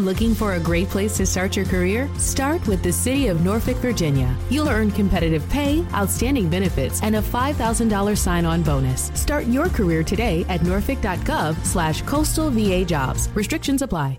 Looking for a great place to start your career? Start with the City of Norfolk, Virginia. You'll earn competitive pay, outstanding benefits, and a $5,000 sign-on bonus. Start your career today at norfolk.gov slash coastal VA jobs. Restrictions apply.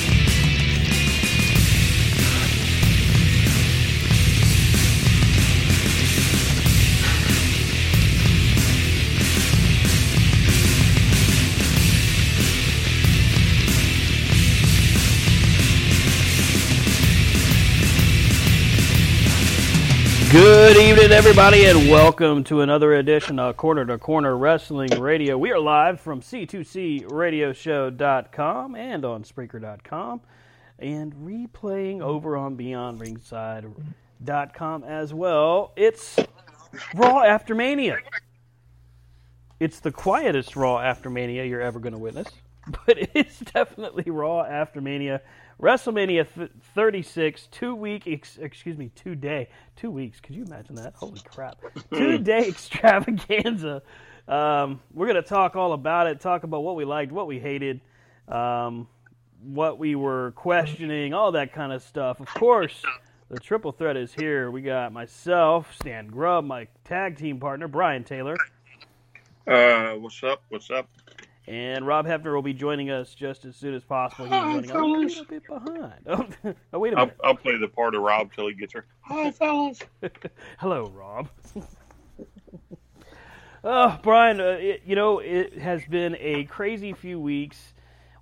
Good evening, everybody, and welcome to another edition of Corner to Corner Wrestling Radio. We are live from C2CRadioshow.com and on Spreaker.com and replaying over on BeyondRingside.com as well. It's Raw After Mania. It's the quietest Raw After Mania you're ever going to witness, but it's definitely Raw After Mania. WrestleMania 36, two week, ex- excuse me, two day, two weeks. Could you imagine that? Holy crap! two day extravaganza. Um, we're gonna talk all about it. Talk about what we liked, what we hated, um, what we were questioning, all that kind of stuff. Of course, the triple threat is here. We got myself, Stan Grubb, my tag team partner, Brian Taylor, Uh, what's up? What's up? And Rob Hefner will be joining us just as soon as possible. He's running a little bit behind. Oh, oh wait a I'll, minute. I'll play the part of Rob till he gets here. Hi, fellas. Hello, Rob. oh, Brian, uh, it, you know, it has been a crazy few weeks.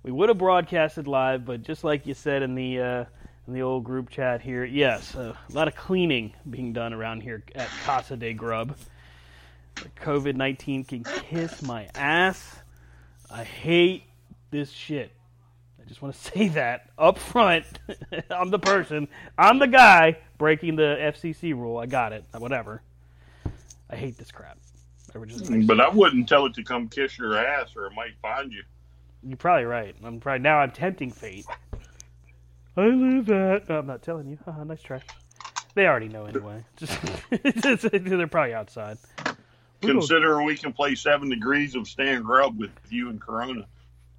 We would have broadcasted live, but just like you said in the uh, in the old group chat here, yes, uh, a lot of cleaning being done around here at Casa de Grub. COVID 19 can kiss my ass. I hate this shit. I just want to say that up front. I'm the person. I'm the guy breaking the FCC rule. I got it. Whatever. I hate this crap. I just, mm, But I wouldn't tell it to come kiss your ass, or it might find you. you're probably right. I'm probably now. I'm tempting fate. I live at. Oh, I'm not telling you. Haha, nice try. They already know anyway. Just they're probably outside. We're Considering we can play seven degrees of Stan Grub with you and Corona,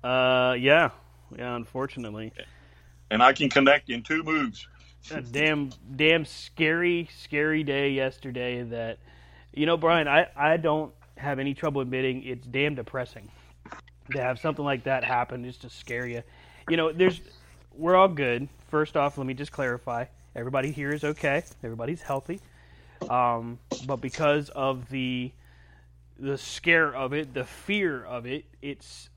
Uh, yeah, yeah. Unfortunately, and I can connect in two moves. a damn, damn scary, scary day yesterday. That, you know, Brian, I, I don't have any trouble admitting it's damn depressing to have something like that happen It's just to scare you. You know, there's, we're all good. First off, let me just clarify: everybody here is okay. Everybody's healthy. Um, but because of the the scare of it, the fear of it, it's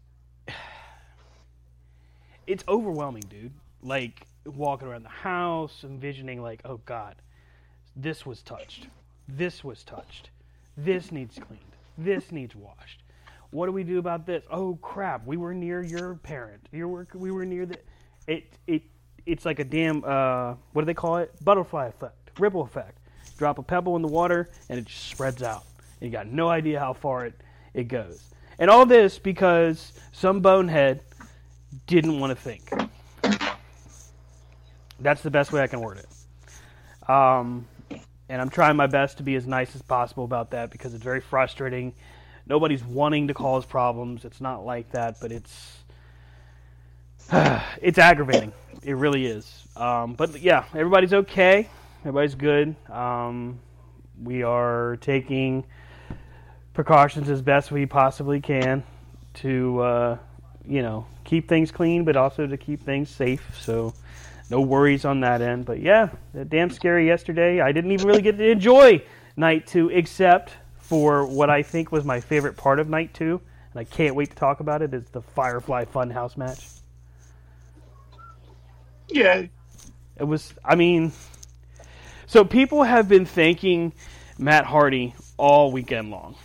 it's overwhelming, dude. Like walking around the house, envisioning like, oh god, this was touched, this was touched, this needs cleaned, this needs washed. What do we do about this? Oh crap, we were near your parent. Your work, we were near the. It it it's like a damn uh, what do they call it? Butterfly effect, ripple effect. Drop a pebble in the water and it just spreads out. You got no idea how far it it goes. And all this because some bonehead didn't want to think. That's the best way I can word it. Um, and I'm trying my best to be as nice as possible about that because it's very frustrating. Nobody's wanting to cause problems. It's not like that, but it's it's aggravating. It really is. Um, but yeah, everybody's okay. Everybody's good. Um, we are taking precautions as best we possibly can to, uh, you know, keep things clean, but also to keep things safe. So no worries on that end. But yeah, damn scary yesterday. I didn't even really get to enjoy night two, except for what I think was my favorite part of night two, and I can't wait to talk about it. Is the Firefly Funhouse match. Yeah. It was. I mean, so people have been thanking Matt Hardy all weekend long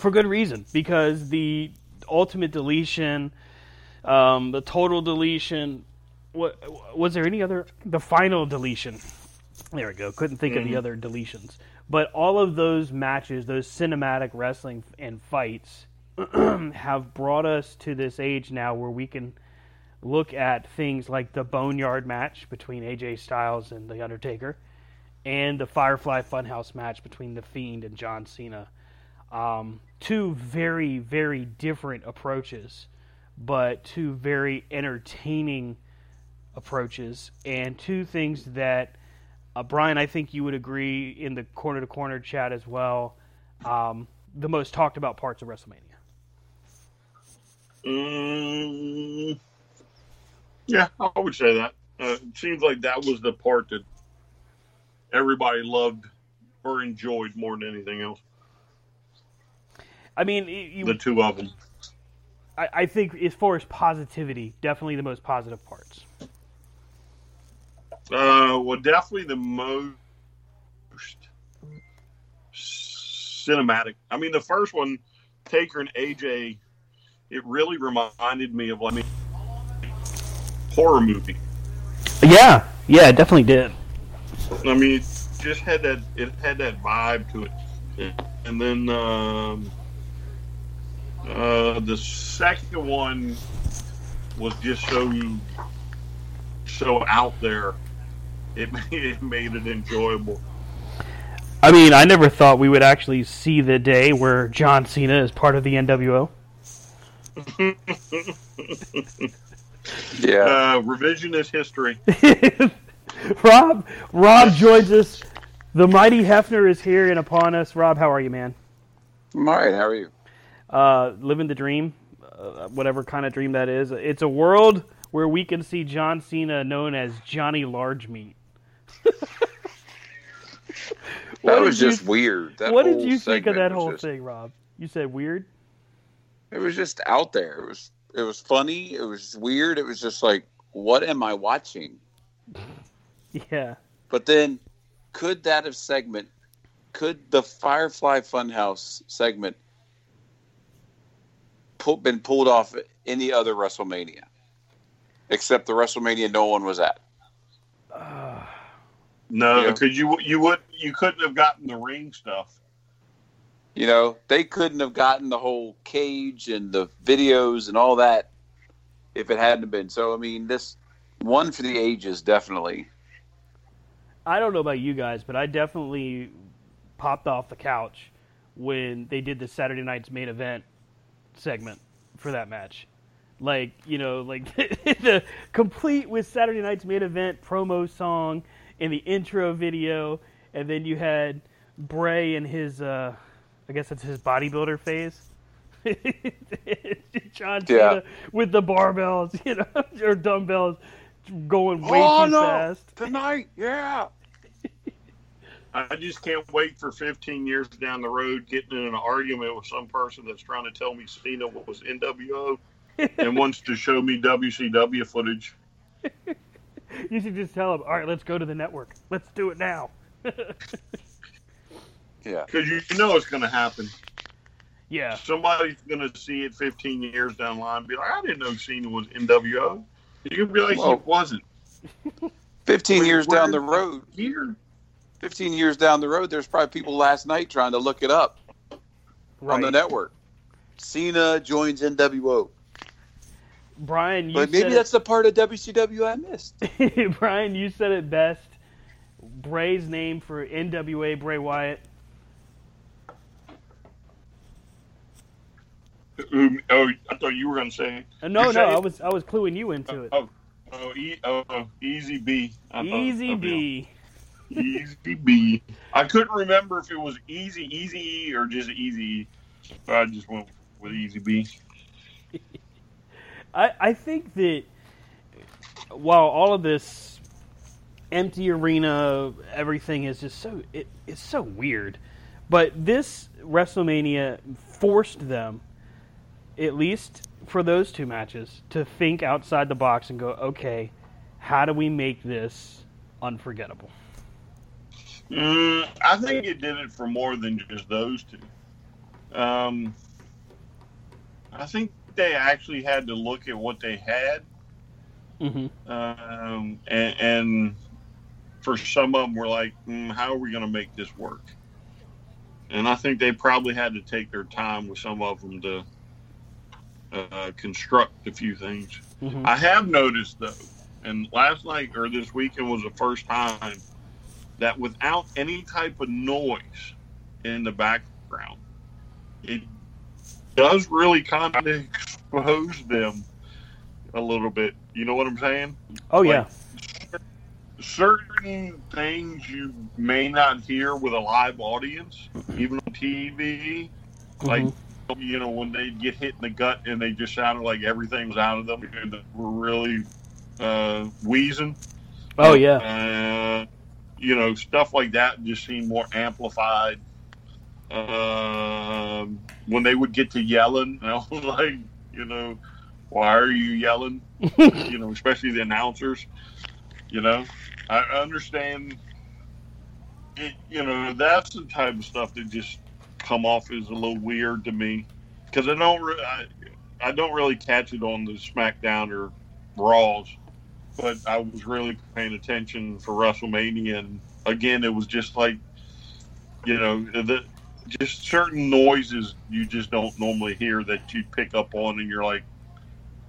for good reason because the ultimate deletion, um, the total deletion. What was there any other? The final deletion. There we go. Couldn't think mm-hmm. of the other deletions, but all of those matches, those cinematic wrestling and fights, have brought us to this age now where we can look at things like the Boneyard match between AJ Styles and The Undertaker, and the Firefly Funhouse match between The Fiend and John Cena. Um, two very, very different approaches, but two very entertaining approaches, and two things that, uh, Brian, I think you would agree in the corner to corner chat as well, um, the most talked about parts of WrestleMania. Mm, yeah, I would say that. Uh, it seems like that was the part that everybody loved or enjoyed more than anything else. I mean, you, the two of them. I, I think, as far as positivity, definitely the most positive parts. Uh, well, definitely the most cinematic. I mean, the first one, Taker and AJ, it really reminded me of. I mean, horror movie. Yeah, yeah, it definitely did. I mean, it just had that. It had that vibe to it, and then um, uh, the second one was just so so out there. It it made it enjoyable. I mean, I never thought we would actually see the day where John Cena is part of the NWO. Yeah. Uh, revisionist history. Rob, Rob joins us. The mighty Hefner is here and upon us. Rob, how are you, man? I'm all right. How are you? Uh, living the dream, uh, whatever kind of dream that is. It's a world where we can see John Cena known as Johnny Large Meat. that was just you, weird. That what did you think of that whole just, thing, Rob? You said weird. It was just out there. It was it was funny. It was weird. It was just like, what am I watching? Yeah. But then, could that have segment? Could the Firefly Funhouse segment pull, been pulled off any other WrestleMania, except the WrestleMania no one was at? Uh, no, because you, know? you you would you couldn't have gotten the ring stuff. You know, they couldn't have gotten the whole cage and the videos and all that if it hadn't been. So I mean, this one for the ages, definitely. I don't know about you guys, but I definitely popped off the couch when they did the Saturday night's main event segment for that match. Like, you know, like the complete with Saturday night's main event promo song and the intro video, and then you had Bray and his uh, I guess it's his bodybuilder phase. John Cena yeah. with the barbells, you know, or dumbbells going way oh, too no. fast. Tonight, yeah. I just can't wait for 15 years down the road getting in an argument with some person that's trying to tell me Cena was NWO and wants to show me WCW footage. you should just tell him, all right, let's go to the network. Let's do it now. Yeah. Because you know it's going to happen. Yeah. Somebody's going to see it 15 years down the line and be like, I didn't know Cena was NWO. You can be like, well, he wasn't. 15 years down the road. Here. 15 years down the road, there's probably people last night trying to look it up right. on the network. Cena joins NWO. Brian, but maybe that's it... the part of WCW I missed. Brian, you said it best Bray's name for NWA Bray Wyatt. Who- Oh, I thought you were going to say. Uh, no, You're no, saying- I was I was cluing you into it. Oh, oh, e, oh, oh, easy B. I thought- Easy okay. B. Easy B. I couldn't remember if it was easy, easy or just easy. So I just went with easy B. I, I think that while all of this empty arena, everything is just so it, it's so weird. But this WrestleMania forced them, at least for those two matches, to think outside the box and go, okay, how do we make this unforgettable? Mm, I think it did it for more than just those two. Um, I think they actually had to look at what they had, Mm-hmm. um, and, and for some of them, were like, mm, "How are we going to make this work?" And I think they probably had to take their time with some of them to uh, construct a few things. Mhm. I have noticed though, and last night or this weekend was the first time that without any type of noise in the background, it does really kind of expose them a little bit. You know what I'm saying? Oh yeah, Certain things you may not hear with a live audience, even on TV, like Mhm. you know when they get hit in the gut and they just sounded like everything was out of them and they were really uh, wheezing. oh yeah. Uh, you know, stuff like that just seemed more amplified. Um, when they would get to yelling, I was like, you know, why are you yelling? you know, especially the announcers. You know, I understand. It, you know, that's the type of stuff that just come off as a little weird to me because I don't, re- I, I don't really catch it on the SmackDown or Raws but I was really paying attention for WrestleMania, and again, it was just like, you know, the just certain noises you just don't normally hear that you pick up on, and you're like,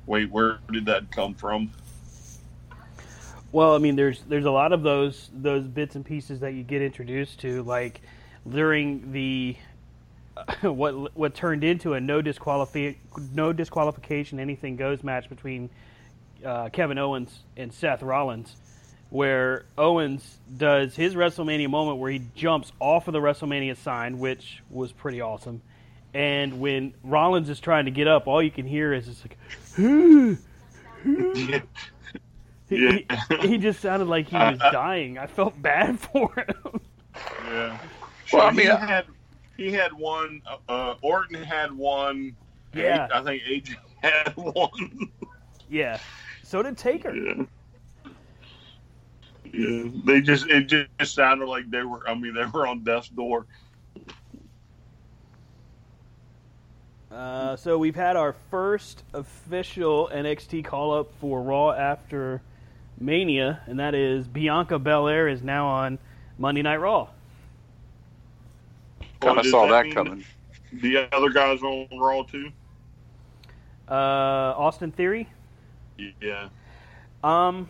wait, where did that come from? Well, I mean, there's there's a lot of those those bits and pieces that you get introduced to, like during the what what turned into a no disqualify no disqualification anything goes match between uh, Kevin Owens and Seth Rollins, where Owens does his WrestleMania moment where he jumps off of the WrestleMania sign, which was pretty awesome. And when Rollins is trying to get up, all you can hear is just like, yeah. he, he, he just sounded like he was dying. I felt bad for him. yeah. Well, I he mean, I- had he had one. Uh, Orton had one. Yeah. I think AJ had one. Yeah. So did Taker. Yeah. Yeah, they just it just sounded like they were. I mean, they were on death's door. Uh, so we've had our first official NXT call up for Raw after Mania, and that is Bianca Belair is now on Monday Night Raw. Kind Oh, of does saw that mean coming. The other guys on Raw too. Uh, Austin Theory. Yeah. Um,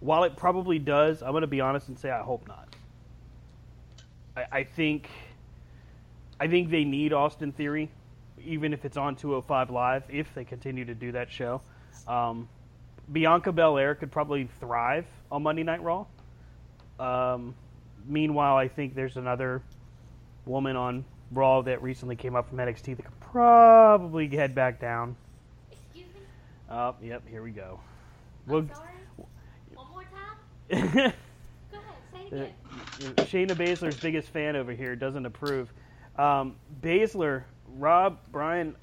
while it probably does, I'm going to be honest and say I hope not. I, I think, I think they need Austin Theory, even if it's on 205 Live, if they continue to do that show. Um, Bianca Belair could probably thrive on Monday Night Raw. Um, meanwhile, I think there's another woman on Raw that recently came up from NXT that could probably head back down. Excuse me? Oh, yep, here we go. I'm Well, sorry? One more time? Go ahead, say it Uh, again. Shayna Baszler's biggest fan over here doesn't approve. Um, Baszler, Rob, Brian,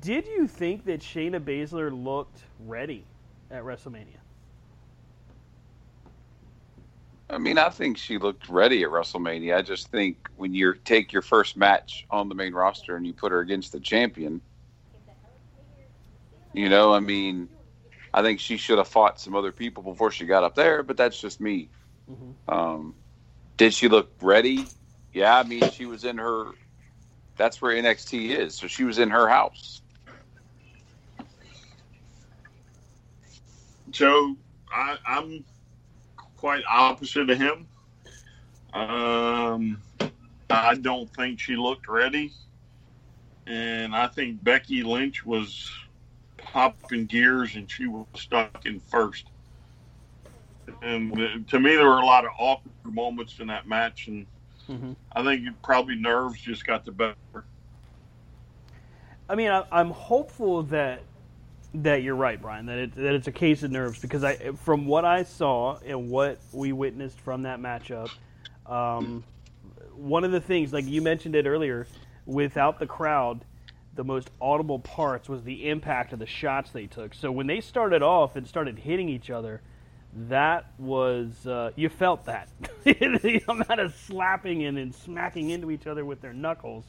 did you think that Shayna Baszler looked ready at WrestleMania? I mean, I think she looked ready at WrestleMania. I just think when you take your first match on the main roster and you put her against the champion, you know, I mean, I think she should have fought some other people before she got up there, but that's just me. Um, did she look ready? Yeah, I mean, she was in her. That's where NXT is, so she was in her house. So I, I'm quite opposite of him. Um, I don't think she looked ready, and I think Becky Lynch was popping gears and she was stuck in first. And to me, there were a lot of awkward moments in that match, and Mm-hmm. I think probably nerves just got the better. I mean, I, I'm hopeful that that you're right, Brian. That it, that it's a case of nerves because I, from what I saw and what we witnessed from that matchup, um, one of the things, like you mentioned it earlier, without the crowd, the most audible parts was the impact of the shots they took. So when they started off and started hitting each other, that was uh, you felt that the amount of slapping and, smacking into each other with their knuckles.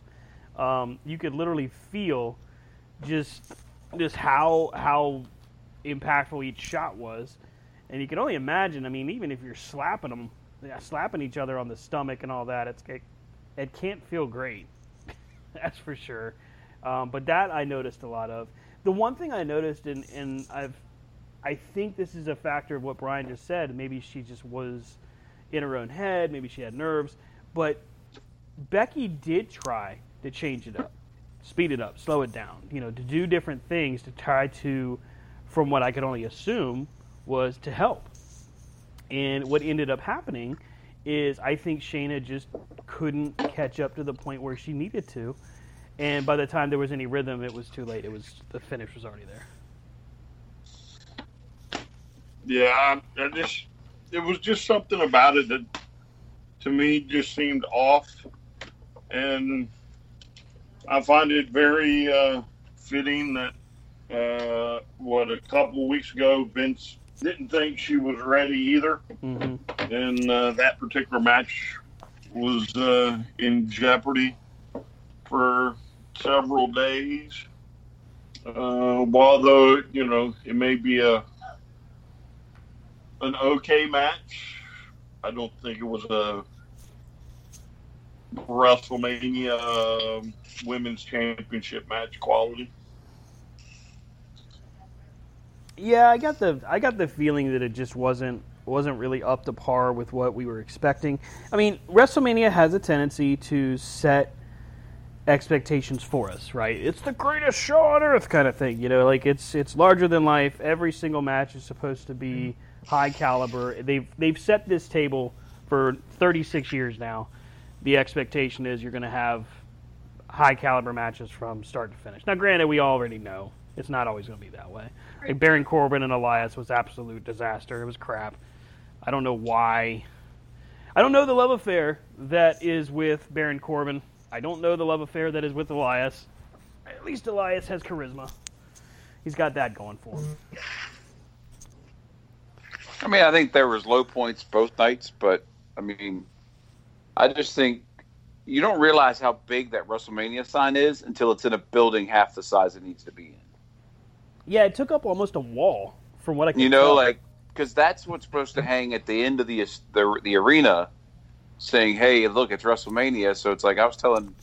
Um, you could literally feel just just how how impactful each shot was, and you can only imagine. I mean, even if you're slapping them, slapping each other on the stomach and all that, it's it, it can't feel great. That's for sure. Um, but that I noticed a lot of. The one thing I noticed, and, and I've, I think this is a factor of what Brian just said. Maybe she just was in her own head. Maybe she had nerves. But Becky did try to change it up, speed it up, slow it down. You know, to do different things to try to, from what I could only assume, was to help. And what ended up happening is I think Shayna just couldn't catch up to the point where she needed to. And by the time there was any rhythm, it was too late. It was the finish was already there. Yeah, I, I just it was just something about it that to me just seemed off, and I find it very uh, fitting that uh, what a couple weeks ago Vince didn't think she was ready either, Mm-hmm. and uh, that particular match was uh, in jeopardy for several days. Uh, although you know it may be a an okay match, I don't think it was a WrestleMania um, Women's Championship match quality. Yeah, I got the I got the feeling that it just wasn't wasn't really up to par with what we were expecting. I mean, WrestleMania has a tendency to set expectations for us, right? It's the greatest show on earth kind of thing, you know, like it's it's larger than life. Every single match is supposed to be high caliber. They've they've set this table for 36 years now. The expectation is you're going to have high caliber matches from start to finish. Now, granted, we already know it's not always going to be that way. Like Baron Corbin and Elias was absolute disaster. It was crap. I don't know why. I don't know the love affair that is with Baron Corbin. I don't know the love affair that is with Elias. At least Elias has charisma. He's got that going for him. I mean, I think there was low points both nights, but I mean, I just think you don't realize how big that WrestleMania sign is until it's in a building half the size it needs to be in. Yeah, it took up almost a wall from what I can You know, tell. like because that's what's supposed to hang at the end of the the the arena, saying, "Hey, look, it's WrestleMania." So it's like I was telling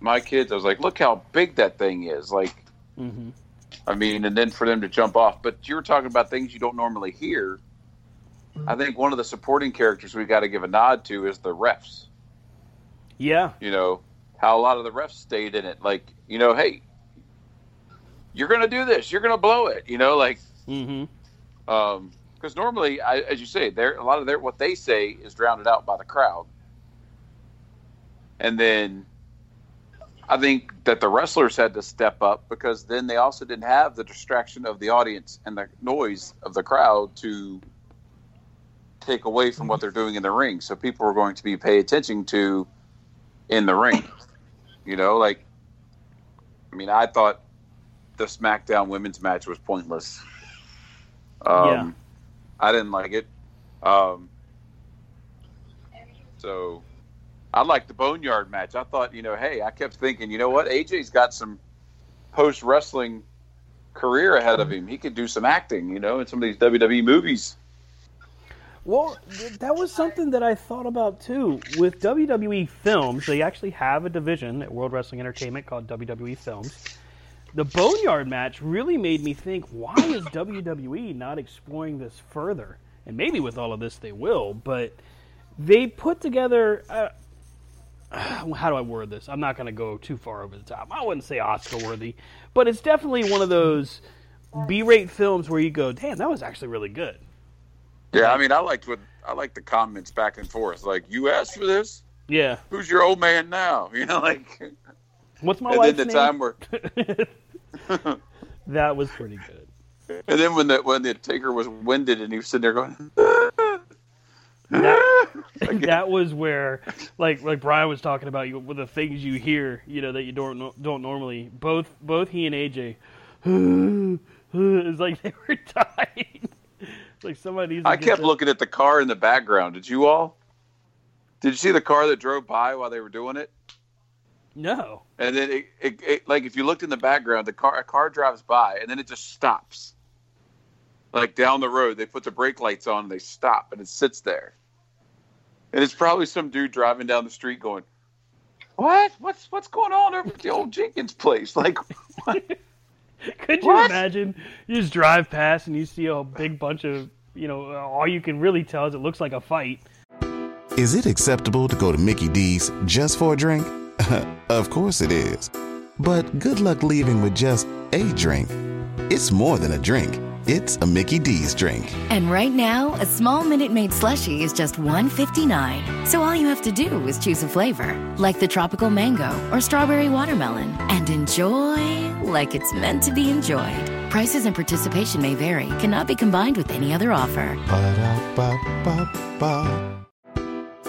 my kids, I was like, "Look how big that thing is!" Like, hmm I mean, and then for them to jump off. But you were talking about things you don't normally hear. I think one of the supporting characters we got to give a nod to is the refs. Yeah, You know how a lot of the refs stayed in it. Like, you know, hey, you're going to do this. You're going to blow it. You know, like hmm because normally, I, as you say, there a lot of their what they say is drowned out by the crowd, and then I think that the wrestlers had to step up because then they also didn't have the distraction of the audience and the noise of the crowd to take away from what they're doing in the ring. So people were going to be pay attention to in the ring. You know, like I mean, I thought the SmackDown women's match was pointless. Um, Yeah. I didn't like it. Um, so I liked the Boneyard match. I thought, you know, hey, I kept thinking, you know what? AJ's got some post wrestling career ahead of him. He could do some acting, you know, in some of these WWE movies. Well, that was something that I thought about too. With WWE Films, they actually have a division at World Wrestling Entertainment called WWE Films. The Boneyard match really made me think, why is WWE not exploring this further? And maybe with all of this they will, but they put together. Uh, how do I word this? I'm not going to go too far over the top. I wouldn't say Oscar worthy, but it's definitely one of those B-rate films where you go, "Damn, that was actually really good." Yeah, I mean, I liked what I liked the comments back and forth. Like, you asked for this. Yeah. Who's your old man now? You know, like. What's my and wife's then the name? time where, that was pretty good. and then when the when the taker was winded and he was sitting there going, That, that was where, like, like Brian was talking about, you with the things you hear, you know, that you don't don't normally. Both both he and AJ, it's like they were dying. It's like somebody needs. To I kept looking at the car in the background. Did you all? Did you see the car that drove by while they were doing it? No. And then it, it, it like if you looked in the background, the car a car drives by and then it just stops. Like down the road, they put the brake lights on and they stop and it sits there. And it's probably some dude driving down the street going, "What? What's what's going on over at the old Jenkins place?" Like, what? Could you What? imagine? You just drive past and you see a big bunch of, you know, all you can really tell is it looks like a fight. Is it acceptable to go to Mickey D's just for a drink? of course it is. But good luck leaving with just a drink. It's more than a drink. It's a Mickey D's drink. And right now, a small Minute Maid slushie is just $1.59. So all you have to do is choose a flavor, like the tropical mango or strawberry watermelon, and enjoy like it's meant to be enjoyed. Prices and participation may vary, cannot be combined with any other offer. Ba-da-ba-ba-ba.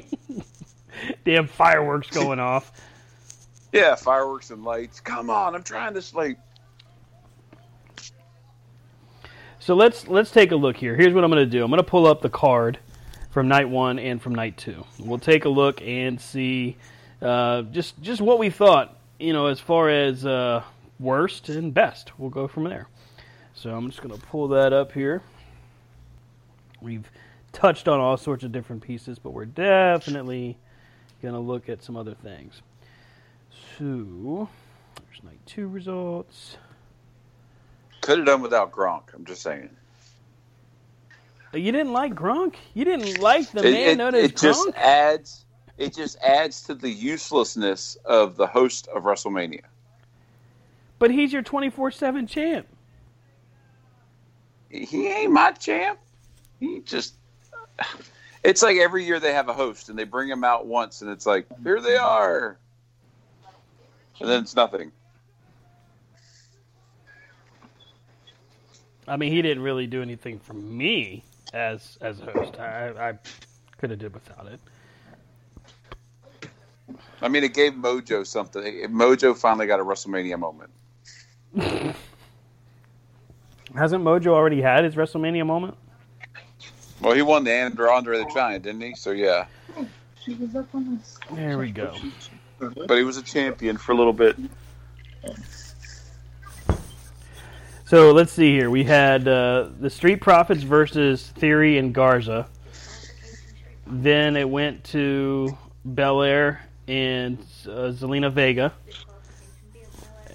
Damn fireworks going off. yeah, fireworks and lights. Come on, I'm trying to sleep. So let's let's take a look here. Here's what I'm going to do. I'm going to pull up the card from night one and from night two. We'll take a look and see uh, just just what we thought. You know, as far as uh, worst and best, we'll go from there. So I'm just going to pull that up here. We've touched on all sorts of different pieces, but we're definitely going to look at some other things. So there's night two results. Could have done without Gronk. I'm just saying. You didn't like Gronk? You didn't like the it, man it- known as it just adds it just adds to the uselessness of the host of WrestleMania. But he's your 24 7 champ. He ain't my champ. He just it's like every year they have a host and they bring him out once and it's like here they are. And then it's nothing. I mean, he didn't really do anything for me as as a host. I, I could have did without it. I mean, it gave Mojo something. Mojo finally got a WrestleMania moment. Hasn't Mojo already had his WrestleMania moment? Well, he won the Andre Andre the Giant, didn't he? So yeah, There we go. but he was a champion for a little bit. So let's see here. We had uh, the Street Profits versus Theory and Garza. Then it went to Belair and uh, Zelina Vega.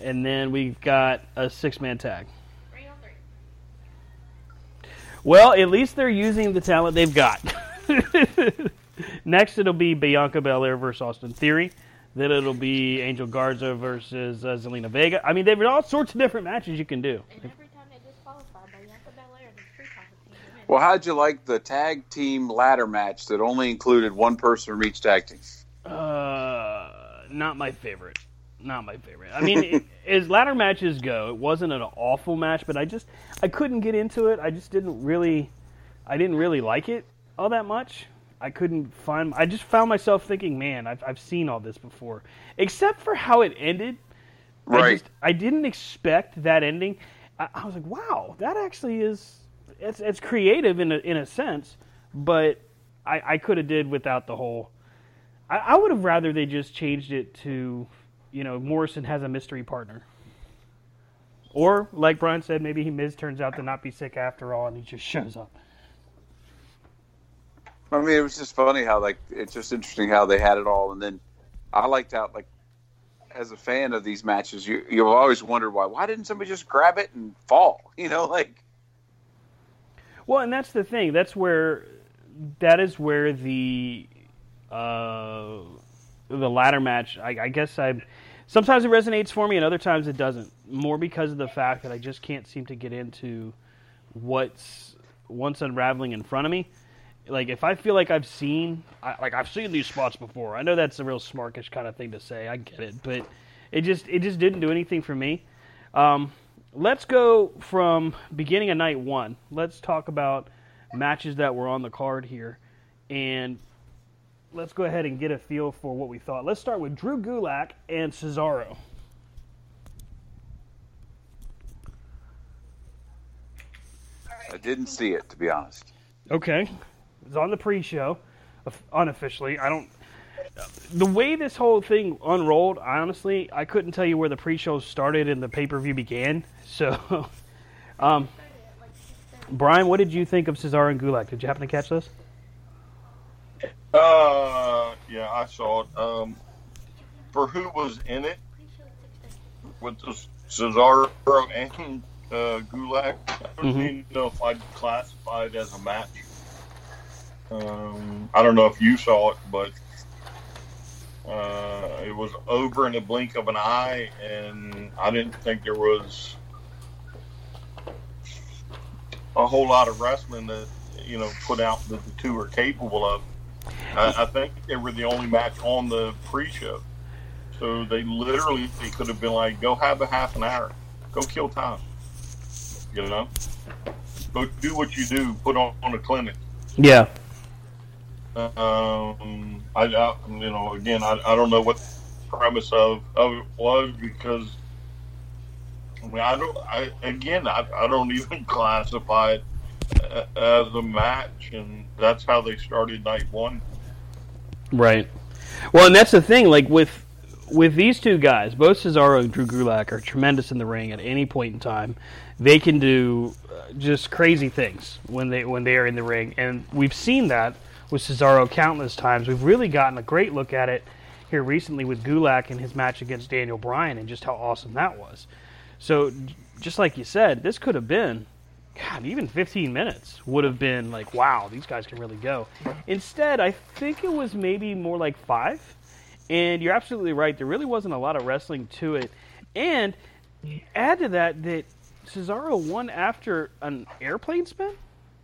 And then we've got a six man tag. Three on three. Well, at least they're using the talent they've got. Next, it'll be Bianca Belair versus Austin Theory. Then it'll be Angel Garza versus uh, Zelina Vega. I mean, they've got all sorts of different matches you can do. And every time they disqualify Bianca Belair and the Street Profits team to win. Well, how'd you like the tag team ladder match that only included one person from each tag team? Uh, not my favorite. Not my favorite. I mean, it, as ladder matches go, it wasn't an awful match, but I just I couldn't get into it. I just didn't really, I didn't really like it all that much. I couldn't find. I just found myself thinking, man, I've I've seen all this before, except for how it ended. I, Right. just, I didn't expect that ending. I, I was like, wow, that actually is it's it's creative in a in a sense, but I, I could have did without the whole. I, I would have rather they just changed it to, you know, Morrison has a mystery partner. Or, like Brian said, maybe he Miz turns out to not be sick after all, and he just shows up. I mean, it was just funny how like it's just interesting how they had it all, and then I liked how like as a fan of these matches, you you've always wondered why why didn't somebody just grab it and fall? You know, like Well, and that's the thing. That's where that is where the uh, the ladder match. I, I guess I sometimes it resonates for me, and other times it doesn't. More because of the fact that I just can't seem to get into what's once unraveling in front of me. Like if I feel like I've seen, I, like I've seen these spots before. I know that's a real smarkish kind of thing to say. I get it, but it just it just didn't do anything for me. Um, let's go from beginning of night one. Let's talk about matches that were on the card here, and let's go ahead and get a feel for what we thought. Let's start with Drew Gulak and Cesaro. I didn't see it to be honest. Okay, it was on the pre-show, unofficially. I don't. The way this whole thing unrolled, honestly, I couldn't tell you where the pre-show started and the pay-per-view began. So, um, Brian, what did you think of Cesaro and Gulak? Did you happen to catch this? Uh, yeah, I saw it. Um, for who was in it with the Cesaro and uh, Gulak, I don't Mhm. even know if I'd classify it as a match. Um, I don't know if you saw it, but uh, it was over in the blink of an eye, and I didn't think there was a whole lot of wrestling that you know put out that the two are capable of. I, I think they were the only match on the pre-show, so they literally they could have been like, "Go have a half an hour, go kill time," you know, go do what you do, put on, on a clinic. Yeah. Um, I, I you know, again, I, I don't know what the premise of, of it was because I mean, I don't. I again, I, I don't even classify it as a match, and that's how they started night one. Right. Well, and that's the thing. Like with with these two guys, both Cesaro and Drew Gulak are tremendous in the ring at any point in time. They can do uh, just crazy things when they when they are in the ring, and we've seen that with Cesaro countless times. We've really gotten a great look at it here recently with Gulak and his match against Daniel Bryan, and just how awesome that was. So, just like you said, this could have been God, even 15 minutes would have been like, wow, these guys can really go. Instead, I think it was maybe more like five. And you're absolutely right. There really wasn't a lot of wrestling to it. And add to that that Cesaro won after an airplane spin,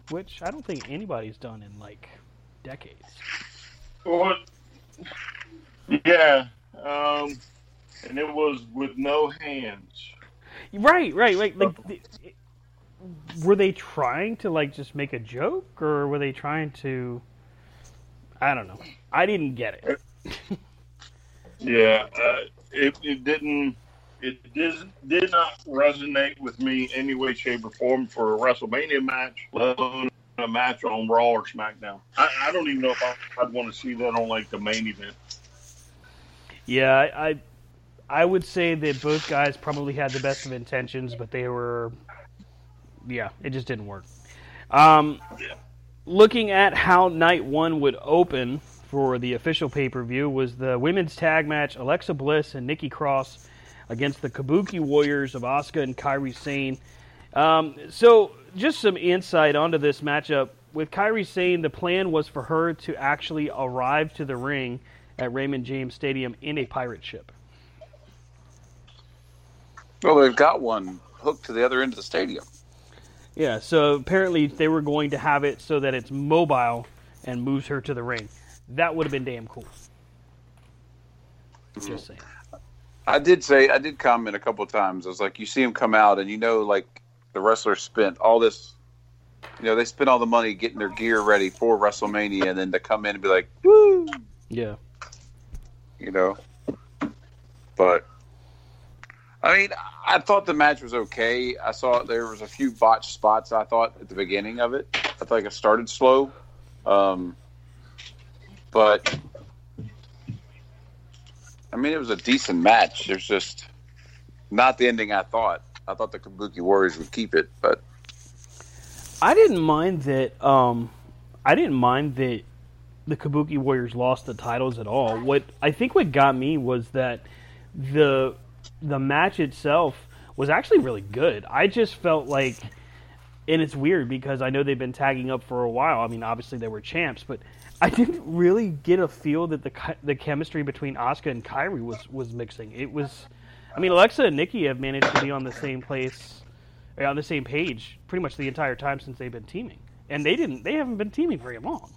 which I don't think anybody's done in like decades. Well, yeah, um, and it was with no hands. Right, right, right. Like, the, were they trying to like just make a joke, or were they trying to? I don't know. I didn't get it. Yeah, uh, it, it didn't. It did, did not resonate with me any way, shape, or form for a WrestleMania match, let alone a match on Raw or SmackDown. I, I don't even know if I, I'd want to see that on like the main event. Yeah, I, I I would say that both guys probably had the best of intentions, but they were, yeah, it just didn't work. Um, looking at how night one would open for the official pay per view was the women's tag match: Alexa Bliss and Nikki Cross against the Kabuki Warriors of Asuka and Kairi Sane. Um, so, just some insight onto this matchup. With Kairi Sane, the plan was for her to actually arrive to the ring at Raymond James Stadium in a pirate ship. Well, they've got one hooked to the other end of the stadium. Yeah, so apparently they were going to have it so that it's mobile and moves her to the ring. That would have been damn cool. Just hmm. saying. I did say I did comment a couple of times. I was like, you see him come out, and you know, like the wrestlers spent all this, you know, they spent all the money getting their gear ready for WrestleMania, and then to come in and be like, woo, Yeah. you know. But I mean, I thought the match was okay. I saw there was a few botched spots. I thought at the beginning of it, I like it started slow. Um, but I mean, it was a decent match. There's just not the ending I thought. I thought the Kabuki Warriors would keep it, but I didn't mind that. Um, I didn't mind that the Kabuki Warriors lost the titles at all. What I think what got me was that the the match itself was actually really good. I just felt like, and it's weird because I know they've been tagging up for a while. I mean, obviously they were champs, but I didn't really get a feel that the the chemistry between Asuka and Kairi was was mixing. It was, I mean, Alexa and Nikki have managed to be on the same place, uh, on the same page, pretty much the entire time since they've been teaming, and they didn't. They haven't been teaming very long.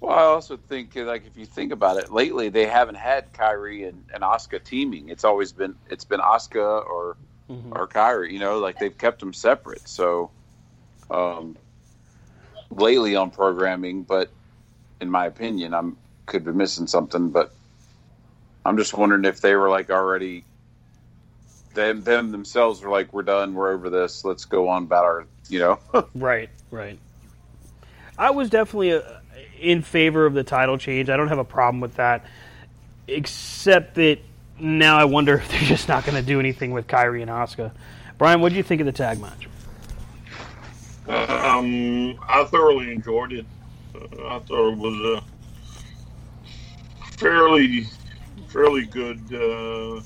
Well, I also think like if you think about it, lately they haven't had Kairi and, and Asuka teaming. It's always been it's been Asuka or mm-hmm. or Kairi. You know, like they've kept them separate. So, um, lately on programming, but in my opinion, I'm could be missing something. But I'm just wondering if they were like already them them themselves were like, we're done, we're over this, let's go on about our, you know. right, right. I was definitely a, uh, in favor of the title change. I don't have a problem with that, except that now I wonder if they're just not going to do anything with Kairi and Asuka. Brian, what do you think of the tag match? Um, I thoroughly enjoyed it. I thought it was a fairly, fairly good. Uh,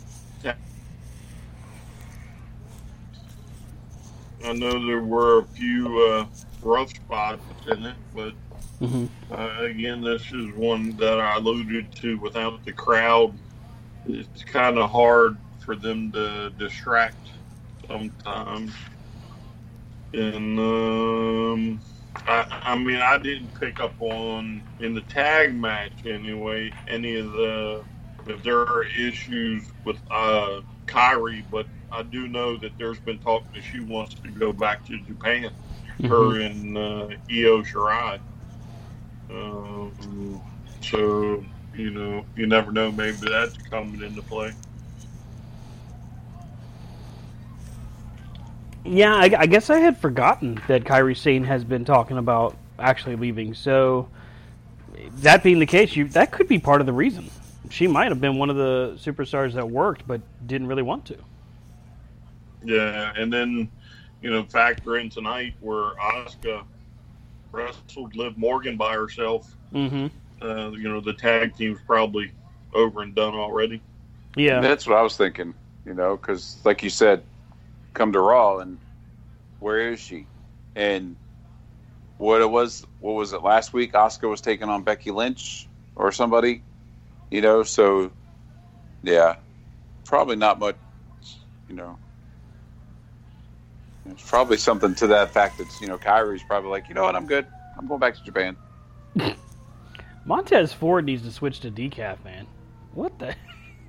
I know there were a few uh, rough spots in it, but mm-hmm. uh, again, this is one that I alluded to. Without the crowd, it's kind of hard for them to distract sometimes. And um, I, I mean, I didn't pick up on in the tag match anyway any of the if there are issues with uh, Kairi, but I do know that there's been talk that she wants to go back to Japan. Mm-hmm. Her and uh, Io Shirai. Um, so you know, you never know. Maybe that's coming into play. Yeah, I, I, guess I had forgotten that Kairi Sane has been talking about actually leaving. So, that being the case, you that could be part of the reason. She might have been one of the superstars that worked, but didn't really want to. Yeah, and then you know factor in tonight where Asuka wrestled Liv Morgan by herself. Mm-hmm. Uh, you know the tag team's probably over and done already. Yeah, that's what I was thinking. You know, because like you said, come to Raw, and where is she? And what it was, what was it last week? Asuka was taking on Becky Lynch or somebody, you know. So, yeah, probably not much, you know. It's probably something to that fact that you know Kairi's probably like, you know what, I'm good. I'm going back to Japan. Montez Ford needs to switch to decaf, man. What the?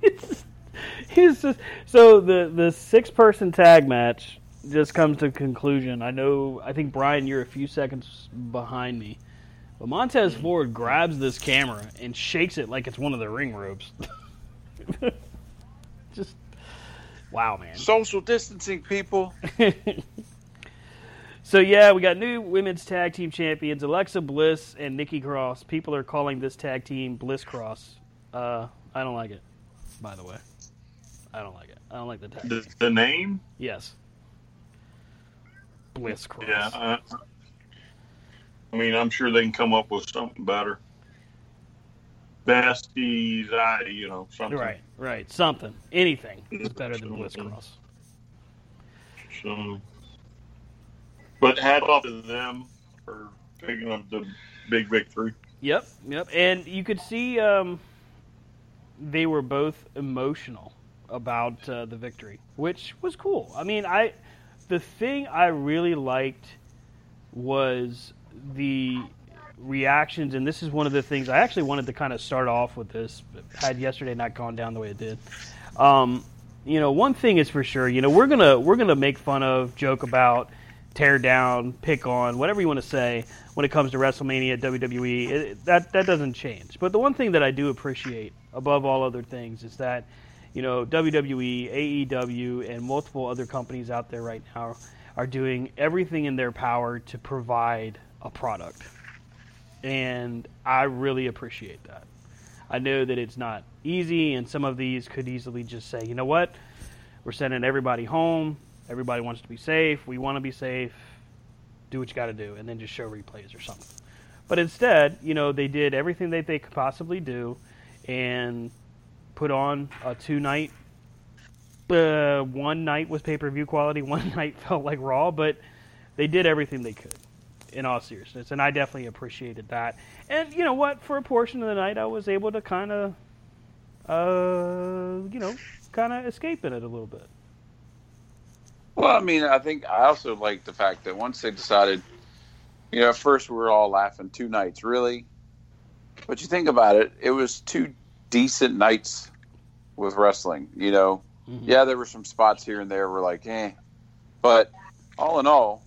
he's just so the the six person tag match just comes to conclusion. I know. I think Brian, you're a few seconds behind me, but Montez Ford grabs this camera and shakes it like it's one of the ring ropes. just wow, man. Social distancing, people. so yeah, we got new women's tag team champions Alexa Bliss and Nikki Cross. People are calling this tag team Bliss Cross. Uh, I don't like it, by the way. I don't like it. I don't like the tag. The, the name? Yes. Bliss Cross. Yeah. Uh, I mean, I'm sure they can come up with something better. Besties, I, you know, something. Right, right. Something. Anything is better than Cross. So, but hat off to them for picking up the big victory. Yep, yep. And you could see um, they were both emotional about uh, the victory, which was cool. I mean, I the thing I really liked was the reactions, and this is one of the things I actually wanted to kind of start off with this. Had yesterday not gone down the way it did. Um, you know, one thing is for sure. You know, we're gonna we're gonna make fun of, joke about, tear down, pick on, whatever you want to say when it comes to WrestleMania, WWE. It, that that doesn't change. But the one thing that I do appreciate above all other things is that you know, WWE, AEW, and multiple other companies out there right now are doing everything in their power to provide a product. And I really appreciate that. I know that it's not easy, and some of these could easily just say, you know what, we're sending everybody home. Everybody wants to be safe. We want to be safe. Do what you got to do, and then just show replays or something. But instead, you know, they did everything that they could possibly do, and put on a two night. Uh, one night was pay per view quality. One night felt like Raw, but they did everything they could. In all seriousness, and I definitely appreciated that. And you know what? For a portion of the night, I was able to kind of, uh, you know, kind of escape in it a little bit. Well, I mean, I think I also like the fact that once they decided, you know, at first we were all laughing two nights, really. But you think about it, it was two decent nights with wrestling. You know, mm-hmm. yeah, there were some spots here and there were like, eh, but all in all,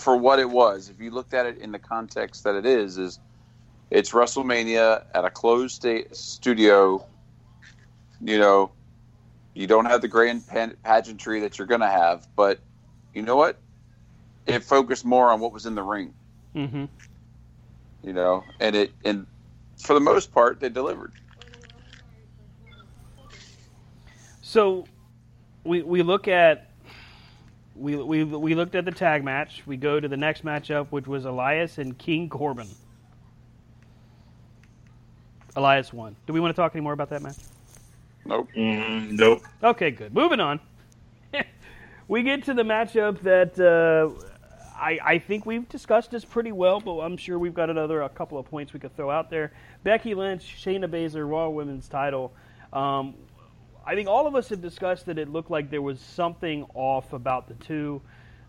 for what it was, if you looked at it in the context that it is, is it's WrestleMania at a closed sta- studio. You know, you don't have the grand pageantry that you're going to have, but you know what? It focused more on what was in the ring. Mm-hmm. You know, and it and for the most part, they delivered. So, we we look at we, we, we looked at the tag match. We go to the next matchup, which was Elias and King Corbin. Elias won. Do we want to talk any more about that match? Nope. Mm, nope. Okay, good. Moving on. we get to the matchup that uh, I, I think we've discussed this pretty well, but I'm sure we've got another a couple of points we could throw out there. Becky Lynch, Shayna Baszler, Raw Women's Title. Um, I think all of us have discussed that it looked like there was something off about the two.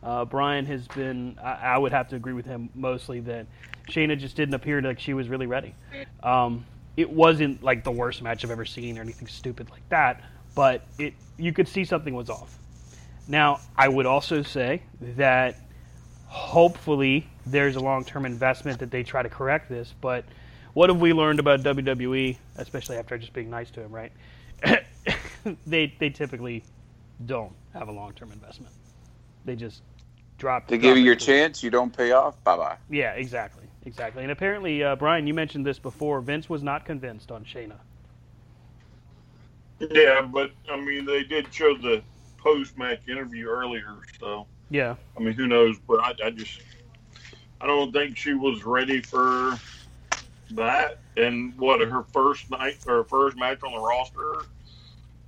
Uh, Brian has been, I, I, would have to agree with him mostly that Shayna just didn't appear like she was really ready. Um, it wasn't like the worst match I've ever seen or anything stupid like that, but it you could see something was off. Now, I would also say that hopefully there's a long term investment that they try to correct this, but what have we learned about WWE, especially after just being nice to him, right? they they typically don't have a long term investment. They just drop. They give you your chance, you don't pay off. Bye bye. Yeah, exactly, exactly. And apparently, uh, Brian, you mentioned this before. Vince was not convinced on Shayna. Yeah, but I mean, they did show the post match interview earlier, so yeah. I mean, who knows? But I, I just I don't think she was ready for that. And what her first night or first match on the roster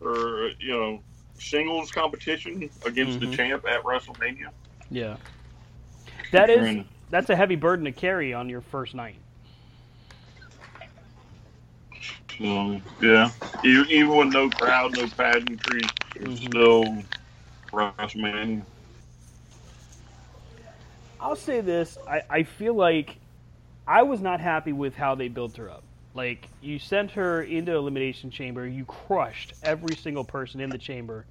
or you know singles competition against mm-hmm. the champ at WrestleMania. Yeah, that is that's a heavy burden to carry on your first night. Um, yeah, even with no crowd, no pageantry, it's mm-hmm. still WrestleMania. I'll say this: I, I feel like I was not happy with how they built her up. Like you sent her into elimination chamber, you crushed every single person in the chamber,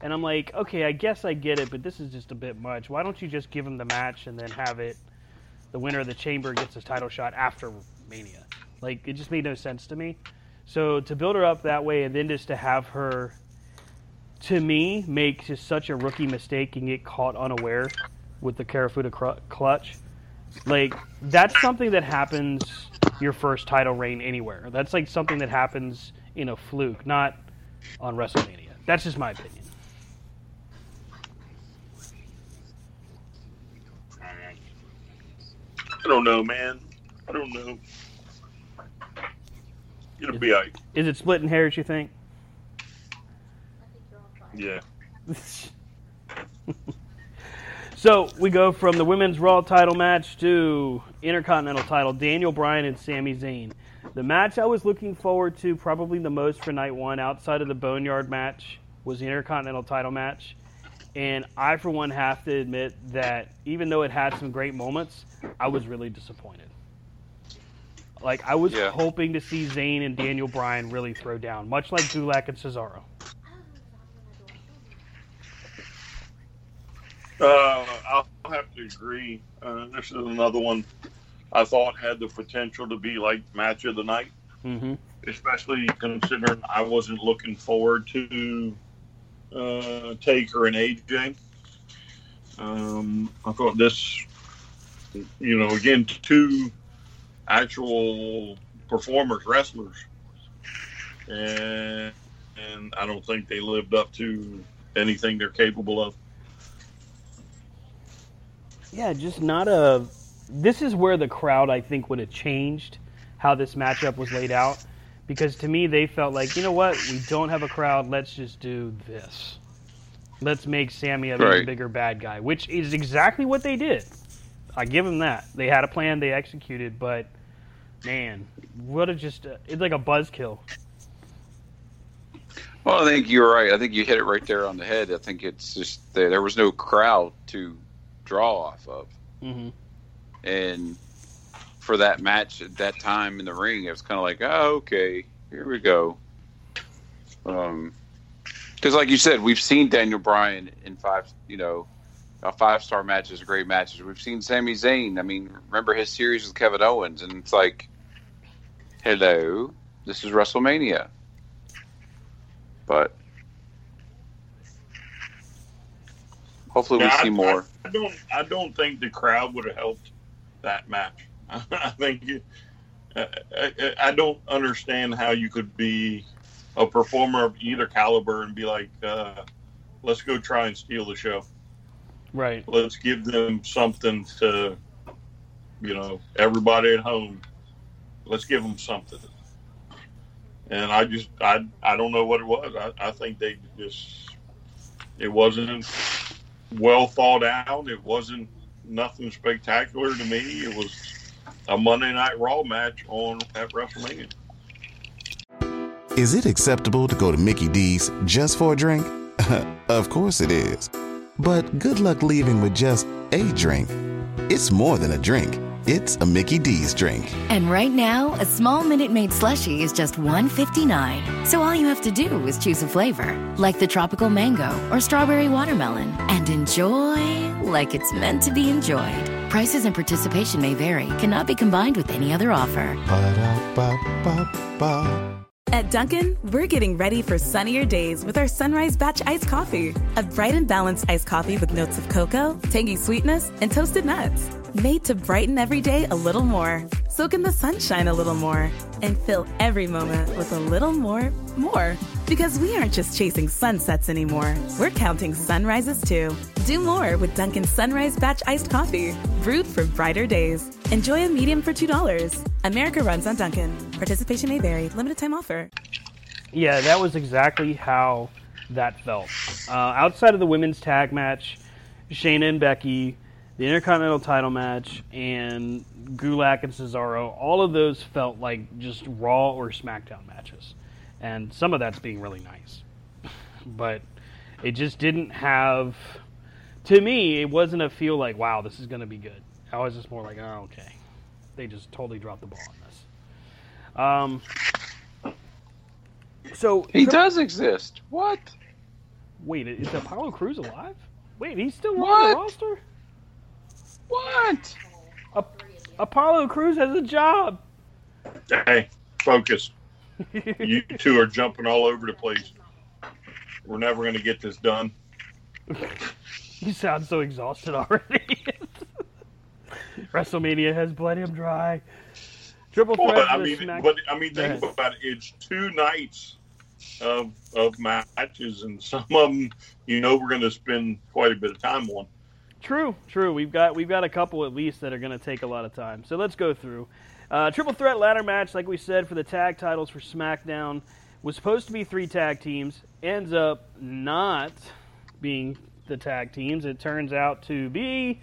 and I'm like, okay, I guess I get it, but this is just a bit much. Why don't you just give him the match and then have it? The winner of the chamber gets his title shot after Mania. Like it just made no sense to me. So to build her up that way and then just to have her, to me, make just such a rookie mistake and get caught unaware with the Kirifuda clutch, like that's something that happens your first title reign anywhere. That's like something that happens in a fluke, not on WrestleMania. That's just my opinion. I don't know, man. I don't know. It'll be like. Is it splitting hairs? You think? Yeah. So we go from the women's Raw title match to Intercontinental title, Daniel Bryan and Sami Zayn. The match I was looking forward to, probably the most for night one, outside of the Boneyard match, was the Intercontinental title match. And I, for one, have to admit that even though it had some great moments, I was really disappointed. Like, I was yeah. hoping to see Zayn and Daniel Bryan really throw down, much like Gulak and Cesaro. Uh, I'll have to agree. Uh, this is another one I thought had the potential to be like match of the night, mm-hmm. especially considering I wasn't looking forward to uh, Taker and AJ. Um, I thought this, you know, again, two actual performers, wrestlers, and and I don't think they lived up to anything they're capable of. Yeah, just not a. This is where the crowd, I think, would have changed how this matchup was laid out. Because to me, they felt like, you know what? We don't have a crowd. Let's just do this. Let's make Sami a Right. bigger bad guy, which is exactly what they did. I give them that. They had a plan, they executed, but man, what a just. uh it's like a buzzkill. Well, I think you're right. I think you hit it right there on the head. I think it's just there, there was no crowd to draw off of, Mm-hmm. and for that match at that time in the ring, it was kind of like, oh, okay, here we go. Um, because like you said, we've seen Daniel Bryan in five, you know, five star matches, great matches. We've seen Sami Zayn. I mean, remember his series with Kevin Owens, and it's like, hello, this is WrestleMania. But hopefully we Yeah, see I, more. I, I don't. I don't think the crowd would have helped that match. I think. You, I, I, I don't understand how you could be a performer of either caliber and be like, uh, "Let's go try and steal the show. Right. Let's give them something to, you know, everybody at home. Let's give them something." And I just, I, I don't know what it was. I, I think they just, it wasn't well thought out. It wasn't nothing spectacular to me. It was a Monday Night Raw match on at WrestleMania. Is it acceptable to go to Mickey D's just for a drink? of course it is. But good luck leaving with just a drink. It's more than a drink. It's a Mickey D's drink. And right now, a small Minute Maid slushie is just $1.59. So all you have to do is choose a flavor, like the tropical mango or strawberry watermelon, and enjoy like it's meant to be enjoyed. Prices and participation may vary, cannot be combined with any other offer. Ba-da-ba-ba-ba. At Dunkin', we're getting ready for sunnier days with our Sunrise Batch Iced Coffee. A bright and balanced iced coffee with notes of cocoa, tangy sweetness, and toasted nuts. Made to brighten every day a little more. Soak in the sunshine a little more. And fill every moment with a little more, more. Because we aren't just chasing sunsets anymore. We're counting sunrises too. Do more with Dunkin' Sunrise Batch Iced Coffee. Brewed for brighter days. Enjoy a medium for $2. America runs on Dunkin'. Participation may vary. Limited time offer. Yeah, that was exactly how that felt. Uh, outside of the women's tag match, Shayna and Becky, the Intercontinental title match, and Gulak and Cesaro, all of those felt like just Raw or SmackDown matches. And some of that's being really nice. But it just didn't have. To me, it wasn't a feel like, wow, this is going to be good. I was just more like, oh, okay. They just totally dropped the ball on this. Um, so He does exist. What? Wait, is Apollo Crews alive? Wait, he's still on the roster? What? Ap- Apollo Crews has a job. Hey, focus. you two are jumping all over the place. We're never going to get this done. You sound so exhausted already. WrestleMania has bled him dry. Triple threat. Well, I mean, but I mean, think about it. It's two nights of of matches, and some of them, you know, we're going to spend quite a bit of time on. True, true. We've got we've got a couple at least that are going to take a lot of time. So let's go through. Uh, triple threat ladder match, like we said, for the tag titles for SmackDown, was supposed to be three tag teams. Ends up not being the tag teams. It turns out to be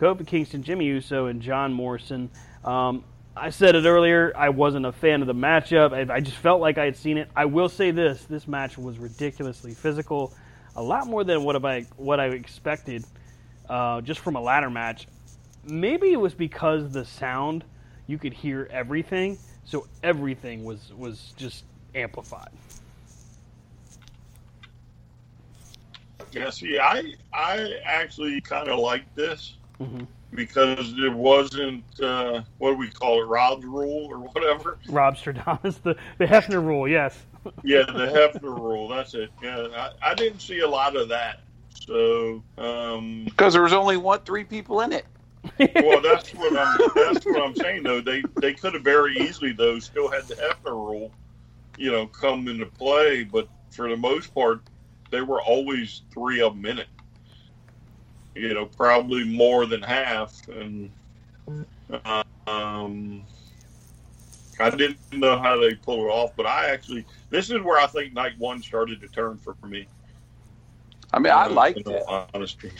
Kofi Kingston, Jimmy Uso, and John Morrison. Um, I said it earlier. I wasn't a fan of the matchup. I, I just felt like I had seen it. I will say this: this match was ridiculously physical, a lot more than what I what I expected uh, just from a ladder match. Maybe it was because the sound you could hear everything, so everything was was just amplified. Yeah, see, I I actually kind of like this Mm-hmm. because it wasn't uh, what do we call it, Rob's rule or whatever. Rob Stradamus, the the Hefner rule, yes. Yeah, the Hefner rule. That's it. Yeah, I, I didn't see a lot of that. So, um, Because there was only one, three people in it. well, that's what I'm. That's what I'm saying. Though they they could have very easily though still had the Hebner rule, you know, come into play. But for the most part, they were always three a minute. You know, probably more than half, and um, I didn't know how they pulled it off. But I actually, this is where I think night one started to turn for me. I mean, I liked it. Honesty.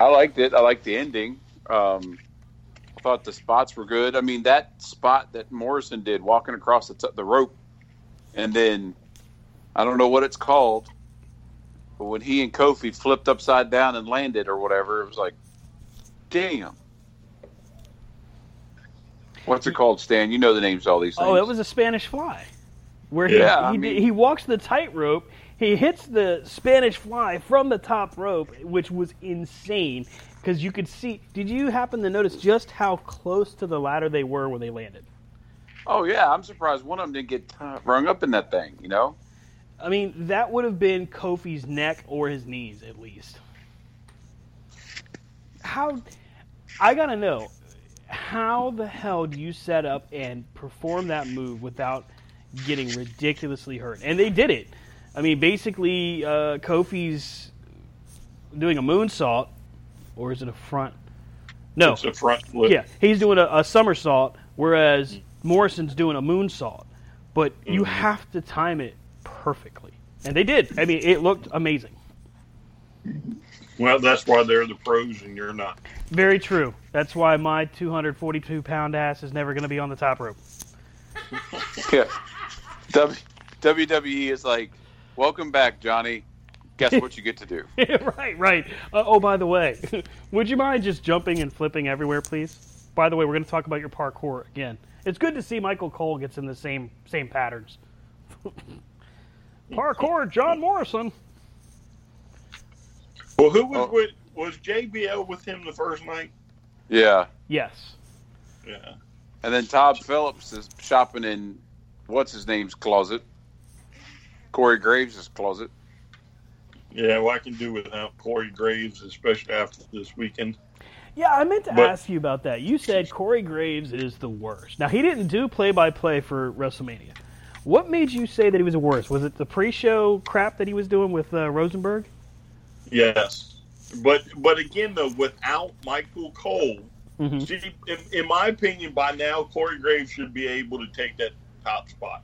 I liked it. I liked the ending. Um, I thought the spots were good. I mean, that spot that Morrison did, walking across the, t- the rope, and then I don't know what it's called, but when he and Kofi flipped upside down and landed or whatever, it was like, damn. What's it called, Stan? You know the names of all these things. Oh, it was a Spanish fly, where he Yeah, I mean- he walks the tightrope. He hits the Spanish fly from the top rope, which was insane because you could see. Did you happen to notice just how close to the ladder they were when they landed? Oh yeah, I'm surprised one of them didn't get uh, rung up in that thing. You know? I mean, that would have been Kofi's neck or his knees at least. How? I gotta know. How the hell do you set up and perform that move without getting ridiculously hurt? And they did it. I mean, basically, uh, Kofi's doing a moonsault, or is it a front? No, It's a front flip. yeah, he's doing a, a somersault, whereas Morrison's doing a moonsault. But you have to time it perfectly, and they did. I mean, it looked amazing. Well, that's why they're the pros and you're not. Very true. That's why my 242 pound ass is never going to be on the top rope. Yeah. W- WWE is like, welcome back, Johnny. Guess what you get to do? right, right. Uh, oh, by the way, would you mind just jumping and flipping everywhere, please? By the way, we're going to talk about your parkour again. It's good to see Michael Cole gets in the same same patterns. parkour, John Morrison. Well, who was Oh. with was JBL with him the first night? Yeah. Yes. Yeah. And then Todd Phillips is shopping in what's his name's closet, Corey Graves' closet. Yeah, well, I can do without Corey Graves, especially after this weekend. Yeah, I meant to But- ask you about that. You said Corey Graves is the worst. Now he didn't do play by play for WrestleMania. What made you say that he was the worst? Was it the pre-show crap that he was doing with uh, Rosenberg? Yes, but but again though, without Michael Cole, Mhm. see, in, in my opinion, by now Corey Graves should be able to take that top spot.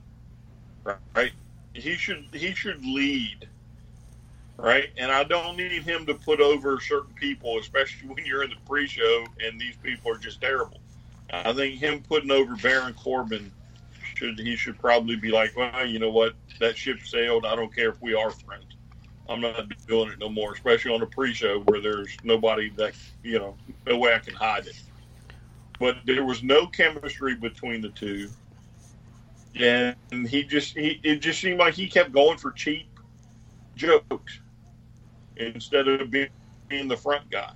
Right? He should he should lead. Right? And I don't need him to put over certain people, especially when you're in the pre-show and these people are just terrible. I think him putting over Baron Corbin should he should probably be like, well, you know what, that ship sailed. I don't care if we are friends. I'm not doing it no more, especially on a pre-show where there's nobody that you know, no way I can hide it. But there was no chemistry between the two, and he just he it just seemed like he kept going for cheap jokes instead of being, being the front guy.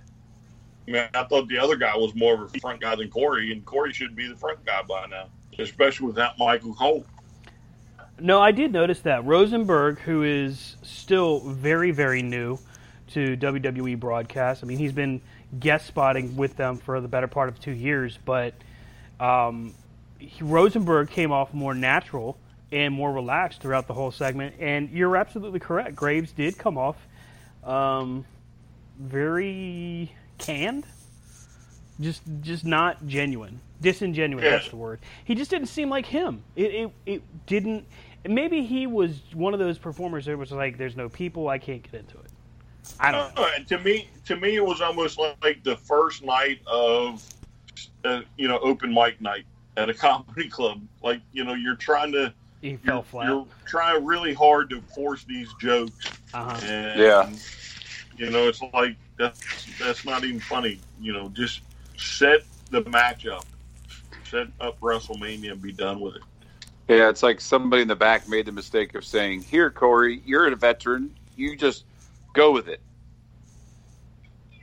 I mean, I thought the other guy was more of a front guy than Corey, and Corey should be the front guy by now, especially without Michael Cole. No, I did notice that Rosenberg, who is still very, very new to WWE broadcast. I mean, he's been guest spotting with them for the better part of two years, but um, he, Rosenberg came off more natural and more relaxed throughout the whole segment. And you're absolutely correct. Graves did come off um, very canned, just just not genuine, disingenuous. Yeah. That's the word. He just didn't seem like him. It it, it didn't. Maybe he was one of those performers that was like, "There's no people, I can't get into it." I don't know. Uh, to me, to me, it was almost like the first night of, uh, you know, open mic night at a comedy club. Like, you know, you're trying to, He you're, flat. you're trying really hard to force these jokes, Uh-huh. and Yeah. you know, it's like that's that's not even funny. You know, just set the match up, set up WrestleMania, and be done with it. Yeah, it's like somebody in the back made the mistake of saying, "Here, Corey, you're a veteran. You just go with it,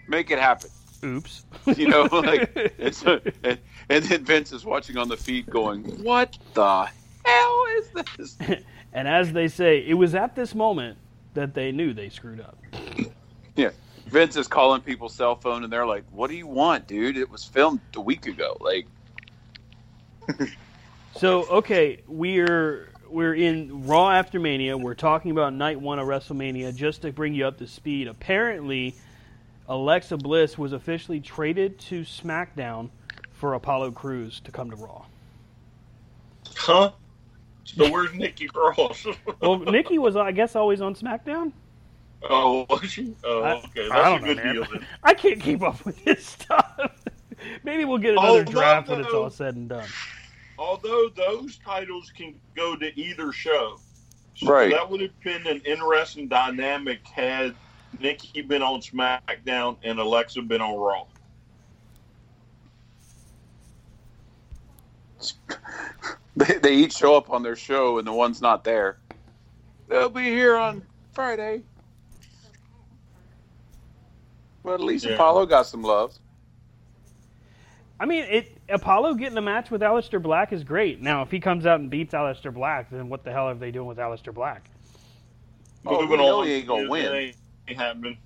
make it happen." Oops. You know, like, it's and, and then Vince is watching on the feed, going, "What the hell is this?" and as they say, it was at this moment that they knew they screwed up. Yeah, Vince is calling people's cell phone, and they're like, "What do you want, dude? It was filmed a week ago." Like, So okay, we're we're in Raw after Mania. We're talking about night one of WrestleMania. Just to bring you up to speed, apparently Alexa Bliss was officially traded to SmackDown for Apollo Crews to come to Raw. Huh? So where's Nikki Cross? Well, Nikki was, I guess, always on SmackDown. oh, was she? Oh, I- okay. I That's don't a know, good man. deal then. I can't keep up with this stuff. Maybe we'll get another Oh, draft when it's all said and done. Although those titles can go to either show. So Right. That would have been an interesting dynamic had Nikki been on SmackDown and Alexa been on Raw. they, they each show up on their show, and the one's not there. They'll be here on Friday. But at least Yeah. Apollo got some love. I mean, it Apollo getting a match with Aleister Black is great. Now, if he comes out and beats Aleister Black, then what the hell are they doing with Aleister Black? Oh, we know he ain't gonna win. ain't- ain't happening.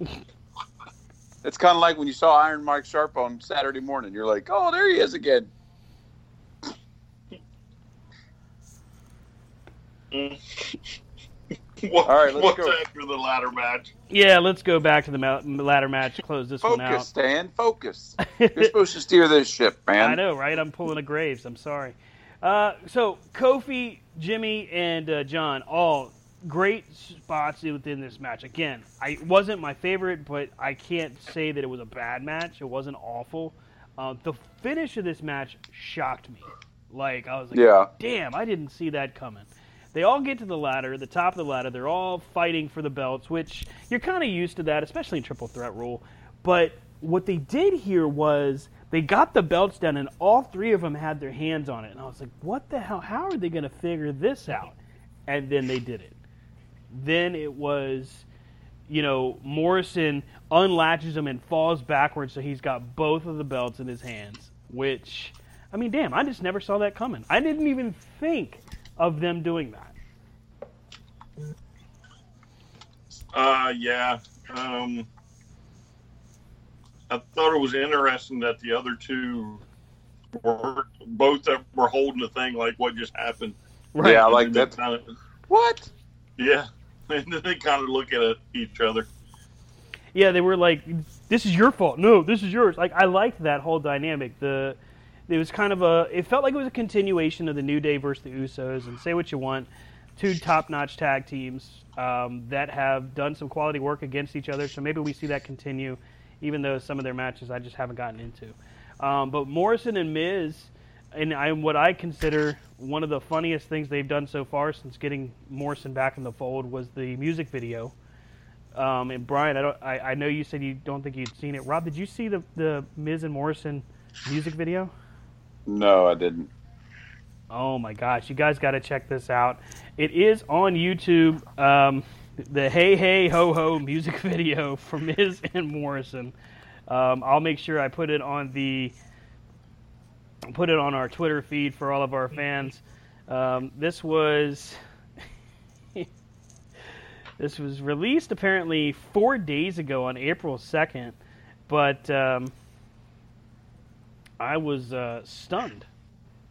It's kind of like when you saw Iron Mike Sharpe on Saturday morning. You're like, oh, there he is again. What, All right, let's what's go. after the ladder match? Yeah, let's go back to the ma- ladder match. Close this one out. Focus, out. Stan. Focus. You're supposed to steer this ship, man. I know, right? I'm pulling a Graves. I'm sorry. Uh, so Kofi, Jimmy, and uh, John all great spots within this match. Again, I wasn't my favorite, but I can't say that it was a bad match. It wasn't awful. Uh, the finish of this match shocked me. Like I was like, Yeah. damn, I didn't see that coming. They all get to the ladder, the top of the ladder. They're all fighting for the belts, which you're kind of used to that, especially in triple threat rule. But what they did here was they got the belts down, and all three of them had their hands on it. And I was like, what the hell? How are they going to figure this out? And then they did it. Then it was, you know, Morrison unlatches him and falls backwards, so he's got both of the belts in his hands. Which, I mean, damn, I just never saw that coming. I didn't even think of them doing that. Uh, yeah. Um, I thought it was interesting that the other two were both that were holding the thing like what just happened. Yeah, And like then that. they Kind of, What? yeah, and then they kind of look at each other. Yeah, they were like, "This is your fault." No, this is yours. Like I liked that whole dynamic. The it was kind of a. It felt like it was a continuation of the New Day versus the Usos. And say what you want, two top-notch tag teams um, that have done some quality work against each other. So maybe we see that continue, even though some of their matches I just haven't gotten into. Um, but Morrison and Miz, and I, what I consider one of the funniest things they've done so far since getting Morrison back in the fold was the music video. Um, and Brian, I don't. I, I know you said you don't think you'd seen it. Rob, did you see the the Miz and Morrison music video? No, I didn't. Oh my gosh, you guys got to check this out. It is on YouTube. Um, the Hey Hey Ho Ho music video for Miz and Morrison. Um, I'll make sure I put it on the put it on our Twitter feed for all of our fans. Um, this was this was released apparently four days ago on April second, but um, I was uh, stunned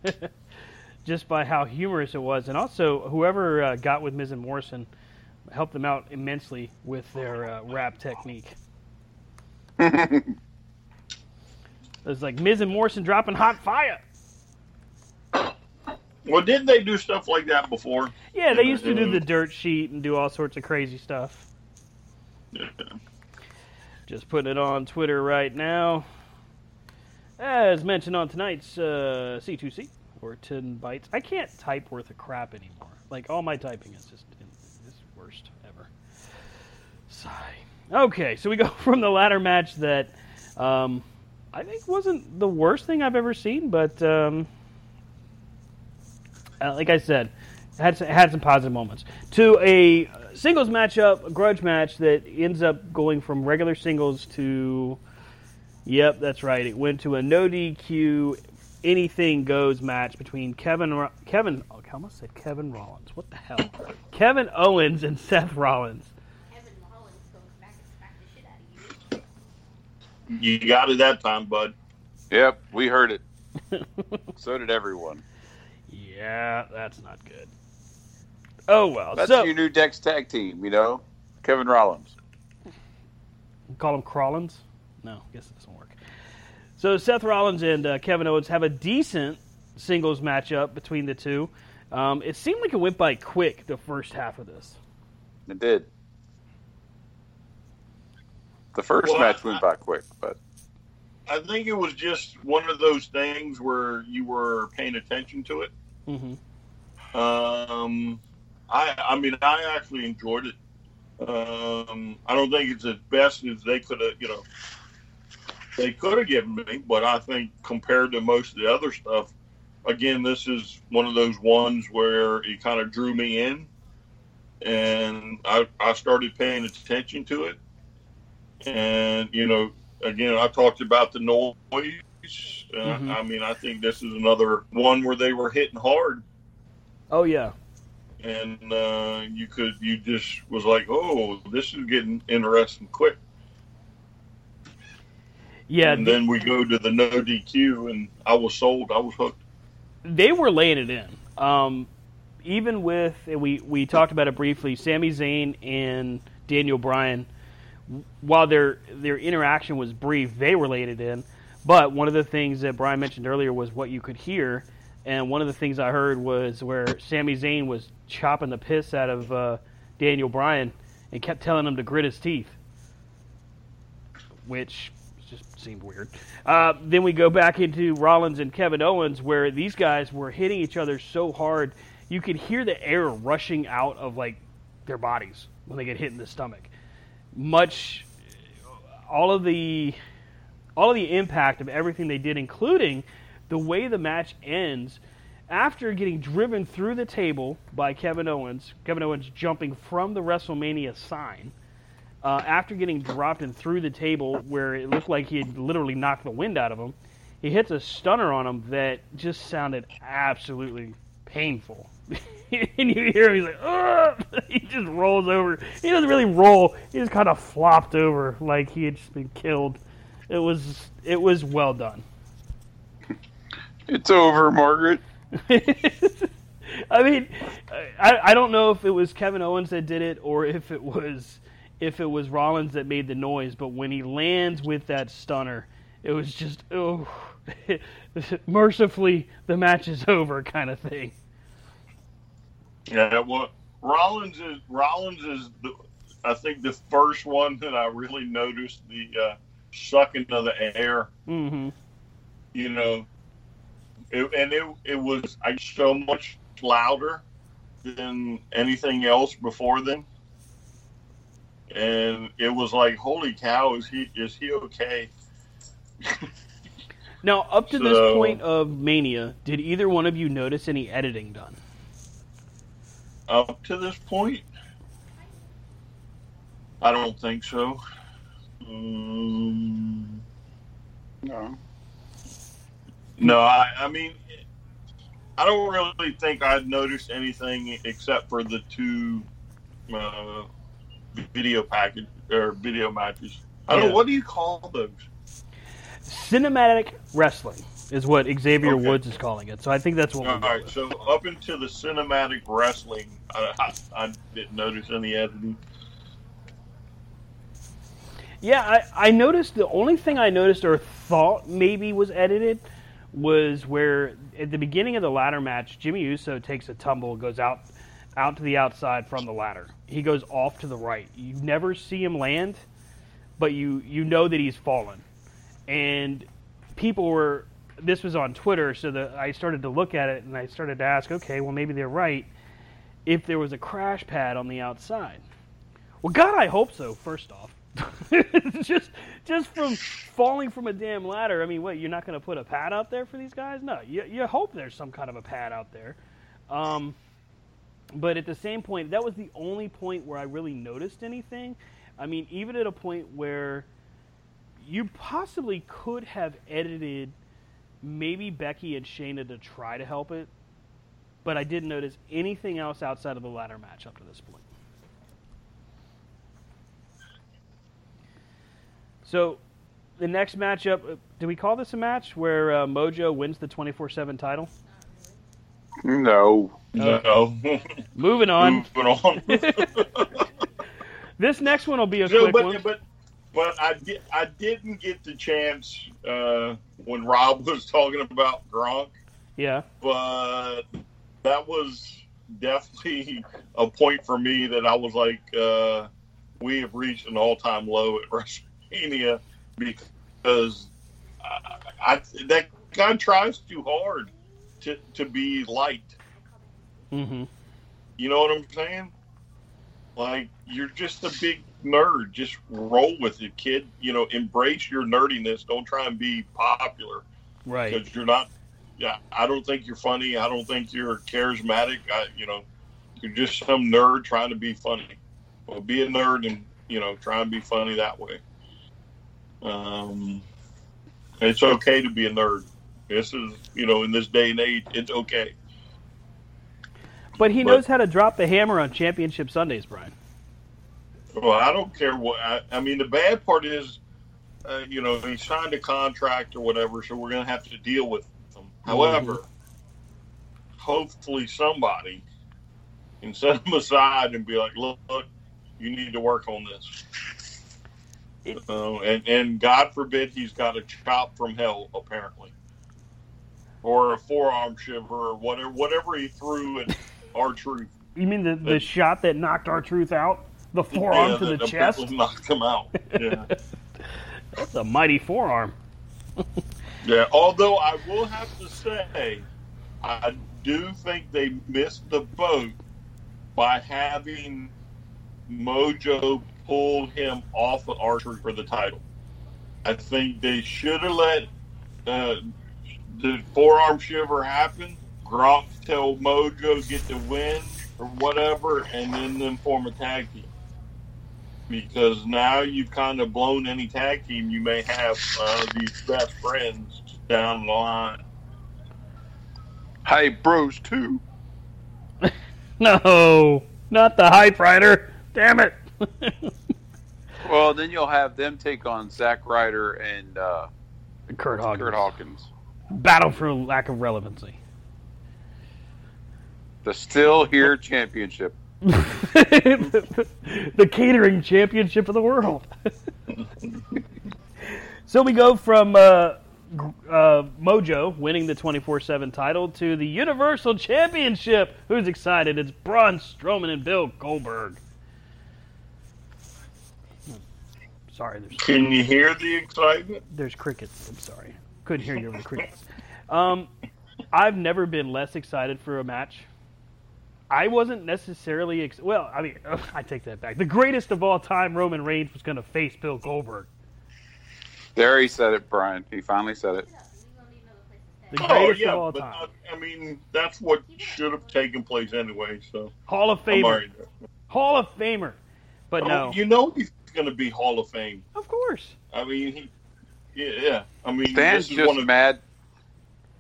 just by how humorous it was, and also whoever uh, got with Miz and Morrison helped them out immensely with their uh, rap technique. it was like Miz and Morrison dropping hot fire. Well, didn't they do stuff like that before? Yeah, they used to do the dirt sheet and do all sorts of crazy stuff. Just putting it on Twitter right now. As mentioned on tonight's uh, C2C, or 10 bytes. I can't type worth a crap anymore. Like, all my typing is just is worst ever. Sigh. Okay, so we go from the ladder match that um, I think wasn't the worst thing I've ever seen, but um, uh, like I said, had some, had some positive moments. To a singles matchup, a grudge match that ends up going from regular singles to, yep, that's right. It went to a no DQ, anything goes match between Kevin Ro- Kevin. Oh, I almost said Kevin Rollins. What the hell? Kevin Owens and Seth Rollins. Kevin Rollins going back and smack the shit out of you. You got it that time, bud. Yep, we heard it. so did everyone. Yeah, that's not good. Oh well. That's so your new Dex tag team, you know? Kevin Rollins. call him Crawlins. No, I guess it doesn't work. So Seth Rollins and uh, Kevin Owens have a decent singles matchup between the two. Um, it seemed like it went by quick the first half of this. It did. The first Well, match I- went by quick, but I think it was just one of those things where you were paying attention to it. Mm-hmm. Um, I I mean I actually enjoyed it. Um, I don't think it's as best as they could have, you know, they could have given me, but I think compared to most of the other stuff, again, this is one of those ones where it kind of drew me in, and I I started paying attention to it, and you know, again, I talked about the noise. Uh, Mhm. I mean, I think this is another one where they were hitting hard Oh yeah. and uh, you could you just was like, oh, this is getting interesting quick. Yeah, and then we go to the no DQ, and I was sold. I was hooked. they were laying it in. Um, even with and we we talked about it briefly. Sami Zayn and Daniel Bryan, while their their interaction was brief, they were laying it in. But one of the things that Brian mentioned earlier was what you could hear, and one of the things I heard was where Sami Zayn was chopping the piss out of uh, Daniel Bryan and kept telling him to grit his teeth, which seemed weird. Uh, then we go back into Rollins and Kevin Owens, where these guys were hitting each other so hard, you could hear the air rushing out of like their bodies when they get hit in the stomach. Much, all of the, all of the impact of everything they did, including the way the match ends. After getting driven through the table by Kevin Owens, Kevin Owens jumping from the WrestleMania sign, uh, after getting dropped and through the table where it looked like he had literally knocked the wind out of him, he hits a stunner on him that just sounded absolutely painful. and you hear him, he's like, Ugh! he just rolls over. He doesn't really roll. He just kind of flopped over like he had just been killed. It was it was well done. it's over, Margaret. I mean, I, I don't know if it was Kevin Owens that did it or if it was if it was Rollins that made the noise, but when he lands with that stunner, it was just oh, mercifully the match is over kind of thing. Yeah, well, Rollins is Rollins is the, I think the first one that I really noticed the uh, sucking of the air. Mm-hmm. You know, it, and it it was I so much louder than anything else before then. And it was like, holy cow, is he is he okay? Now, up to this point of Mania, did either one of you notice any editing done? Up to this point, I don't think so. Um, No. no, I, I mean, I don't really think I'd noticed anything except for the two uh, video package or video matches. I don't Yeah. know what do you call those? Cinematic wrestling is what Xavier Okay. Woods is calling it. So I think that's what All right, with. so up into the cinematic wrestling, I, I, I didn't notice any editing. Yeah, I, I noticed the only thing I noticed or thought maybe was edited was where at the beginning of the ladder match, Jimmy Uso takes a tumble, goes out out to the outside from the ladder. He goes off to the right. You never see him land, but you you know that he's fallen. And people were this was on Twitter, so that I started to look at it and I started to ask, okay, well maybe they're right. If there was a crash pad on the outside. Well, God, I hope so. First off, just just from falling from a damn ladder. I mean, what? You're not going to put a pad out there for these guys? No, you you hope there's some kind of a pad out there. Um, but at the same point, that was the only point where I really noticed anything. I mean, even at a point where you possibly could have edited maybe Becky and Shayna to try to help it, but I didn't notice anything else outside of the ladder match up to this point. So the next matchup, uh, do we call this a match where uh, Mojo wins the 24 7 title? No. No. Moving on. Moving on. This next one will be a So, quick but, one. but but I did I didn't get the chance uh, when Rob was talking about Gronk, Yeah. but that was definitely a point for me that I was like, uh, we have reached an all time low at WrestleMania because I, I, that guy tries too hard to to be light. Mm-hmm. You know what I'm saying? Like you're just a big nerd. Just roll with it, kid. You know, embrace your nerdiness. Don't try and be popular Right. because you're not. Yeah, I don't think you're funny. I don't think you're charismatic. I, you know, you're just some nerd trying to be funny. Well, be a nerd and you know try and be funny that way. Um, it's okay to be a nerd. This is you know in this day and age, it's okay. But he But- knows how to drop the hammer on championship Sundays, Brian. Well, I don't care what. I, I mean, the bad part is, uh, you know, he signed a contract or whatever, so we're going to have to deal with him. However, hopefully somebody can set him aside and be like, "Look, look you need to work on this." Uh, and and God forbid he's got a chop from hell, apparently, or a forearm shiver, or whatever whatever he threw at R-Truth. You mean the, the shot that knocked R-Truth out? The forearm Yeah, to the that chest? knocked him out. Yeah. That's a mighty forearm. Yeah, although I will have to say, I do think they missed the boat by having Mojo pull him off of Archer for the title. I think they should have let uh, the forearm shiver happen. Gronk tell Mojo get the win or whatever, and then them form a tag team. Because now you've kind of blown any tag team you may have uh, these best friends down the line. Hey, bros, too. No, not the hype rider. Damn it. Well, then you'll have them take on Zack Ryder and uh, Curt Hawkins. Curt Hawkins. Battle for lack of relevancy. The Still Here Championship. the catering championship of the world. so we go from uh, uh, Mojo winning the 24 7 title to the Universal Championship. Who's excited? It's Braun Strowman and Bill Goldberg. Sorry, there's Can you hear the excitement? there's crickets. I'm sorry, couldn't hear you over the crickets. Um, I've never been less excited for a match. I wasn't necessarily ex- well. I mean, I take that back. The greatest of all time, Roman Reigns, was going to face Bill Goldberg. There he said it, Brian. He finally said it. The Oh greatest yeah, of all but time. uh, I mean that's what should have taken place anyway. So Hall of I'm Famer. Hall of Famer. But Oh, no, you know he's going to be Hall of Fame. of course. I mean, he, yeah, yeah. I mean, Stan's this is just one of mad.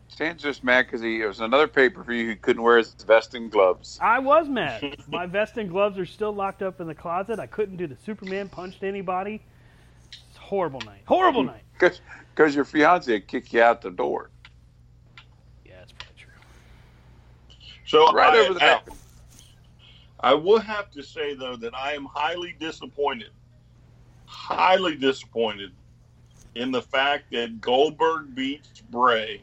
Stan's just mad because he it was another pay per view. He couldn't wear his vest and gloves. I was mad. My vest and gloves are still locked up in the closet. I couldn't do the Superman punch to anybody. It's a horrible night. Horrible night. Because your fiance would kick you out the door. Yeah, it's probably true. So Right I, over the I- balcony. I will have to say though that I am highly disappointed, highly disappointed in the fact that Goldberg beats Bray,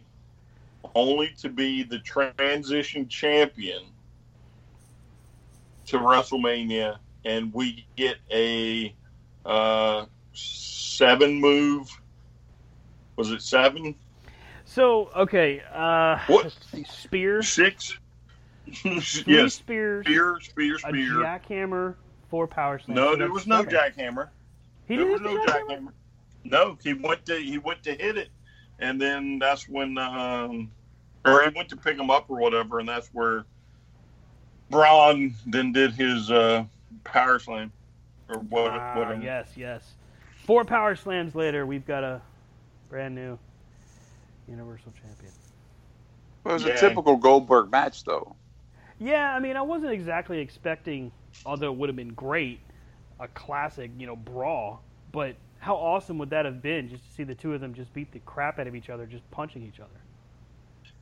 only to be the transition champion to WrestleMania, and we get a uh, seven move. Was it seven? So okay, uh, What? see, spear, Six? three yes. spears, Spear, spear, a spear. jackhammer, four power slams. No, there was no jackhammer. He there didn't was no jackhammer? jackhammer. No, he went to he went to hit it, and then that's when um, or he went to pick him up or whatever, and that's where Braun then did his uh, power slam or what? Ah, whatever. yes, yes. Four power slams later, we've got a brand new Universal Champion. It was Yeah. a typical Goldberg match, though. Yeah, I mean, I wasn't exactly expecting, although it would have been great, a classic, you know, brawl. But how awesome would that have been just to see the two of them just beat the crap out of each other, just punching each other?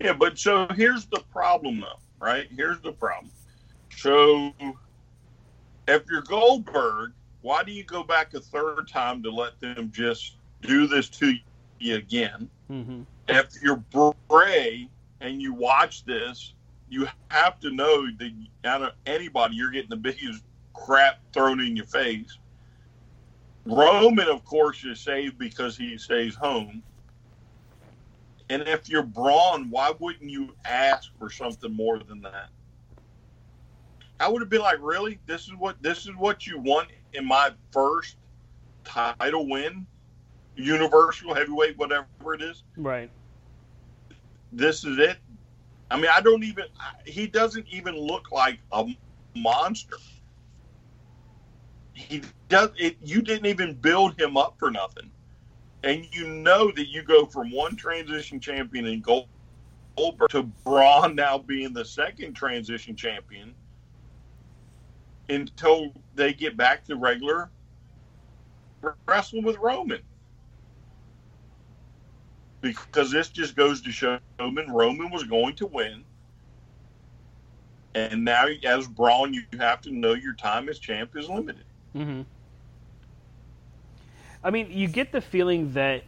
Yeah, but so here's the problem, though, right? Here's the problem. So if you're Goldberg, why do you go back a third time to let them just do this to you again? Mm-hmm. If you're Bray and you watch this, you have to know that out of anybody, you're getting the biggest crap thrown in your face. Roman, of course, is saved because he stays home. And if you're Braun, why wouldn't you ask for something more than that? I would have been like, really? This is what this is what you want in my first title win, universal heavyweight, whatever it is. Right. This is it. I mean, I don't even. He doesn't even look like a monster. He does it. You didn't even build him up for nothing, and you know that you go from one transition champion in Goldberg to Braun now being the second transition champion until they get back to regular wrestling with Roman. Because this just goes to show Roman Roman was going to win. And now, as Braun, you have to know your time as champ is limited. Mm-hmm. I mean, you get the feeling that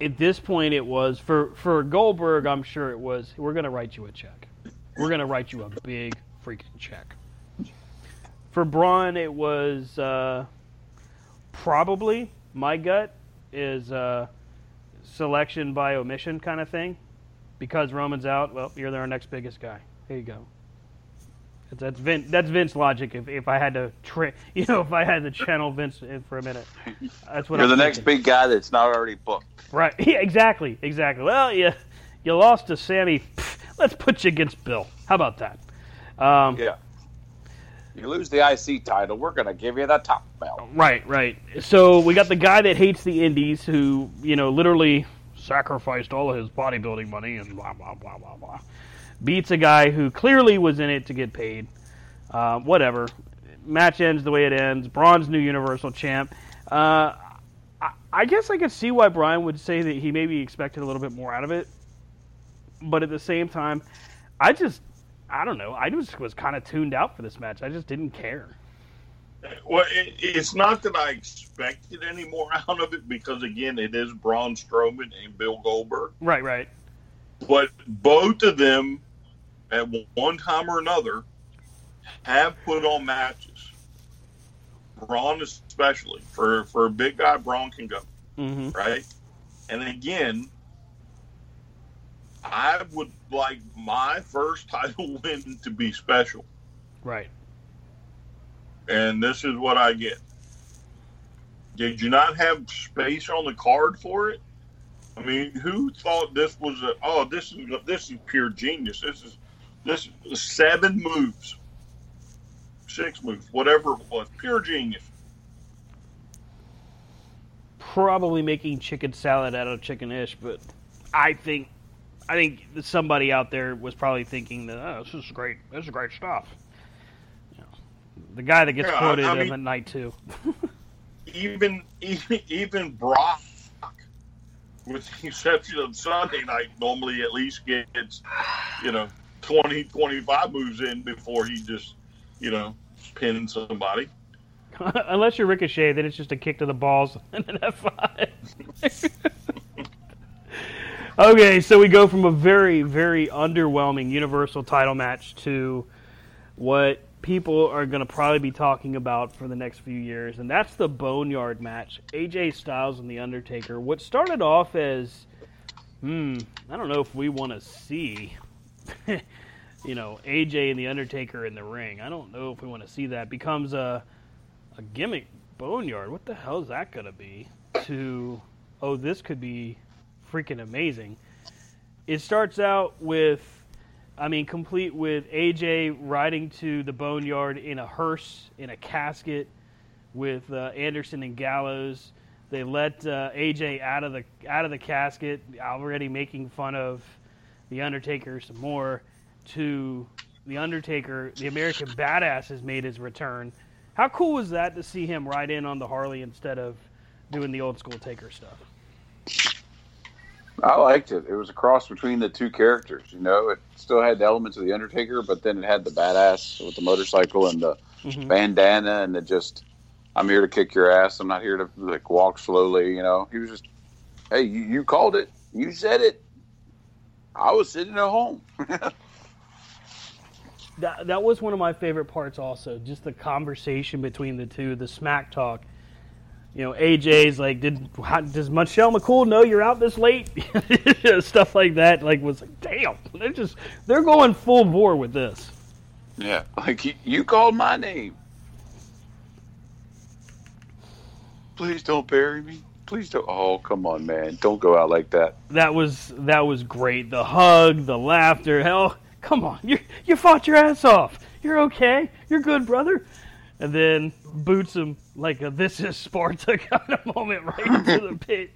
at this point it was for for Goldberg. I'm sure it was. We're going to write you a check. We're going to write you a big freaking check. For Braun, it was uh, probably my gut is uh, selection by omission kind of thing. Because Roman's out, well, you're our next biggest guy. Here you go. That's Vince, that's Vince logic. If, if I had to, tra- you know, if I had to channel Vince in for a minute, that's what You're I'm the next big guy that's not already booked. Right? Yeah, exactly, exactly. Well, you you lost to Sami. Let's put you against Bill. How about that? Um, Yeah. You lose the IC title, we're going to give you the top belt. Right, right. So we got the guy that hates the indies, who you know literally sacrificed all of his bodybuilding money and blah blah blah blah blah. Beats a guy who clearly was in it to get paid. Uh, whatever. Match ends the way it ends. Braun's new Universal Champ. Uh, I, I guess I could see why Brian would say that he maybe expected a little bit more out of it, but at the same time, I just I don't know. I just was kind of tuned out for this match. I just didn't care. Well, it, it's not that I expected any more out of it because, again, it is Braun Strowman and Bill Goldberg. Right, right. But both of them, at one time or another, have put on matches. Braun especially for for a big guy, Braun can go Mm-hmm. right. And again, I would like my first title win to be special, Right. and this is what I get. Did you not have space on the card for it? I mean, who thought this was a? Oh, this is this is pure genius. This is this is seven moves, six moves, whatever it was, pure genius. probably making chicken salad out of chicken ish, but I think I think somebody out there was probably thinking that oh, this is great, this is great stuff. You know, the guy that gets Yeah, quoted I mean- at night too. even even even Brock, with the exception of Sunday night, normally at least gets you know 20, 25 moves in before he just you know pins somebody. Unless you're Ricochet, then it's just a kick to the balls and an F5. okay, so we go from a very, very underwhelming Universal title match to what people are going to probably be talking about for the next few years, and that's the Boneyard match. AJ Styles and The Undertaker. What started off as, hmm, I don't know if we want to see. you know, AJ and The Undertaker in the ring. I don't know if we want to see that. Becomes a a gimmick boneyard. What the hell is that going to be? To oh, this could be freaking amazing. It starts out with, I mean, complete with AJ riding to the boneyard in a hearse in a casket with uh, Anderson and Gallows. They let uh, AJ out of the out of the casket, already making fun of the Undertaker some more. To the Undertaker, the American Badass has made his return. How cool was that to see him ride in on the Harley instead of doing the old school Taker stuff. I liked it. It was a cross between the two characters. You know, it still had the elements of the Undertaker, but then it had the badass with the motorcycle and the Mhm. bandana, and the just, I'm here to kick your ass. I'm not here to like walk slowly. You know, he was just, hey, you, you called it, you said it. I was sitting at home. That that was one of my favorite parts. Also, just the conversation between the two, the smack talk. You know, AJ's like, did how, does Michelle McCool know you're out this late? Stuff like that. Like, was like, damn, they're just they're going full bore with this. yeah, like you, you called my name. Please don't bury me. Please don't. Oh, come on, man! Don't go out like that. That was that was great. The hug, the laughter. Hell, come on, you you fought your ass off. You're okay. You're good, brother. And then boots him like a "This is Sparta" kind of moment right into the pit.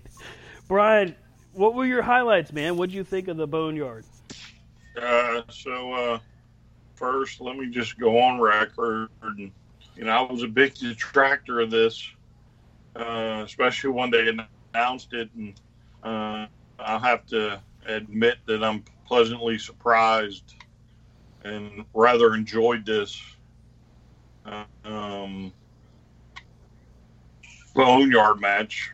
Brian, what were your highlights, man? What would you think of the Boneyard? Uh, so uh, first, let me just go on record. And, you know, I was a big detractor of this, uh, especially when they announced it, and uh, I'll have to admit that I'm pleasantly surprised and rather enjoyed this. Uh, um, boneyard match.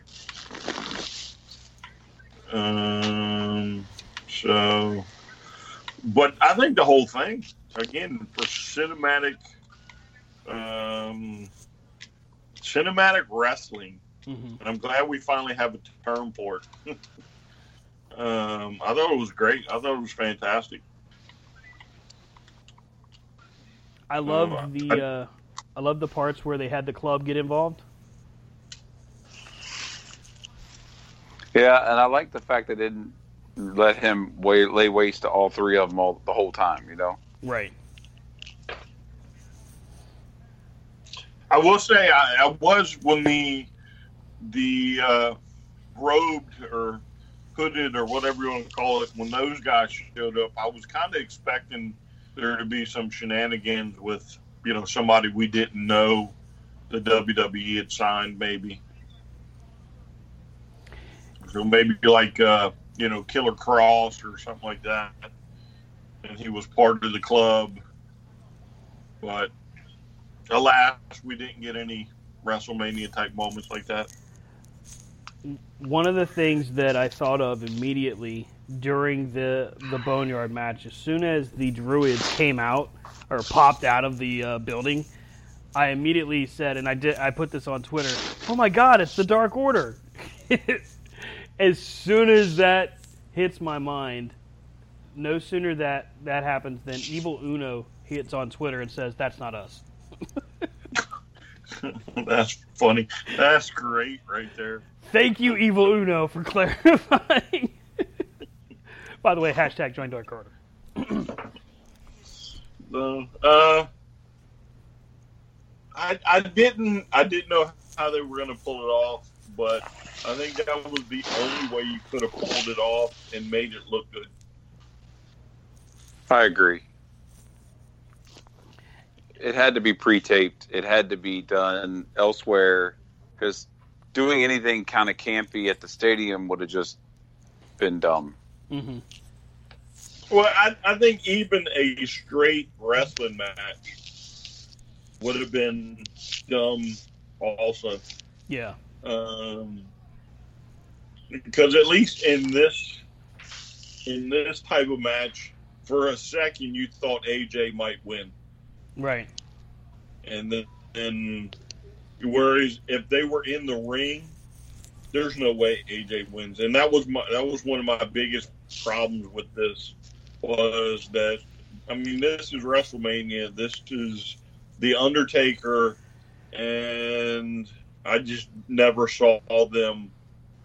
Um, so but I think the whole thing, again, for cinematic, um, cinematic wrestling, Mhm. and I'm glad we finally have a term for it. um, I thought it was great. I thought it was fantastic. I love the uh, I love the parts where they had the club get involved. Yeah, and I like the fact they didn't let him way, lay waste to all three of them all the whole time. You know. Right. I will say I, I was when the the uh, robed or hooded or whatever you want to call it when those guys showed up. I was kind of expecting there to be some shenanigans with you know somebody we didn't know the WWE had signed maybe. So maybe like uh, you know Killer Kross or something like that, and he was part of the club. But alas, we didn't get any WrestleMania type moments like that. One of the things that I thought of immediately during the the Boneyard match, as soon as the Druids came out or popped out of the uh, building, I immediately said, and I did, I put this on Twitter. Oh my God, it's the Dark Order! as soon as that hits my mind, no sooner that that happens than Evil Uno hits on Twitter and says, "That's not us." That's funny. That's great right there. Thank you, Evil Uno, for clarifying. By the way, hashtag join Dark Order. So, uh, I I didn't I didn't know how they were going to pull it off, but I think that was the only way you could have pulled it off and made it look good. I agree. It had to be pre-taped. It had to be done elsewhere because doing anything kind of campy at the stadium would have just been dumb. Mm-hmm. Well, I, I think even a straight wrestling match would have been dumb also. Yeah. Um, because at least in this in this type of match, for a second you thought AJ might win, Right. and then, then whereas if they were in the ring, there's no way AJ wins, and that was my that was one of my biggest problems with this was that I mean this is WrestleMania, this is the Undertaker, and I just never saw them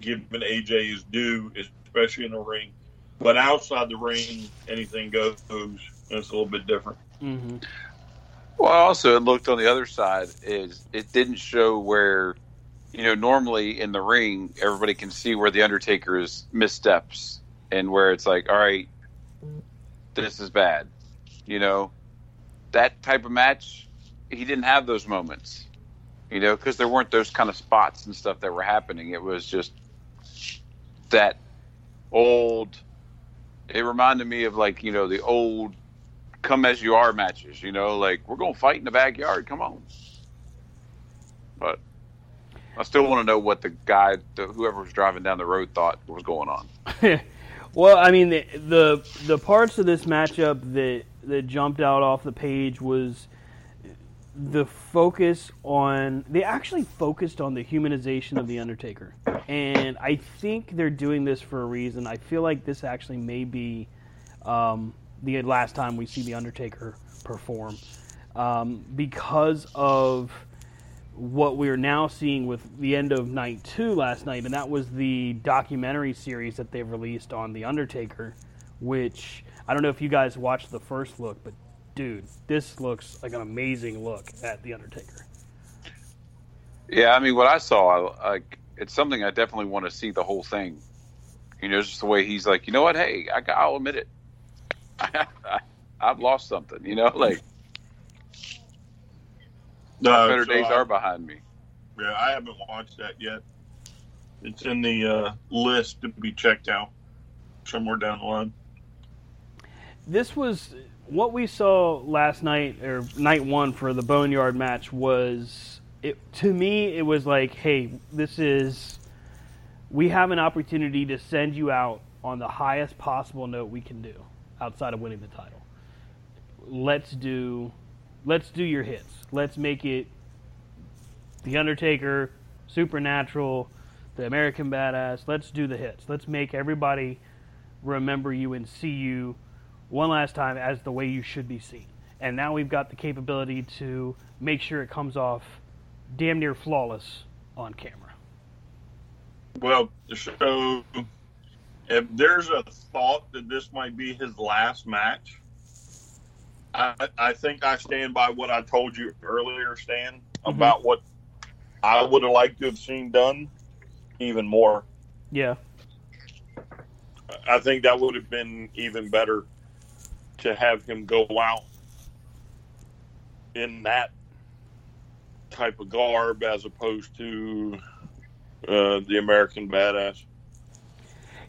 giving AJ his due, especially in the ring. But outside the ring, anything goes. And it's a little bit different. Mm-hmm. Well, also it looked on the other side is it didn't show where, you know, normally in the ring everybody can see where the Undertaker's missteps and where it's like, all right, this is bad, you know, that type of match. He didn't have those moments. You know, because there weren't those kind of spots and stuff that were happening. It was just that old. It reminded me of like you know the old come as you are matches. You know, like we're gonna fight in the backyard. Come on. But I still want to know what the guy, the, whoever was driving down the road, thought was going on. well, I mean, the, the the parts of this matchup that that jumped out off the page was the focus on they actually focused on the humanization of the Undertaker, and I think they're doing this for a reason. I feel like this actually may be um, the last time we see the Undertaker perform um, because of what we're now seeing with the end of night two last night, and that was the documentary series that they've released on the Undertaker, which I don't know if you guys watched the first look, but dude, this looks like an amazing look at the Undertaker. Yeah, I mean, what I saw, I, like, it's something I definitely want to see the whole thing. You know, just the way he's like, you know what? Hey, I, I'll admit it. I, have lost something. You know, like no, better so days I, are behind me. Yeah, I haven't watched that yet. It's in the uh, list to be checked out somewhere down the line. This was what we saw last night or night one for the Boneyard match was it to me it was like, hey, this is we have an opportunity to send you out on the highest possible note we can do outside of winning the title. Let's do let's do your hits. Let's make it The Undertaker, Supernatural, The American Badass. Let's do the hits. Let's make everybody remember you and see you one last time as the way you should be seen. And now we've got the capability to make sure it comes off damn near flawless on camera. Well, so if there's a thought that this might be his last match, I, I think I stand by what I told you earlier, Stan, Mm-hmm. about what I would have liked to have seen done even more. Yeah. I think that would have been even better to have him go out in that type of garb as opposed to uh, the American Badass.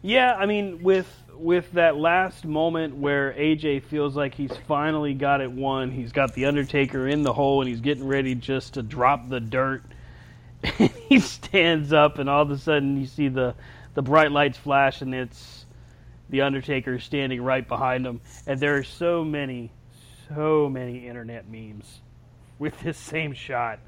Yeah, I mean, with with that last moment where AJ feels like he's finally got it won, he's got the Undertaker in the hole, and he's getting ready just to drop the dirt. He stands up, and all of a sudden you see the the bright lights flash, and it's the Undertaker standing right behind him. And there are so many, so many internet memes with this same shot.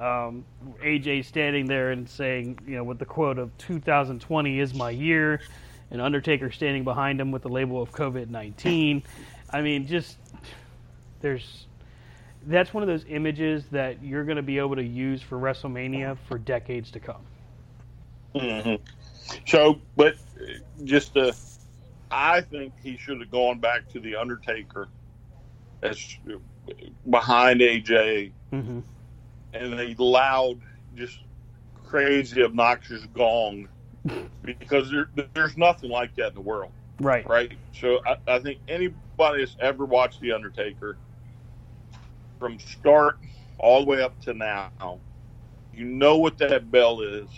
Um, AJ standing there and saying, you know, with the quote of 2020 is my year, and Undertaker standing behind him with the label of COVID 19. I mean, just there's that's one of those images that you're going to be able to use for WrestleMania for decades to come. hmm So, but just uh, I think he should have gone back to the Undertaker as behind AJ, Mm-hmm. And a loud, just crazy, obnoxious gong, because there, there's nothing like that in the world, Right. right? So, I, I think anybody that's ever watched the Undertaker from start all the way up to now, you know what that bell is.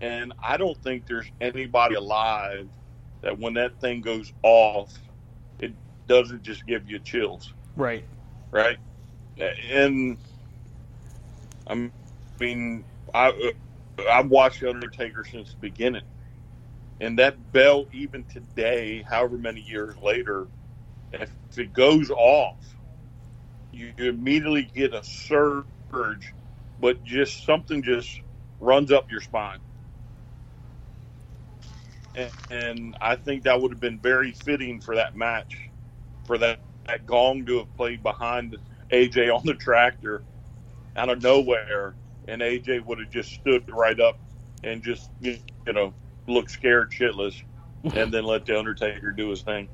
And I don't think there's anybody alive that when that thing goes off, it doesn't just give you chills, Right. right? And I mean, I uh, I've watched Undertaker since the beginning, and that bell, even today, however many years later, if it goes off, you immediately get a surge, but just something just runs up your spine. And, and I think that would have been very fitting for that match, for that, that gong to have played behind AJ on the tractor out of nowhere, and AJ would have just stood right up and just, you know, look scared shitless, and then let The Undertaker do his thing.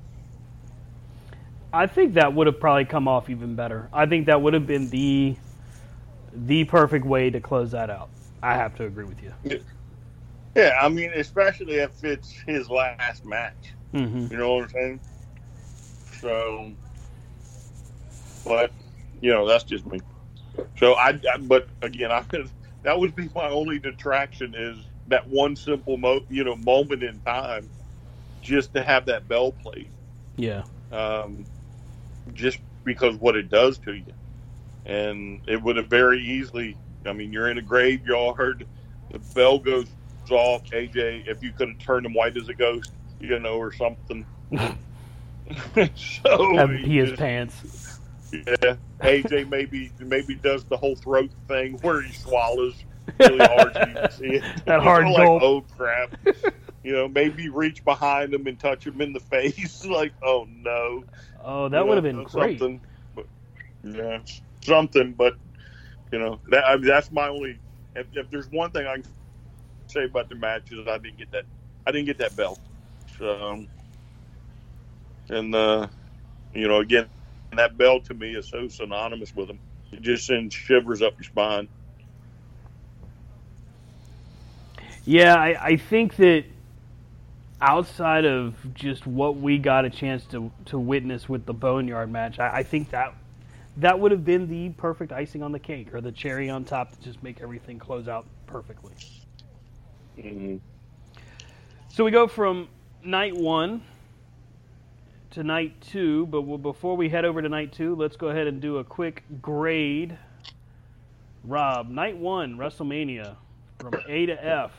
I think that would have probably come off even better. I think that would have been the the perfect way to close that out. I have to agree with you. Yeah, I mean, especially if it's his last match. Mm-hmm. You know what I'm saying? So, but you know, that's just me. So I, I but again, I that would be my only detraction is that one simple mo, you know, moment in time, just to have that bell played. Yeah. Um, just because what it does to you, and it would have very easily. I mean, you're in a graveyard. The bell goes off. AJ, if you could have turned him white as a ghost, you know, or something. so pee his pants. Yeah, AJ maybe maybe does the whole throat thing where he swallows really hard. So you can see it. That hard like, gulp. oh crap! you know, maybe reach behind him and touch him in the face. like, oh no. Oh, that You would have been great. Something, but, yeah, something. But you know, that I mean, that's my only. If, if there's one thing I can say about the match is I didn't get that. I didn't get that belt. So, and uh, you know, again, that bell to me is so synonymous with them. It just sends shivers up your spine. Yeah, I, I think that outside of just what we got a chance to to witness with the Boneyard match, I, I think that that would have been the perfect icing on the cake or the cherry on top to just make everything close out perfectly. Mm-hmm. So we go from night one to night two, but we'll, before we head over to night two, let's go ahead and do a quick grade. Rob, night one, WrestleMania, from A to F.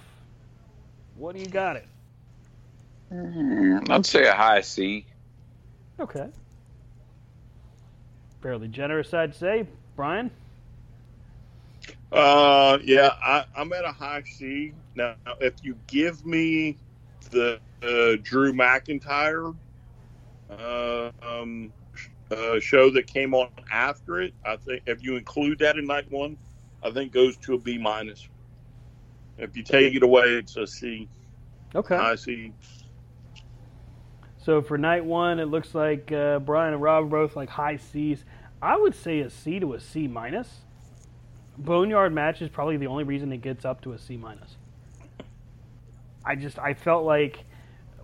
What do you got it? I'd say a high C. Okay. Fairly generous, I'd say. Brian? Uh, yeah, I, I'm at a high C now. If you give me the uh, Drew McIntyre uh, um, uh, show that came on after it, I think if you include that in night one, I think goes to a B minus. If you take it away, it's a C. Okay. I see. So for night one, it looks like uh, Brian and Rob are both like high C's. I would say a C to a C minus. Boneyard match is probably the only reason it gets up to a C minus. I just I felt like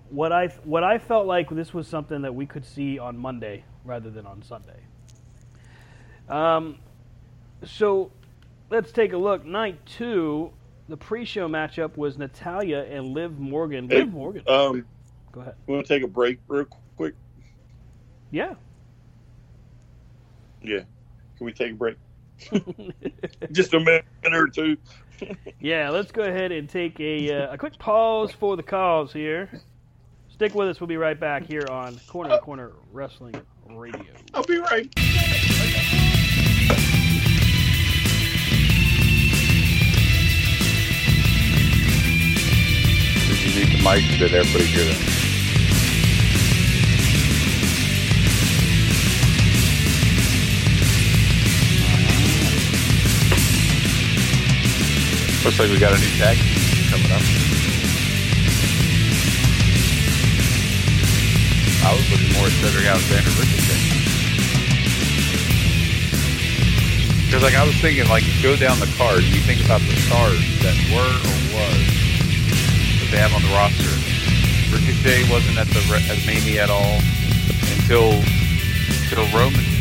what I what I felt like this was something that we could see on Monday rather than on Sunday. Um, so let's take a look. Night two, the pre-show matchup was Natalya and Liv Morgan. Hey, Liv Morgan. Um, Go ahead. We want to take a break real quick? Yeah. Yeah. Can we take a break? Just a minute or two. Yeah, let's go ahead and take a, uh, a quick pause for the calls here. Stick with us. We'll be right back here on Corner to Corner Wrestling Radio. I'll be right. Did you need the mic? Did everybody hear that? Looks like we got a new tag coming up. I was looking more at Cedric Alexander Ricochet. Because like I was thinking, like you go down the card, you think about the stars that were or was that they have on the roster. Ricochet wasn't at the at Mania at all until until Roman.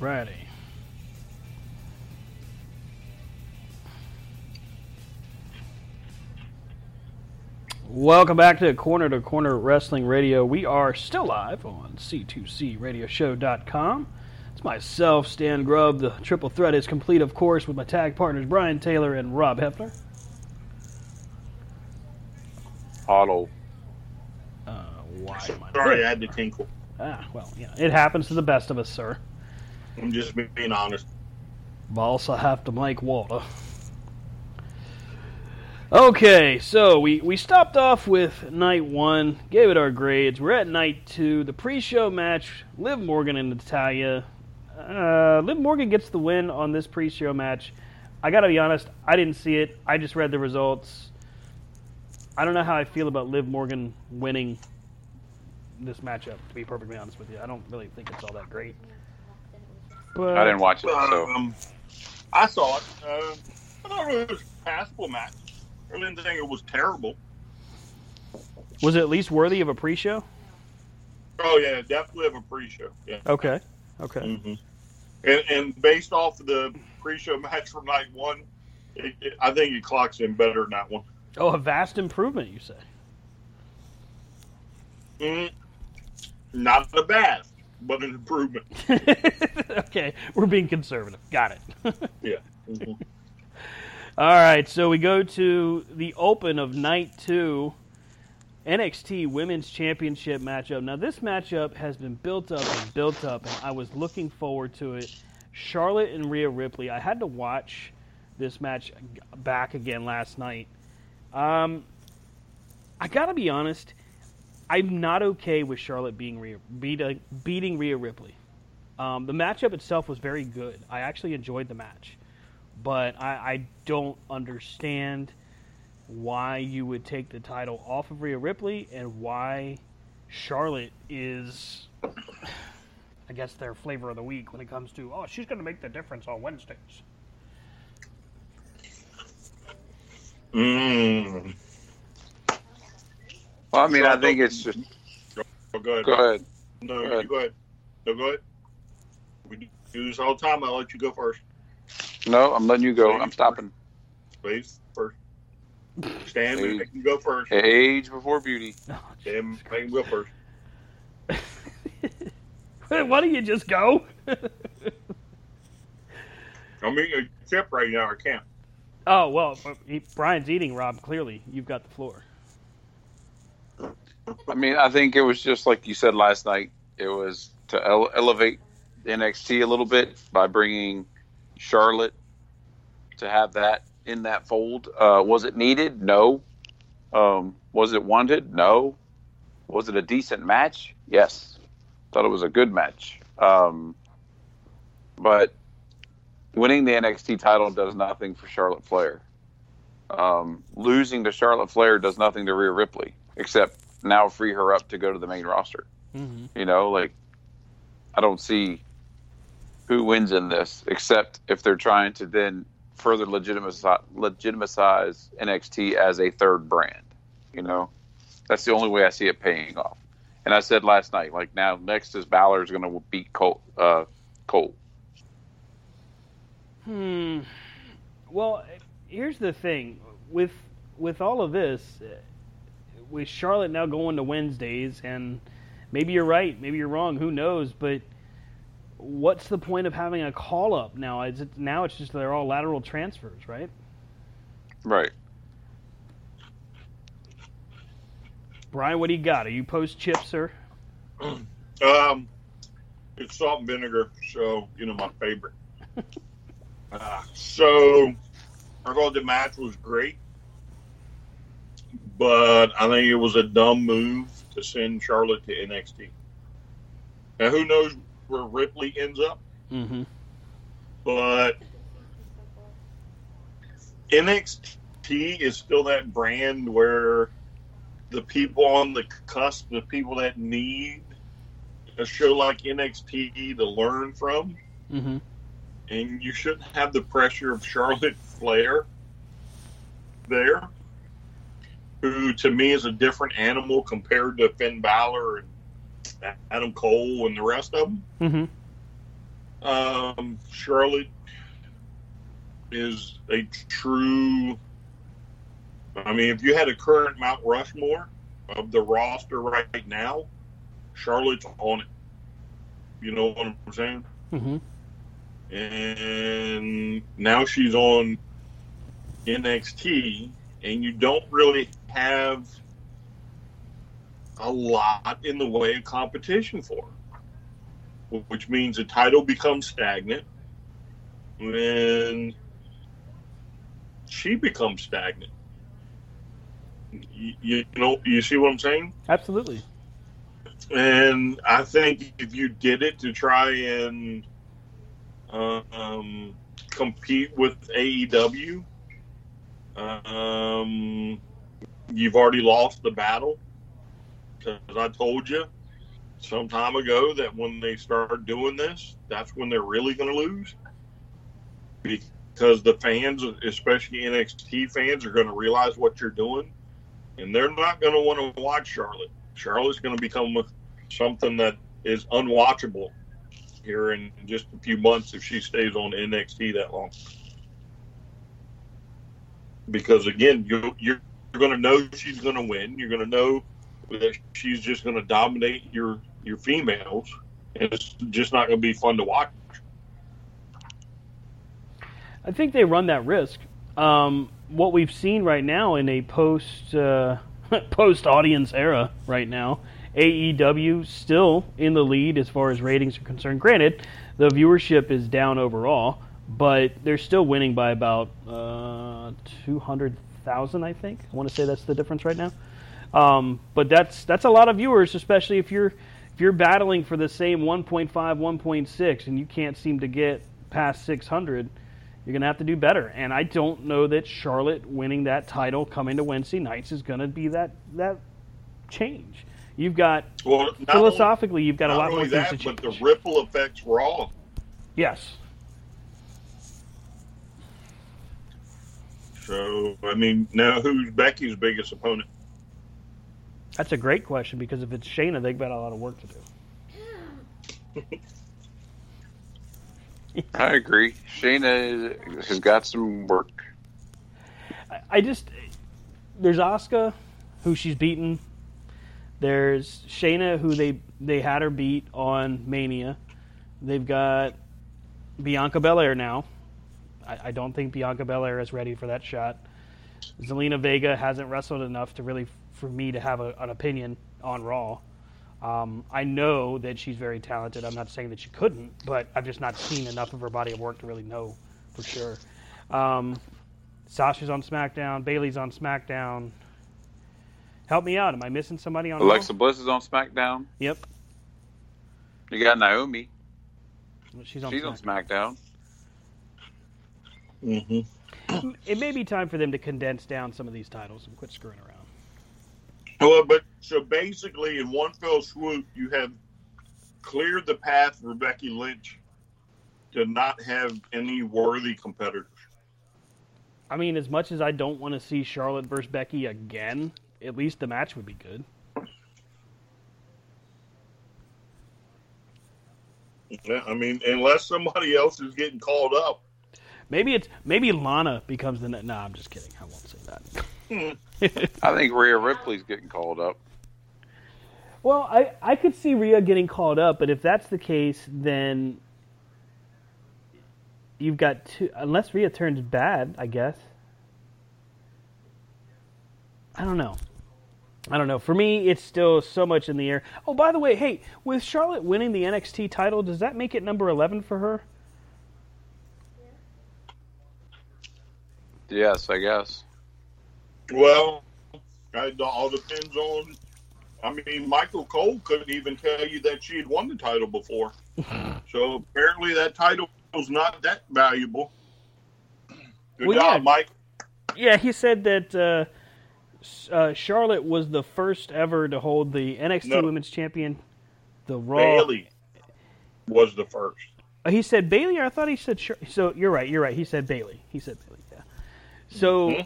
Alrighty. Welcome back to Corner to Corner Wrestling Radio. We are still live on C2CRadioshow.com. It's myself, Stan Grubb. The triple threat is complete, of course, with my tag partners Brian Taylor and Rob Hefner. Auto. Uh, why am I Sorry, I had to tinkle. Ah, well, yeah, it happens to the best of us, sir. I'm just being honest. Boss, I have to make water. Okay, so we, we stopped off with night one, gave it our grades. We're at night two. The pre show match Liv Morgan and Natalya. Uh, Liv Morgan gets the win on this pre show match. I gotta be honest, I didn't see it. I just read the results. I don't know how I feel about Liv Morgan winning this matchup, to be perfectly honest with you. I don't really think it's all that great. But I didn't watch it, so Um, I saw it. Uh, I thought it was a passable match. I didn't think it was terrible. Was it at least worthy of a pre show? Oh yeah, definitely have a pre-show. Yeah. Okay. Okay. hmm And, and based off of the pre-show match from night one, it, it, I think it clocks in better than that one. Oh, a vast improvement, you say? Mm, not a bad, but an improvement. okay, we're being conservative. Got it. Yeah. Mhm. All right, so we go to the open of night two, NXT Women's Championship matchup. Now, this matchup has been built up and built up, and I was looking forward to it. Charlotte and Rhea Ripley. I had to watch this match back again last night. Um, I gotta be honest, I'm not okay with Charlotte being Rhea, beating, beating Rhea Ripley. Um, the matchup itself was very good. I actually enjoyed the match, but I, I don't understand why you would take the title off of Rhea Ripley and why Charlotte is, I guess, their flavor of the week when it comes to oh she's going to make the difference on Wednesdays. Mm. Well, I mean, I think it's just Oh, go ahead. go ahead. No, Go you ahead. go ahead. No, go ahead. We do this all the time. I'll let you go first. No, I'm letting you go. I'm stopping. Please, first. Stan Hey. and make him go first. Age before beauty. Oh, Stan, make him go first. why don't you just go? I'm eating a chip right now. I can't. oh well, Brian's eating. Rob, clearly you've got the floor. I mean, I think it was just like you said last night. It was to ele- elevate NXT a little bit by bringing Charlotte to have that in that fold. Uh, was it needed? No. Um, was it wanted? No. Was it a decent match? Yes. Thought it was a good match. Um, but winning the NXT title does nothing for Charlotte Flair. Um, losing to Charlotte Flair does nothing to Rhea Ripley, except now free her up to go to the main roster. Mm-hmm. You know, like I don't see who wins in this, except if they're trying to then further legitimize, legitimize NXT as a third brand. You know, that's the only way I see it paying off. And I said last night, like now next is Balor's going to beat Cole. Uh, Cole. Hmm. Well, here's the thing with with all of this, uh, with Charlotte now going to Wednesdays, and maybe you're right, maybe you're wrong, who knows? But what's the point of having a call up now? Is it now? It's just they're all lateral transfers, right? Right. Brian, what do you got? Are you post chip, sir? Um, it's salt and vinegar, so you know my favorite. uh, so I thought the match was great, but I think it was a dumb move to send Charlotte to NXT. Now who knows where Ripley ends up, Mm-hmm. but NXT is still that brand where the people on the cusp, the people that need a show like NXT to learn from, Mm-hmm. and you shouldn't have the pressure of Charlotte Flair there, who to me is a different animal compared to Finn Balor and Adam Cole and the rest of them. Mm-hmm. Um, Charlotte is a true. I mean, if you had a current Mount Rushmore of the roster right now, Charlotte's on it. You know what I'm saying? Mm-hmm. And now she's on NXT, and you don't really have a lot in the way of competition for which means the title becomes stagnant, and she becomes stagnant. You, you know, you see what I'm saying? Absolutely. And I think if you did it to try and um, compete with AEW, um, you've already lost the battle. Because I told you some time ago that when they start doing this, that's when they're really going to lose. Because the fans, especially NXT fans, are going to realize what you're doing, and they're not going to want to watch Charlotte. Charlotte's going to become something that is unwatchable here in just a few months if she stays on NXT that long. Because again, you, you're going to know she's going to win. You're going to know that she's just going to dominate your your females, and it's just not going to be fun to watch. I think they run that risk. Um, what we've seen right now in a post uh, post audience era right now, AEW still in the lead as far as ratings are concerned. Granted, the viewership is down overall, but they're still winning by about uh, two hundred thousand. I think I want to say that's the difference right now. Um, but that's that's a lot of viewers, especially if you're if you're battling for the same 1.5, 1.6, and you can't seem to get past 600 you're going to have to do better. And I don't know that Charlotte winning that title coming to Wednesday nights is going to be that that change. You've got well, philosophically, you've got a lot more that, things to change. but the ripple effects Raw. Yes. So I mean, now who's Becky's biggest opponent? That's a great question because if it's Shayna, they've got a lot of work to do. I agree. Shayna has got some work. I, I just there's Asuka, who she's beaten. There's Shayna, who they they had her beat on Mania. They've got Bianca Belair now. I, I don't think Bianca Belair is ready for that shot. Zelina Vega hasn't wrestled enough to really for me to have a, an opinion on Raw. Um, I know that she's very talented. I'm not saying that she couldn't, but I've just not seen enough of her body of work to really know for sure. Um, Sasha's on SmackDown. Bayley's on SmackDown. Help me out. Am I missing somebody on Alexa Raw? Bliss is on SmackDown. Yep. You got Naomi. She's on She's on SmackDown. Mm-hmm. It may be time for them to condense down some of these titles and quit screwing around. Well, but so basically, in one fell swoop, you have cleared the path for Becky Lynch to not have any worthy competitors. I mean, as much as I don't want to see Charlotte versus Becky again, at least the match would be good. Yeah, I mean, unless somebody else is getting called up. Maybe it's maybe Lana becomes the. No, I'm just kidding. I won't say that. I think Rhea Ripley's getting called up. Well, I, I could see Rhea getting called up, but if that's the case, then you've got two. Unless Rhea turns bad, I guess. I don't know. I don't know. For me, it's still so much in the air. Oh, by the way, hey, with Charlotte winning the NXT title, does that make it number 11 for her? Yes, I guess. Well, it all depends on. I mean, Michael Cole couldn't even tell you that she had won the title before. so apparently, that title was not that valuable. Good Well, job, yeah. Mike. Yeah, he said that uh, uh, Charlotte was the first ever to hold the NXT No. Women's Champion, the Raw. Bayley was the first. Uh, He said Bayley. Or I thought he said. Char- so you're right. You're right. He said Bayley. He said Bayley. Yeah. So Mm-hmm.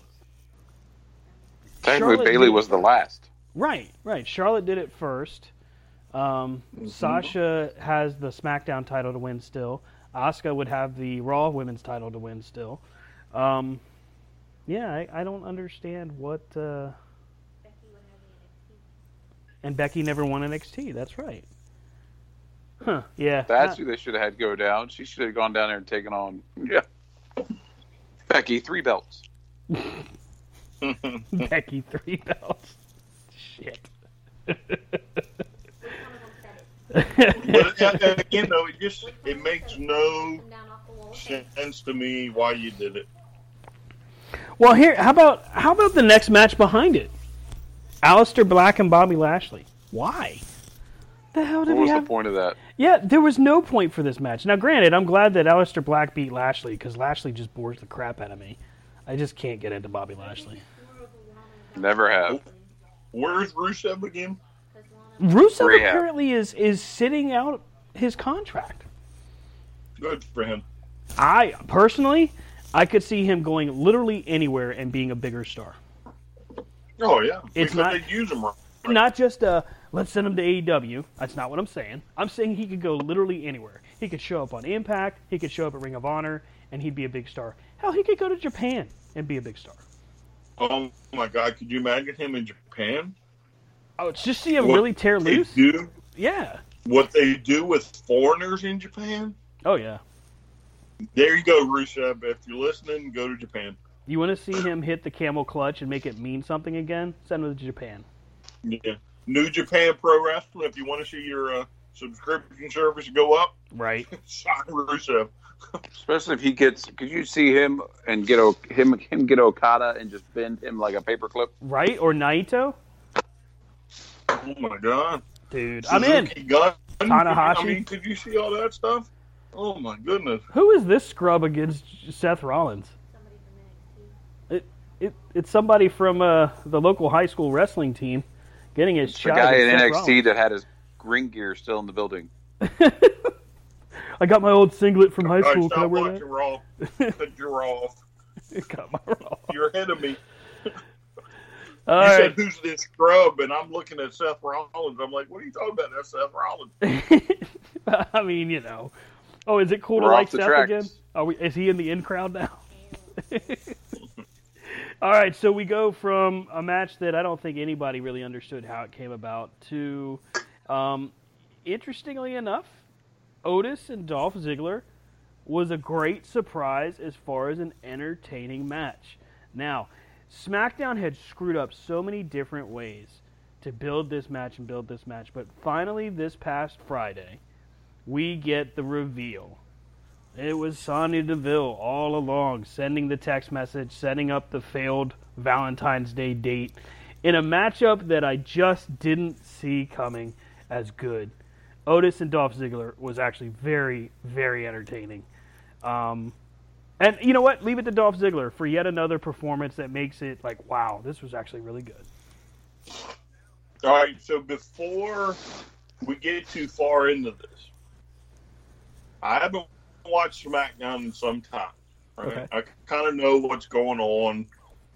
Technically, Bayley was the last. right, right. Charlotte did it first. Um, Mm-hmm. Sasha has the SmackDown title to win still. Asuka would have the Raw Women's title to win still. Um, yeah, I, I don't understand what. Uh, and Becky never won NXT. That's right. Huh? Yeah. That's Uh, who they should have had go down. She should have gone down there and taken on yeah. Becky three belts. Becky three belts. Shit. but again, though, it just it makes no sense to me why you did it. Well, here, how about how about the next match behind it? Aleister Black and Bobby Lashley. Why? The hell did What we was have? the point of that? Yeah, there was no point for this match. Now, granted, I'm glad that Aleister Black beat Lashley because Lashley just bores the crap out of me. I just can't get into Bobby Lashley. Never have. Where's Rusev again? Rusev Rehab. apparently is is sitting out his contract. Good for him. I personally, I could see him going literally anywhere and being a bigger star. Oh yeah, It's because not- use him right. Not just uh, let's send him to AEW. That's not what I'm saying. I'm saying he could go literally anywhere. He could show up on Impact. He could show up at Ring of Honor, and he'd be a big star. Hell, he could go to Japan and be a big star. Oh my God, could you imagine him in Japan? Oh, it's just see him What really tear loose. do Yeah. what they do with foreigners in Japan. Oh yeah. There you go, Rusev. If you're listening, go to Japan. You want to see him hit the camel clutch and make it mean something again? Send him to Japan. Yeah, New Japan Pro Wrestling. If you want to see your uh, subscription service go up, Right. sign Rusev. Especially if he gets, could you see him and get o, him him get Okada and just bend him like a paperclip? Right or Naito? Oh my God, Dude, I'm in. Suzuki Gun. Tanahashi. I mean, could you see all that stuff? Oh my goodness. Who is this scrub against Seth Rollins? It, it it's somebody from uh, the local high school wrestling team getting his The shot. guy against in NXT Rollins. that had his ring gear still in the building. I got my old singlet from high school. Can I stop wear watching Raw. Cut your Raw off. that? got my Raw. You're ahead of me. All you right. said who's this scrub, and I'm looking at Seth Rollins. I'm like, what are you talking about? That's Seth Rollins. I mean, you know. Oh, is it cool to We're like Seth tracks. again? Are we? Is he in the in crowd now? All right, so we go from a match that I don't think anybody really understood how it came about to, um, interestingly enough, Otis and Dolph Ziggler was a great surprise as far as an entertaining match. Now, SmackDown had screwed up so many different ways to build this match and build this match, but finally, this past Friday, we get the reveal. It was Sonya Deville all along, sending the text message, setting up the failed Valentine's Day date in a matchup that I just didn't see coming as good. Otis and Dolph Ziggler was actually very, very entertaining. Um, and you know what? Leave it to Dolph Ziggler for yet another performance that makes it like, wow, this was actually really good. All right, so before we get too far into this, I haven't watched SmackDown in some time. Right? Okay. I kind of know what's going on,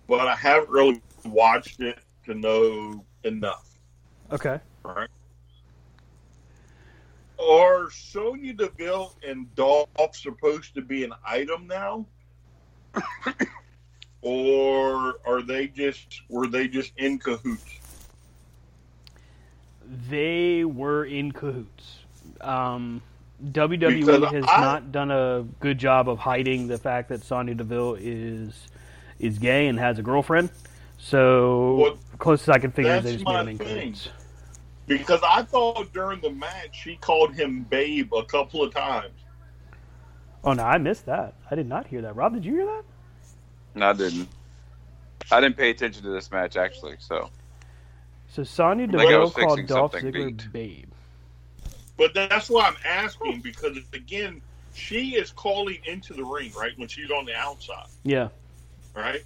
but I haven't really watched it to know enough. Okay. Right? Are Sonya Deville and Dolph supposed to be an item now? or are they just were they just in cahoots? They were in cahoots. Um, WWE Because has I- not done a good job of hiding the fact that Sonya Deville is is gay and has a girlfriend. So Well, closest I can figure is they that's just made my them in thing. cahoots. Because I thought during the match she called him babe a couple of times. Oh no, I missed that. I did not hear that. Rob, did you hear that? No, I didn't. I didn't pay attention to this match actually. So So Sonya Like Deville called Dolph something Ziggler beat. babe. But that's why I'm asking because again, she is calling into the ring, right? When she's on the outside, Yeah. right?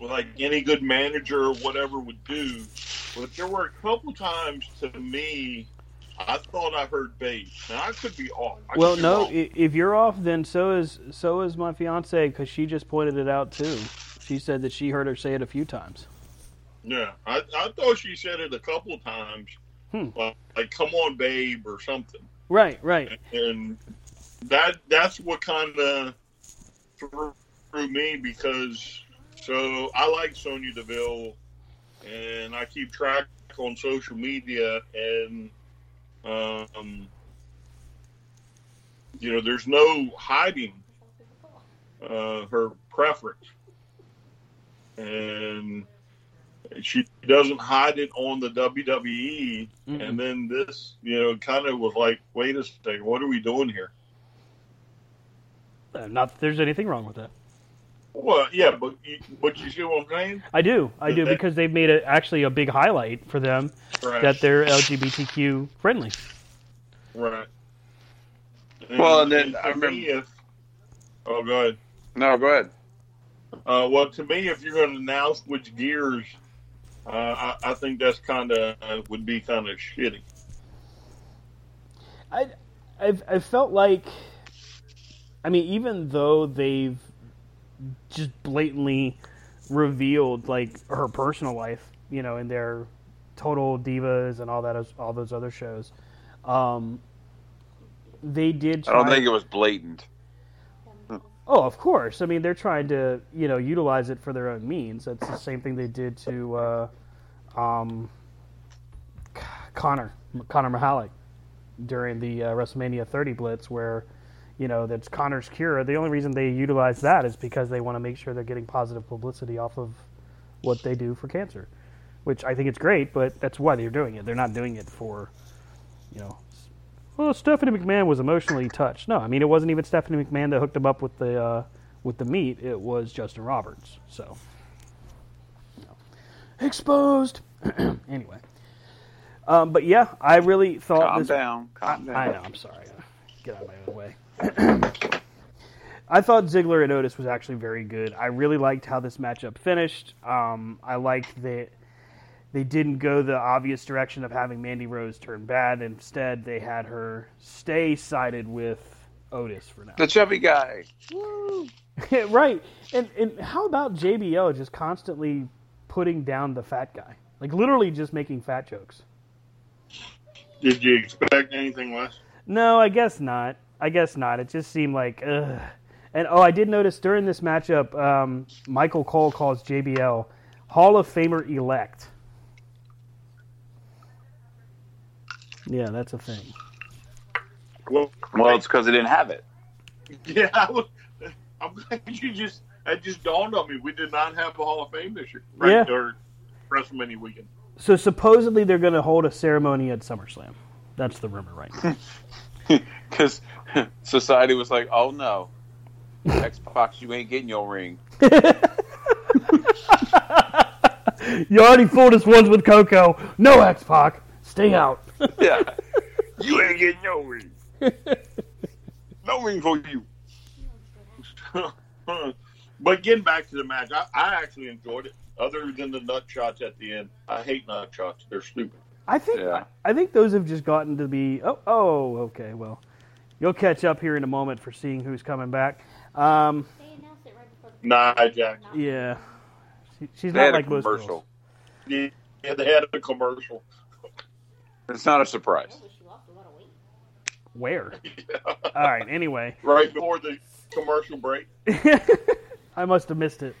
Like any good manager or whatever would do. But there were a couple times to me, I thought I heard babe. Now I could be off. I Well, be no. wrong. If you're off, then so is so is my fiance because she just pointed it out too. She said that she heard her say it a few times. Yeah, I, I thought she said it a couple of times, Hmm. like, like "Come on, babe" or something. Right, right. And that that's what kind of threw, threw me because so I like Sonya Deville, and I keep track on social media, and um, you know, there's no hiding uh, her preference, and she doesn't hide it on the WWE. Mm-mm. And then this, you know, kind of was like, wait a second, what are we doing here? Uh, not that there's anything wrong with that. Well, yeah, but you, but you see what I'm saying? I do, I do, That- because they've made it actually a big highlight for them Right. that they're LGBTQ friendly. Right. Well, and then to I remember- me, if oh, go ahead. No, go ahead. Uh, well, to me, if you're going to now switch gears, uh, I, I think that's kind of uh, would be kind of shitty. I, I've, I felt like, I mean, even though they've just blatantly revealed like her personal life, you know, in their Total Divas and all that, all those other shows, um, they did. I don't think it was blatant. Oh, of course. I mean, they're trying to, you know, utilize it for their own means. That's the same thing they did to uh, um, Connor, Connor Michalek during the uh, WrestleMania 30 Blitz, where, you know, that's Connor's cure. The only reason they utilize that is because they want to make sure they're getting positive publicity off of what they do for cancer, which I think it's great, but that's why they're doing it. They're not doing it for, you know, well, Stephanie McMahon was emotionally touched. No, I mean it wasn't even Stephanie McMahon that hooked him up with the uh, with the meat. It was Justin Roberts. So know. exposed. anyway, um, but yeah, I really thought Calm this. down. Calm I, down. I know. I'm sorry. Get out of my own way. I thought Ziggler and Otis was actually very good. I really liked how this matchup finished. Um, I liked that they didn't go the obvious direction of having Mandy Rose turn bad. Instead, they had her stay sided with Otis for now. The chubby guy. right. And and how about JBL just constantly putting down the fat guy? Like literally just making fat jokes. Did you expect anything less? No, I guess not. I guess not. It just seemed like ugh. And oh, I did notice during this matchup, um, Michael Cole calls JBL Hall of Famer elect. Yeah, that's a thing. Well, Well, it's because they didn't have it. yeah, I was, I'm glad you just that just dawned on me. We did not have a Hall of Fame this year, right? Yeah. Or WrestleMania weekend. So supposedly they're going to hold a ceremony at SummerSlam. That's the rumor right now. Because society was like, oh no. X-Pac, you ain't getting your ring. you already fooled us once with Coco. No X Pac. Stay out. Yeah. You ain't getting your ring. No ring for you. but getting back to the match, I, I actually enjoyed it. Other than the nut shots at the end, I hate nut shots. They're stupid. I think Yeah. I think those have just gotten to be oh oh okay well you'll catch up here in a moment for seeing who's coming back. Um, it right before the Nia Jax. yeah, she, she's They not like most commercial. girls. Yeah, they had a commercial. It's not a surprise. She lost a lot of weight. Where? All right. Anyway, right before the commercial break. I must have missed it.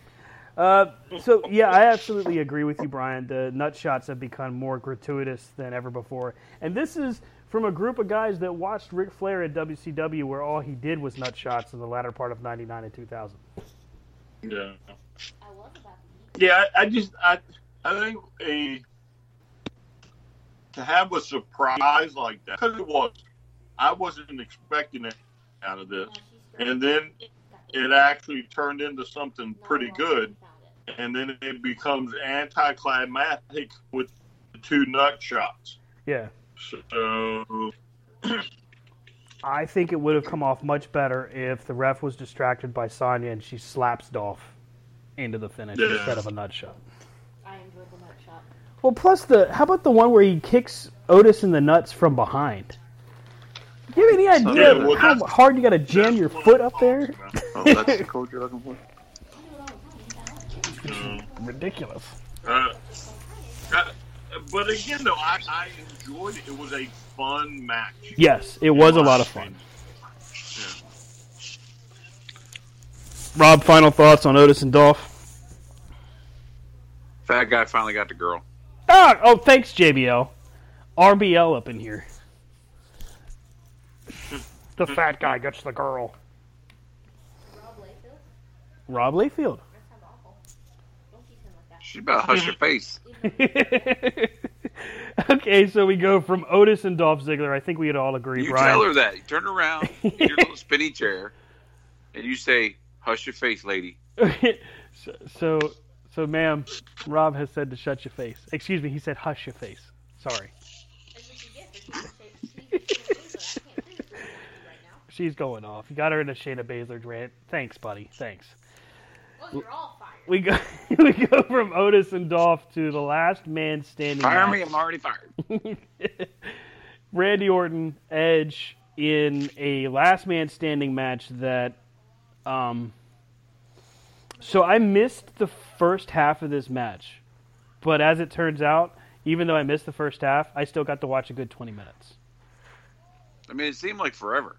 Uh, so yeah, I absolutely agree with you, Brian. The nut shots have become more gratuitous than ever before, and this is from a group of guys that watched Ric Flair at WCW, where all he did was nut shots in the latter part of '99 and 2000. Yeah. I was about. Yeah, I, I just I I think a to have a surprise like that because it was I wasn't expecting it out of this, Now she's straight. and then it actually turned into something pretty good, found it. And then it becomes anticlimactic with the two nut shots. Yeah, So I think it would have come off much better if the ref was distracted by Sonya and she slaps Dolph into the finish Yeah. instead of a nut shot. I enjoyed the nut shot. Well, plus the how about the one where he kicks Otis in the nuts from behind? Do you have any idea Yeah, well, how hard you got to jam your foot up there? Oh, that's the code you're looking for? Ridiculous. Uh, uh, but again, though, I, I enjoyed it. It was a fun match. Yes, it was a lot of fun. Yeah. Rob, final thoughts on Otis and Dolph? Fat guy finally got the girl. Ah, oh, thanks, JBL. RBL up in here. the fat guy gets the girl. Rob Layfield. She better hush her face. okay, so we go from Otis and Dolph Ziggler. I think we would all agree, You Brian. tell her that. You turn around in your little spinny chair, and you say, "Hush your face, lady." so, so, so, ma'am, Rob has said to shut your face. Excuse me, he said hush your face. Sorry. She's going off. You got her in a Shayna Baszler rant. Thanks, buddy. Thanks. Well, you're all fired. We go we go from Otis and Dolph to the last man standing. Fire match. me! I'm already fired. Randy Orton, Edge in a last man standing match that um so I missed the first half of this match. But as it turns out, even though I missed the first half, I still got to watch a good 20 minutes. I mean, it seemed like forever.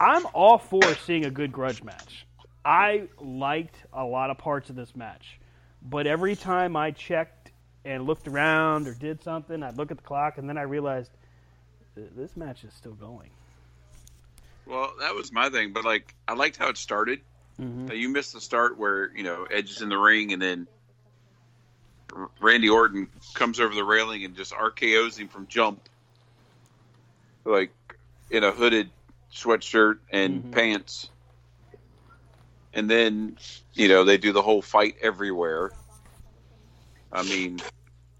I'm all for seeing a good grudge match. I liked a lot of parts of this match. But every time I checked and looked around or did something, I'd look at the clock and then I realized this match is still going. Well, that was my thing, but like, I liked how it started. Mhm. Uh, You missed the start where you know Edge is in the ring, and then Randy Orton comes over the railing and just RKO's him from jump, like in a hooded sweatshirt and pants. And then, you know, they do the whole fight everywhere. I mean,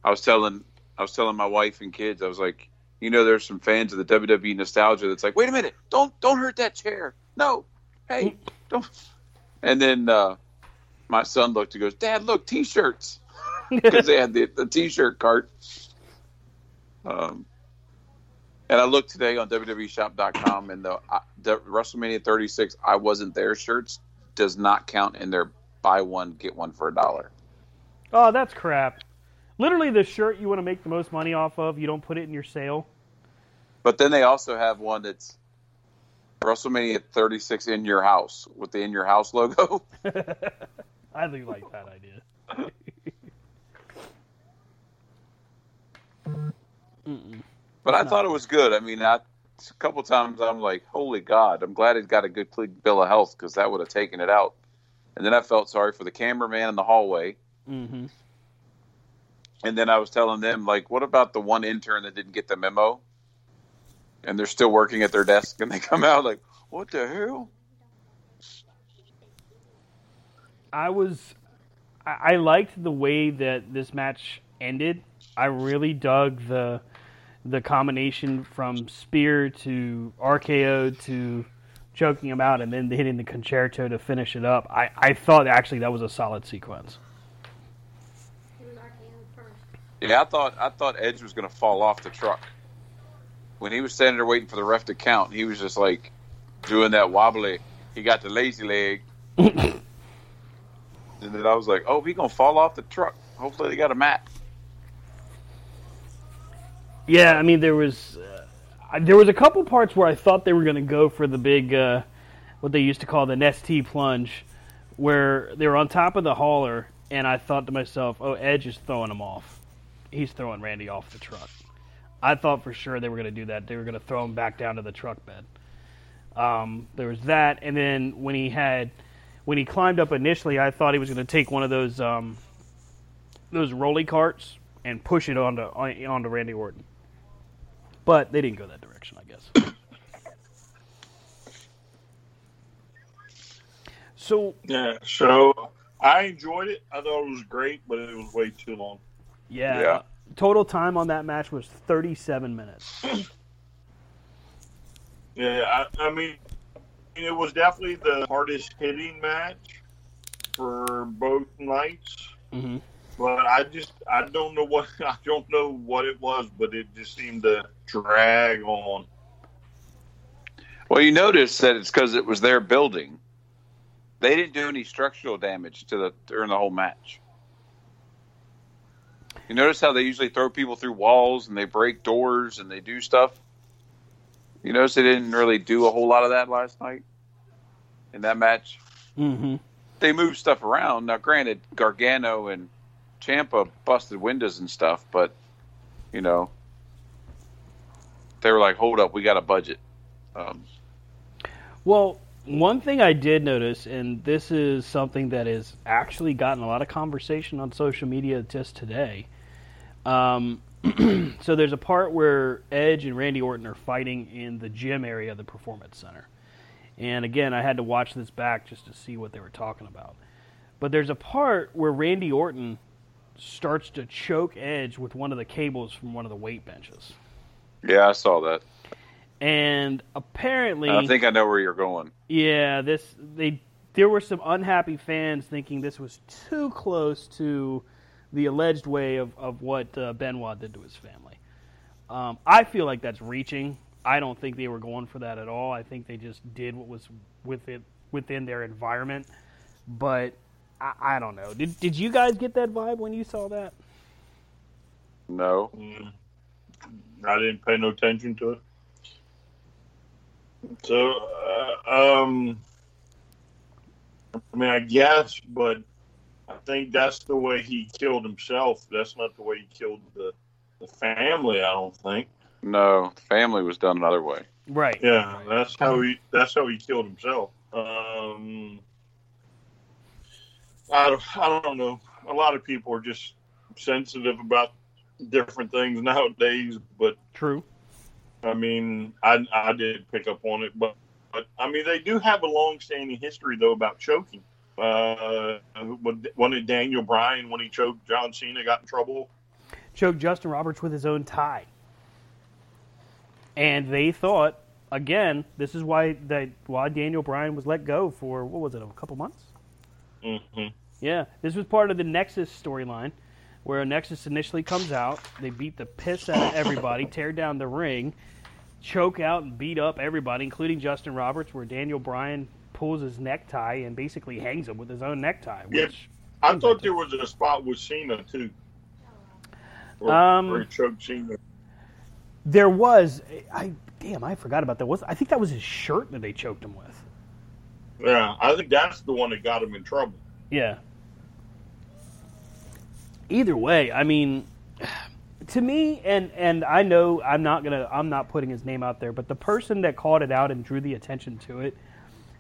I was telling I was telling my wife and kids, I was like, you know, there's some fans of the WWE nostalgia that's like, wait a minute, don't don't hurt that chair. No, hey, don't. And then uh, my son looked and goes, Dad, look, T-shirts, because they had the, the T-shirt cart. Um, and I looked today on WWEShop.com, and the, uh, the WrestleMania 36, I wasn't there shirts does not count in their buy one get one for a dollar. Oh, that's crap. Literally, the shirt you want to make the most money off of, you don't put it in your sale. But then they also have one that's WrestleMania 36 in your house with the in your house logo. I do like that idea. But I thought it was good. I mean, I, a couple times I'm like, holy God, I'm glad he's got a good bill of health because that would have taken it out. And then I felt sorry for the cameraman in the hallway. Mm-hmm. And then I was telling them, like, what about the one intern that didn't get the memo? And they're still working at their desk and they come out like, what the hell? I was, I, I liked the way that this match ended. I really dug the, the combination from spear to RKO to choking him out and then hitting the Con-chair-to to finish it up. I, I thought actually that was a solid sequence. Yeah, I thought I thought Edge was going to fall off the truck when he was standing there waiting for the ref to count. He was just like doing that wobbly. He got the lazy leg, and then I was like, "Oh, he gonna fall off the truck." Hopefully, they got a mat. Yeah, I mean there was uh, there was a couple parts where I thought they were going to go for the big uh, what they used to call the Nestea plunge, where they were on top of the hauler, and I thought to myself, "Oh, Edge is throwing him off. He's throwing Randy off the truck." I thought for sure they were going to do that. They were going to throw him back down to the truck bed. Um, there was that, and then when he had when he climbed up initially, I thought he was going to take one of those um, those rolly carts and push it onto onto Randy Orton. But they didn't go that direction, I guess. so Yeah, so I enjoyed it. I thought it was great, but it was way too long. yeah, Yeah. total time on that match was 37 minutes. Yeah, I, I mean, it was definitely the hardest hitting match for both nights. Mhm. But I just I don't know what I don't know what it was, but it just seemed to drag on. Well, you notice that it's because it was their building. They didn't do any structural damage to the during the whole match. You notice how they usually throw people through walls and they break doors and they do stuff. You notice they didn't really do a whole lot of that last night. in that match. Mm-hmm. They moved stuff around. Now, granted, Gargano and Ciampa busted windows and stuff, but you know, they were like, "Hold up, we got a budget." Um, Well, one thing I did notice, and this is something that has actually gotten a lot of conversation on social media just today. Um, so there's a part where Edge and Randy Orton are fighting in the gym area of the Performance Center. And again, I had to watch this back just to see what they were talking about. But there's a part where Randy Orton starts to choke Edge with one of the cables from one of the weight benches. Yeah, I saw that. And apparently, I think I know where you're going. yeah, this they there were some unhappy fans thinking this was too close to the alleged way of, of what uh, Benoit did to his family. Um, I feel like that's reaching. I don't think they were going for that at all. I think they just did what was within within their environment. But I, I don't know. Did did you guys get that vibe when you saw that? No, Mm. I didn't pay no attention to it. So, uh, um, I mean, I guess, but I think that's the way he killed himself. That's not the way he killed the, the family. I don't think. no, the family was done another way. Right. Yeah, that's how he. That's how he killed himself. Um, I don't, I don't know. A lot of people are just sensitive about different things nowadays, but True. I mean, I I did pick up on it, but, but I mean, they do have a long-standing history though about choking. Uh, when it Daniel Bryan when he choked John Cena got in trouble. choked Justin Roberts with his own tie. And they thought, again, this is why that why Daniel Bryan was let go for what was it, a couple months? Mm-hmm. Yeah, this was part of the Nexus storyline, where Nexus initially comes out, they beat the piss out of everybody, tear down the ring, choke out and beat up everybody, including Justin Roberts, where Daniel Bryan pulls his necktie and basically hangs him with his own necktie. Yeah, Which, I thought there was a spot with Cena too. Um, he choked Cena. There was, I damn, I forgot about that. Was I think that was his shirt that they choked him with. Yeah, I think that's the one that got him in trouble. Yeah. Either way, I mean, to me, and and I know I'm not gonna, I'm not putting his name out there, but the person that called it out and drew the attention to it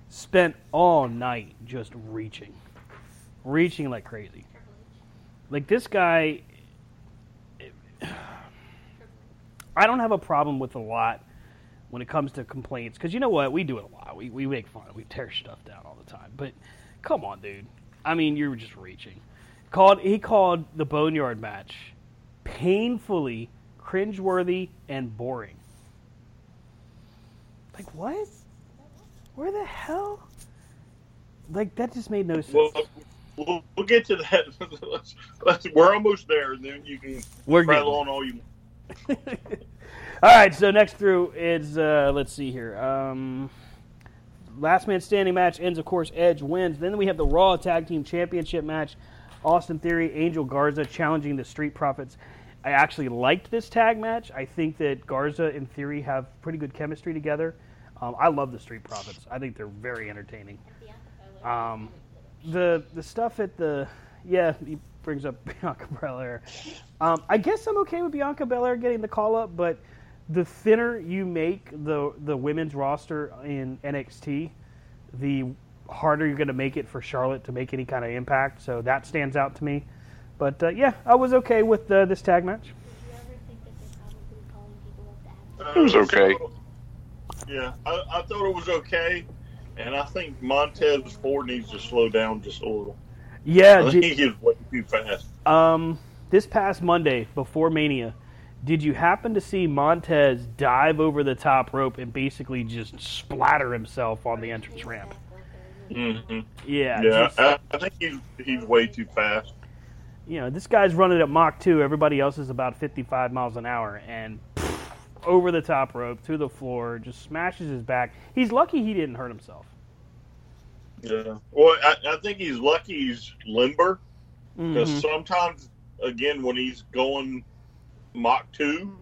spent all night just reaching, reaching like crazy. Like this guy, I don't have a problem with a lot when it comes to complaints because you know what we do it a lot. We we make fun, we tear stuff down all the time. But come on, dude. I mean, you're just reaching. Called he called the Boneyard match painfully cringeworthy and boring. Like what? Where the hell? Like that just made no sense. Well, we'll, we'll get to that. let's, let's, we're almost there, and then you can We're rattle getting on all you. All right, so next through is uh, let's see here. Um, last man standing match ends, of course. Edge wins. Then we have the Raw Tag Team Championship match. Austin Theory, Angel Garza challenging the Street Profits. I actually liked this tag match. I think that Garza and Theory have pretty good chemistry together. Um, I love the Street Profits. I think they're very entertaining. Um, the the stuff at the yeah he brings up Bianca Belair. Um, I guess I'm okay with Bianca Belair getting the call up, but the thinner you make the the women's roster in NXT, the harder you're going to make it for Charlotte to make any kind of impact. So that stands out to me. But uh, yeah, I was okay with uh, this tag match. It was okay. So, yeah, I, I thought it was okay, and I think Montez Ford needs to slow down just a little. Yeah, I J- think he's way too fast. Um, this past Monday before Mania, did you happen to see Montez dive over the top rope and basically just splatter himself on the entrance ramp? Hmm Yeah, Yeah, just- I, I think he's he's way too fast. you know, this guy's running at Mach 2. Everybody else is about 55 miles an hour. And pff, over the top rope to the floor, just smashes his back. He's lucky he didn't hurt himself. Yeah. Well, I, I think he's lucky he's limber because Mhm. sometimes, again, when he's going Mach two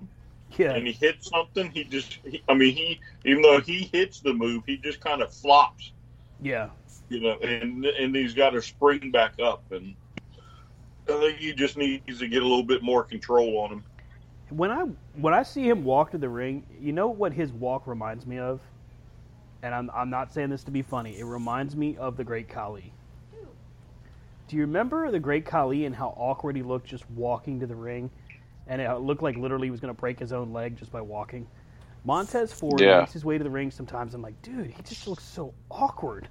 Yeah. and he hits something, he just, he, I mean, he even though he hits the move, he just kind of flops Yeah. You know, and and he's got to spring back up, and I think he just needs to get a little bit more control on him. When I when I see him walk to the ring, you know what his walk reminds me of? And I'm I'm not saying this to be funny. It reminds me of the Great Khali. Do you remember the Great Khali and how awkward he looked just walking to the ring? And it looked like literally he was going to break his own leg just by walking. Montez Ford Yeah. makes his way to the ring sometimes. I'm like, dude, he just looks so awkward.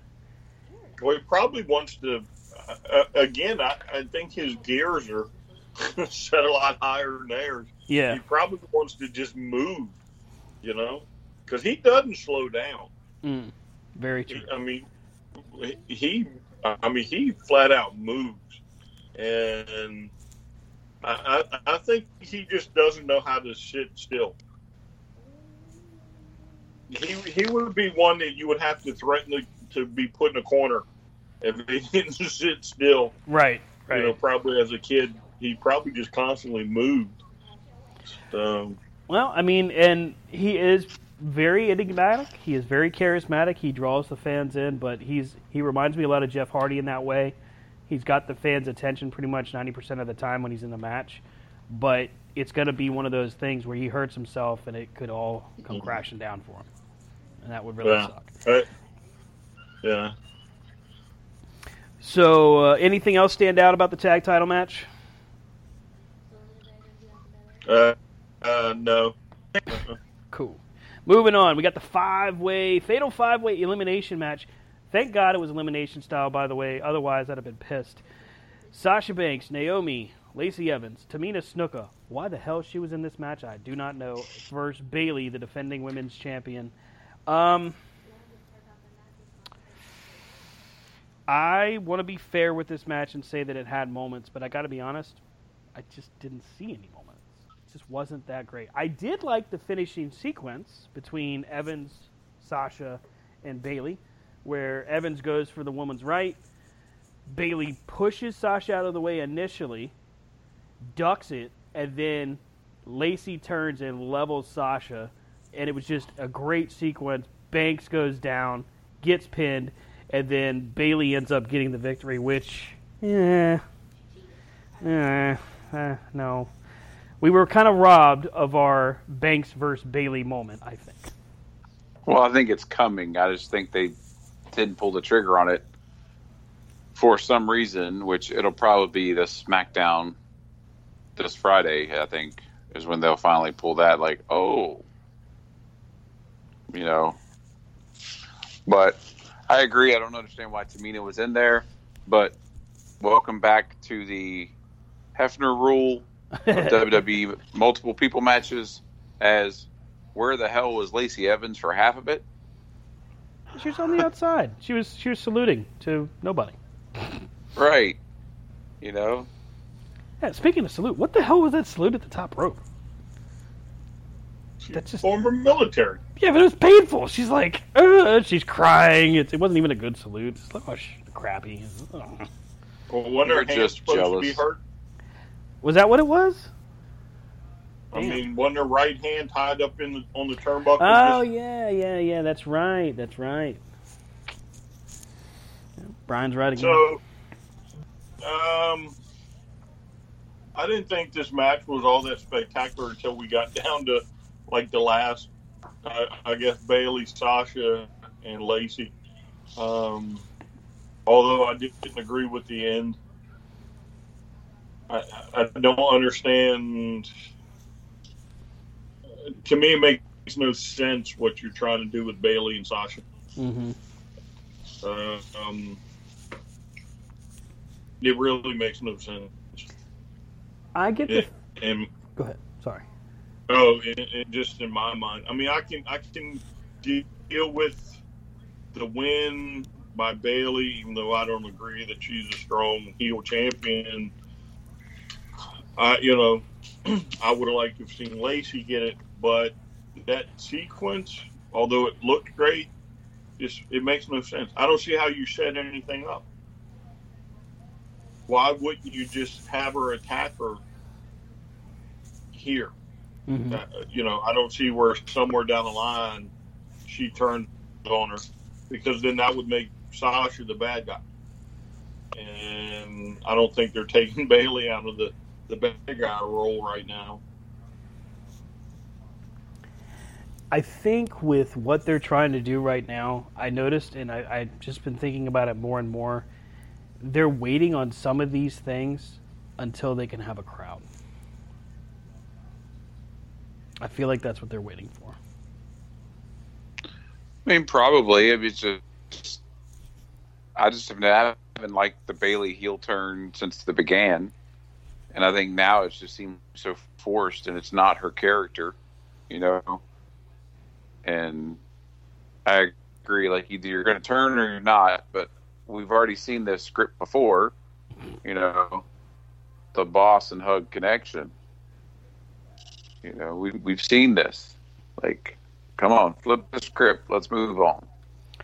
Well, he probably wants to. Uh, uh, again, I, I think his gears are set a lot higher than theirs. Yeah. He probably wants to just move, you know, because he doesn't slow down. Mm, very true. I mean, he. I mean, he flat out moves, and I, I, I think he just doesn't know how to sit still. He he would be one that you would have to threaten to, to be put in a corner if he didn't sit still. Right. Right. You know, probably as a kid, he probably just constantly moved. So Well, I mean, and he is very enigmatic. He is very charismatic. He draws the fans in, but he's he reminds me a lot of Jeff Hardy in that way. He's got the fans' attention pretty much ninety percent of the time when he's in the match, but it's going to be one of those things where he hurts himself and it could all come mm-hmm. crashing down for him, and that would really yeah, suck. Uh, yeah. So, uh, anything else stand out about the tag title match? Uh, uh, no. Cool. Moving on, we got the five-way fatal five-way elimination match. Thank God it was elimination style, by the way. Otherwise, I'd have been pissed. Sasha Banks, Naomi, Lacey Evans, Tamina Snuka. Why the hell she was in this match, I do not know. Versus Bayley, the defending women's champion. Um, I want to be fair with this match and say that it had moments, but I got to be honest, I just didn't see any moments. It just wasn't that great. I did like the finishing sequence between Evans, Sasha, and Bayley, where Evans goes for the woman's right. Bayley pushes Sasha out of the way initially, ducks it, and then Lacey turns and levels Sasha, and it was just a great sequence. Banks goes down, gets pinned, and then Bayley ends up getting the victory, which, yeah, eh, eh, no. We were kind of robbed of our Banks versus Bayley moment, I think. Well, I think it's coming. I just think they didn't pull the trigger on it for some reason, which it'll probably be the SmackDown this Friday, I think, is when they'll finally pull that. Like, oh, you know. But I agree. I don't understand why Tamina was in there, but welcome back to the Hefner rule of WWE multiple people matches. As where the hell was Lacey Evans for half of it? She was on the outside. She was she was saluting to nobody. Right. You know, Yeah, speaking of salute, what the hell was that salute at the top rope? That's just former military. Yeah, but it was painful. She's like, uh, she's crying. It, it wasn't even a good salute. It's like, oh, crappy. Well, wasn't You're her just supposed to be jealous. hurt? Was that what it was? I Damn. mean, wasn't her right hand tied up in the on the turnbuckle? Oh Just- yeah, yeah, yeah. That's right. That's right. Brian's right again. So, um, I didn't think this match was all that spectacular until we got down to like the last, I, I guess Bayley, Sasha, and Lacey. Um, although I didn't agree with the end, I, I don't understand. To me, it makes no sense what you're trying to do with Bayley and Sasha. Mm-hmm. Uh, um, it really makes no sense. I get the. It, and Go ahead. Oh, it, it just in my mind, I mean, I can I can deal with the win by Bayley, even though I don't agree that she's a strong heel champion. I, you know, I would have liked to have seen Lacey get it, but that sequence, although it looked great, just it makes no sense. I don't see how you set anything up. Why wouldn't you just have her attack her here? Mhm. Uh, you know, I don't see where somewhere down the line she turned on her because then that would make Sasha the bad guy, and I don't think they're taking Bayley out of the the bad guy role right now. I think with what they're trying to do right now, I noticed, and I, I've just been thinking about it more and more. They're waiting on some of these things until they can have a crowd. I feel like that's what they're waiting for. I mean, probably. I mean, it's just, I just have not haven't liked the Bayley heel turn since the began, and I think now it just seems so forced, and it's not her character, you know. And I agree, like either you're going to turn or you're not, but we've already seen this script before, you know, the boss and hug connection. You know, we we've seen this. Like, come on, flip the script. Let's move on.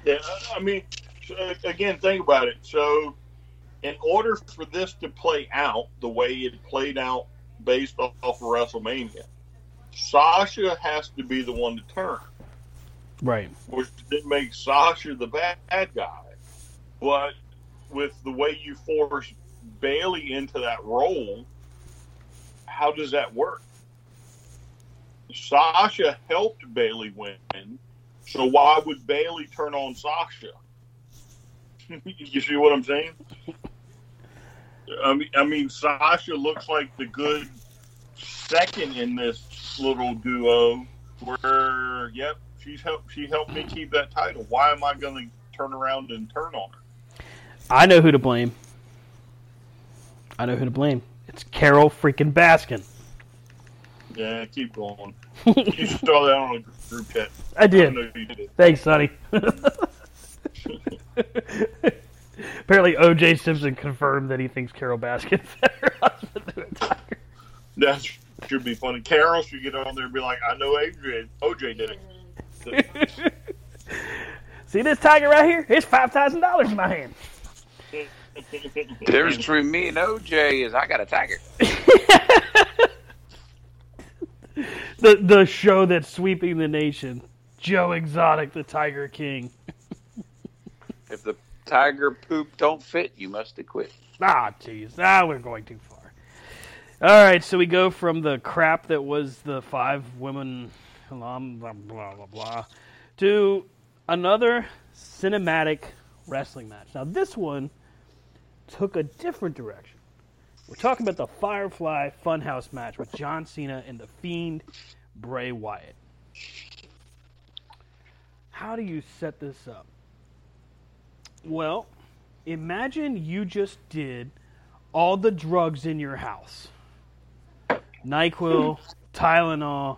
Yeah, I mean, again, think about it. So, in order for this to play out the way it played out based off of WrestleMania, Sasha has to be the one to turn, Right. which then makes Sasha the bad guy. But with the way you force Bayley into that role, how does that work? Sasha helped Bayley win, so why would Bayley turn on Sasha? you see what I'm saying? I mean, I mean, Sasha looks like the good second in this little duo. Where, yep, she's helped. She helped me keep that title. Why am I going to turn around and turn on her? I know who to blame. I know who to blame. It's Carol freaking Baskin. Yeah, keep going. you saw that on a group chat. I did. know you did. Thanks, Sonny. Apparently, OJ Simpson confirmed that he thinks Carole Baskin's her husband to a tiger. That should be funny. Carole should get on there and be like, "I know Adrian. OJ did it." See this tiger right here? It's five thousand dollars in my hand. The difference between me and OJ is I got a tiger. The the show that's sweeping the nation. Joe Exotic, the Tiger King. If the tiger poop don't fit, you must acquit. Ah, jeez. Ah, we're going too far. All right, so we go from the crap that was the five women, blah, blah, blah, blah, blah, to another cinematic wrestling match. Now, this one took a different direction. We're talking about the Firefly Funhouse match with John Cena and The Fiend Bray Wyatt. How do you set this up? Well, imagine you just did all the drugs in your house NyQuil, Tylenol,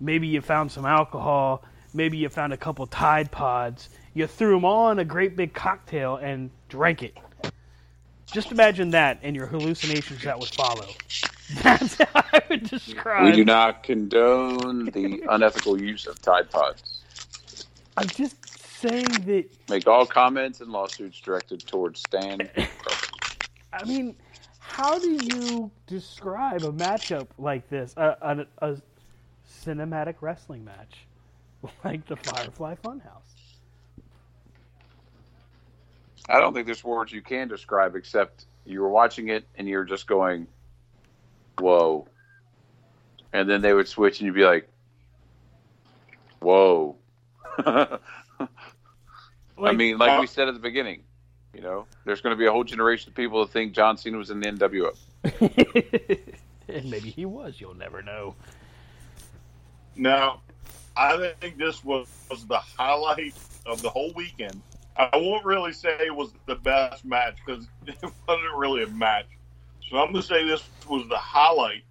maybe you found some alcohol, maybe you found a couple Tide Pods. You threw them all in a great big cocktail and drank it. Just imagine that and your hallucinations that would follow. That's how I would describe We do not condone the unethical use of Tide Pods. I'm just saying that Make all comments and lawsuits directed towards Stan. I mean, how do you describe a matchup like this, a, a, a cinematic wrestling match like the Firefly Funhouse? I don't think there's words you can describe except you were watching it and you're just going, "Whoa," and then they would switch and you'd be like, "Whoa." I mean, like uh, we said at the beginning, you know, there's going to be a whole generation of people that think John Cena was in the NWO. and maybe he was. You'll never know. Now, I think this was, was the highlight of the whole weekend. I won't really say it was the best match because it wasn't really a match. So I'm going to say this was the highlight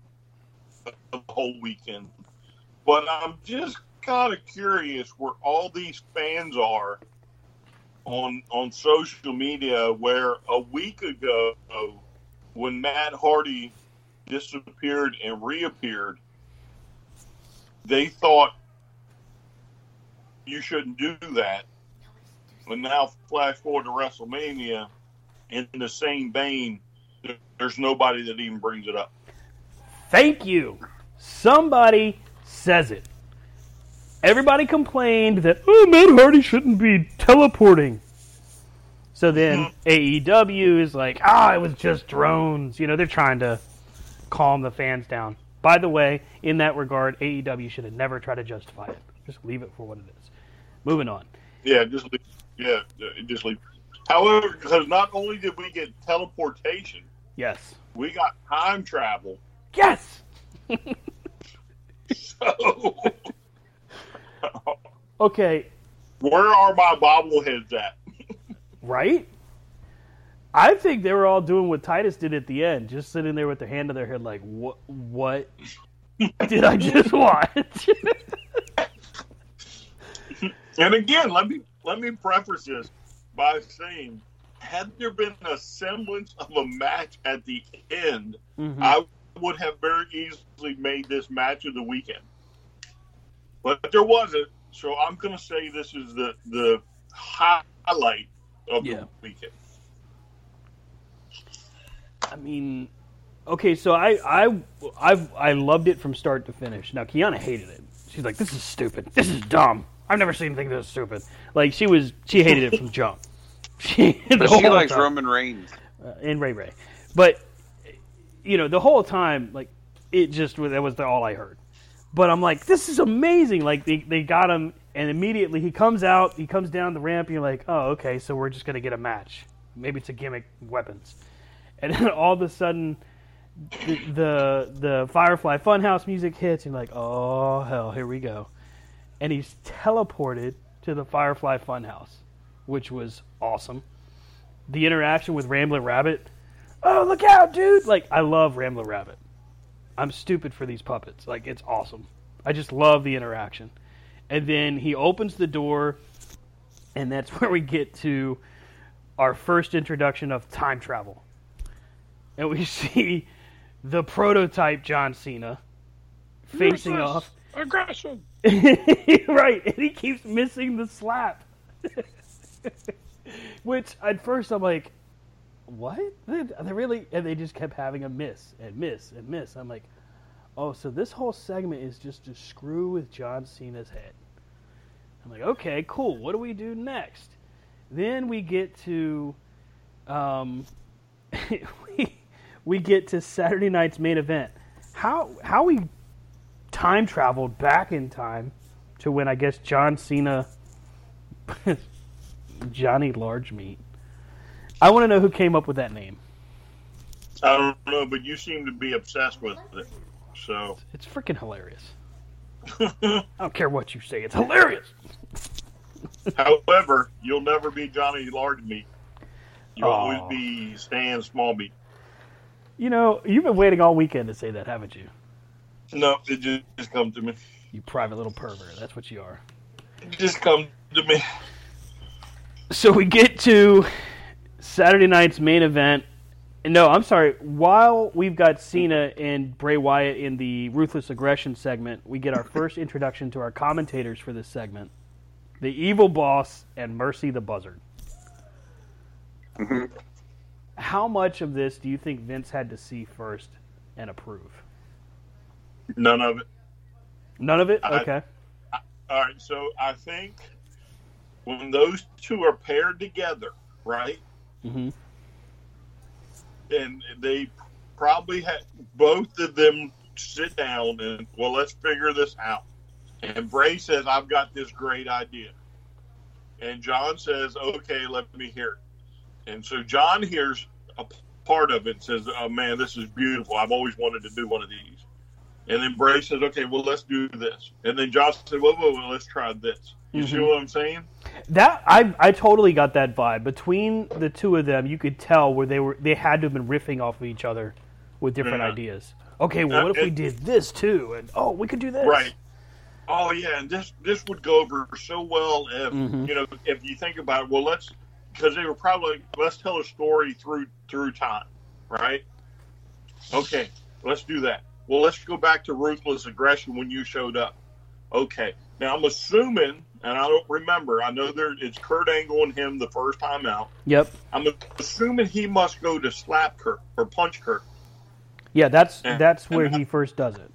of the whole weekend. But I'm just kind of curious where all these fans are on on social media. Where a week ago, when Matt Hardy disappeared and reappeared, they thought you shouldn't do that. But now, flash forward to WrestleMania, in the same vein, there's nobody that even brings it up. Thank you. Somebody says it. Everybody complained that oh, Matt Hardy shouldn't be teleporting. So then AEW is like, ah, it was just drones. You know, they're trying to calm the fans down. By the way, in that regard, AEW should have never tried to justify it. Just leave it for what it is. Moving on. Yeah, just leave, yeah, just leave. However, because not only did we get teleportation, Yes. we got time travel. Yes. So, Okay, where are my bobbleheads at? right? I think they were all doing what Titus did at the end, just sitting there with their hand to their head, like, "What? What did I just watch?" And again, let me let me preface this by saying, had there been a semblance of a match at the end, Mhm. I would have very easily made this match of the weekend. But there wasn't, so I'm going to say this is the the highlight of Yeah. the weekend. I mean, okay, so I I I I loved it from start to finish. Now Kiana hated it. She's like, "This is stupid. This is dumb. I've never seen anything this stupid." Like she was, she hated it from jump. She, But she likes time. Roman Reigns. uh, and Ray Ray, but you know the whole time, like it just was that was the, all I heard. But I'm like, this is amazing. Like they they got him, and immediately he comes out, he comes down the ramp, and you're like, oh okay, so we're just gonna get a match. Maybe it's a gimmick weapons, and then all of a sudden. The, the the Firefly Funhouse music hits, and you're like, oh hell, here we go, and he's teleported to the Firefly Funhouse, which was awesome. The interaction with Ramblin' Rabbit, oh look out, dude! Like I love Ramblin' Rabbit. I'm stupid for these puppets. Like it's awesome. I just love the interaction. And then he opens the door, and that's where we get to our first introduction of time travel. And we see the prototype John Cena facing off. aggression. right, and he keeps missing the slap. Which at first I'm like, what? They, they really? And they just kept having a miss and miss and miss. I'm like, oh, so this whole segment is just to screw with John Cena's head. I'm like, okay, cool. What do we do next? Then we get to, um, we, we get to Saturday night's main event. How how we time traveled back in time to when I guess John Cena, Johnny Large Meat. I want to know who came up with that name. I don't know, but you seem to be obsessed with it. So It's freaking hilarious. I don't care what you say. It's hilarious. However, you'll never be Johnny Large Meat. You'll Aw. always be Stan Small Meat. You know, you've been waiting all weekend to say that, haven't you? No, it just, just come to me. You private little pervert. That's what you are. It just come to me. So we get to Saturday night's main event. And No, I'm sorry. While we've got Cena and Bray Wyatt in the Ruthless Aggression segment, we get our first introduction to our commentators for this segment the Evil Boss and Mercy the Buzzard. Mm-hmm. How much of this do you think Vince had to see first and approve? None of it. None of it? I- Okay. All right, so I think when those two are paired together, right, hmm and they probably had both of them sit down and well, let's figure this out. And Bray says, "I've got this great idea," and John says, "Okay, let me hear it." And so John hears a part of it and says, "Oh man, this is beautiful. I've always wanted to do one of these." And then Bray says, "Okay, well, let's do this." And then Josh said, "Whoa, whoa, whoa let's try this." You see Mhm. what I'm saying? That I I totally got that vibe between the two of them. You could tell where they were they had to have been riffing off of each other with different Yeah. ideas. Okay, well, what if we did this too? And oh, we could do this. Right. Oh yeah, and this this would go over so well if Mhm. you know if you think about it. Well, let's because they were probably let's tell a story through through time, right? Okay, let's do that. Well, let's go back to ruthless aggression when you showed up. Okay, now I'm assuming, and I don't remember. I know there it's Kurt Angle and him the first time out. Yep. I'm assuming he must go to slap Kurt or punch Kurt. Yeah, that's And- that's where he first does it.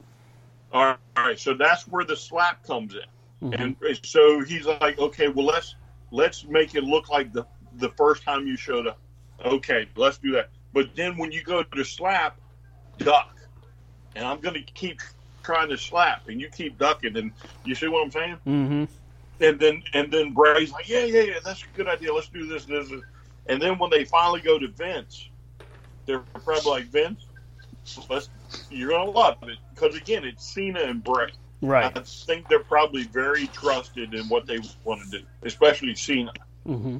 All right, all right. So that's where the slap comes in, Mhm. and so he's like, okay, well let's let's make it look like the the first time you showed up. Okay, let's do that. But then when you go to slap, duck, and I'm going to keep trying to slap, and you keep ducking, and you see what I'm saying? Mm-hmm. And then and then Bray's like, yeah, yeah, yeah, that's a good idea. Let's do this, this, this. And then when they finally go to Vince, they're probably like Vince, let's you're gonna love it because again, it's Cena and Bray. Right. I think they're probably very trusted in what they want to do, especially Cena. Mm-hmm.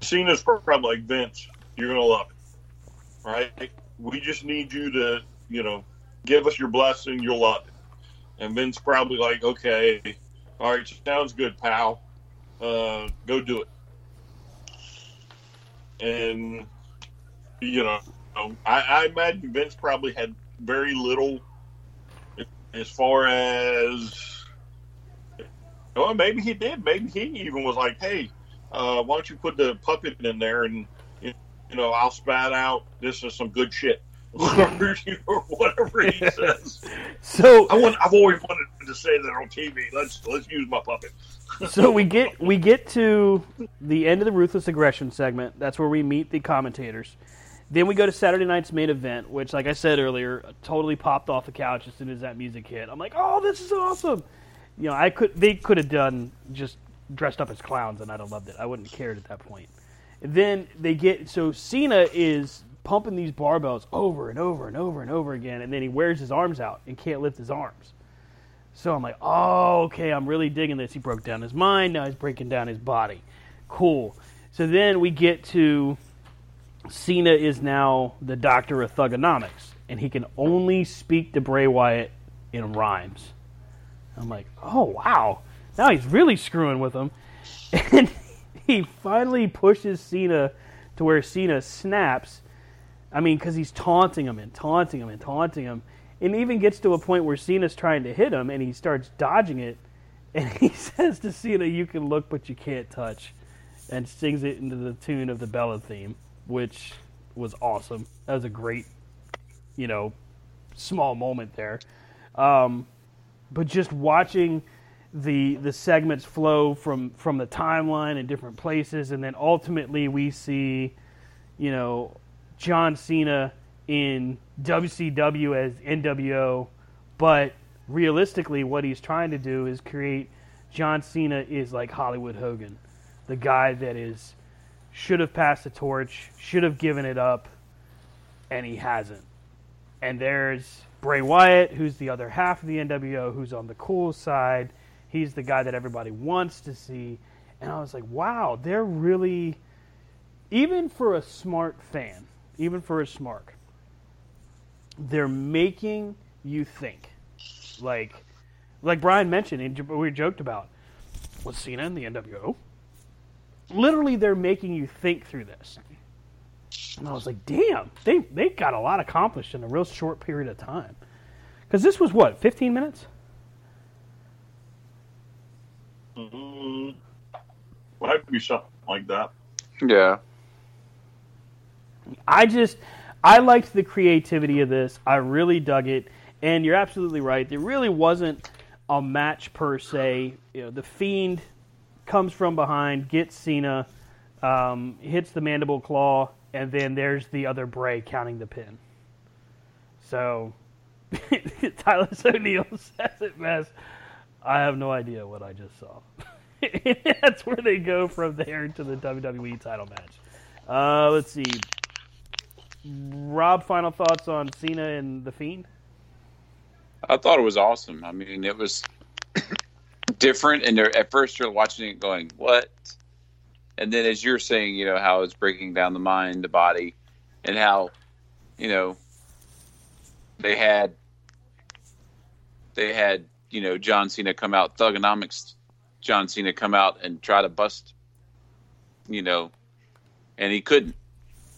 Cena's probably like Vince. You're gonna love it, right? We just need you to, you know, give us your blessing. You'll love it. And Vince probably like, okay, all right, sounds good, pal. Uh, go do it. And you know, I, I imagine Vince probably had very little as far as. Well, maybe he did. Maybe he even was like, "Hey, uh, why don't you put the puppet in there and you know I'll spat out this is some good shit." Or whatever he says. So I want, I've always wanted to say that on TV. Let's let's use my puppet. so we get we get to the end of the ruthless aggression segment. That's where we meet the commentators. Then we go to Saturday night's main event, which, like I said earlier, totally popped off the couch as soon as that music hit. I'm like, oh, this is awesome. You know, I could they could have done just dressed up as clowns, and I'd have loved it. I wouldn't have cared at that point. And then they get so Cena is pumping these barbells over and over and over and over again, and then he wears his arms out and can't lift his arms. So I'm like, oh, okay, I'm really digging this. He broke down his mind, now he's breaking down his body. Cool. So then we get to Cena is now the doctor of Thuganomics, and he can only speak to Bray Wyatt in rhymes. I'm like, oh, wow. Now he's really screwing with him. And he finally pushes Cena to where Cena snaps I mean, because he's taunting him and taunting him and taunting him. And even gets to a point where Cena's trying to hit him and he starts dodging it. And he says to Cena, You can look, but you can't touch. And sings it into the tune of the Bella theme, which was awesome. That was a great, you know, small moment there. Um, but just watching the the segments flow from from the timeline in different places, and then ultimately we see, you know, John Cena in WCW as NWO, but realistically, what he's trying to do is create John Cena is like Hollywood Hogan, the guy that is should have passed the torch, should have given it up, and he hasn't. And there's Bray Wyatt, who's the other half of the NWO, who's on the cool side. He's the guy that everybody wants to see. And I was like, wow, they're really, even for a smart fan, even for a smark, they're making you think. Like, like Brian mentioned, and we joked about, was Cena in the NWO? Literally, they're making you think through this. And I was like, damn, they they got a lot accomplished in a real short period of time. Because this was what, 15 minutes? Mm, might be something like that. Yeah. I just I liked the creativity of this. I really dug it. And you're absolutely right. There really wasn't a match per se. You know, the Fiend comes from behind, gets Cena, um, hits the mandible claw, and then there's the other Bray counting the pin. So Tyler O'Neill says it best. I have no idea what I just saw. That's where they go from there to the WWE title match. Uh, let's see. Rob, final thoughts on Cena and the Fiend? I thought it was awesome. I mean, it was different, and at first you're watching it going, "What?" And then, as you're saying, you know how it's breaking down the mind, the body, and how, you know, they had they had you know John Cena come out, Thuganomics, John Cena come out and try to bust, you know, and he couldn't.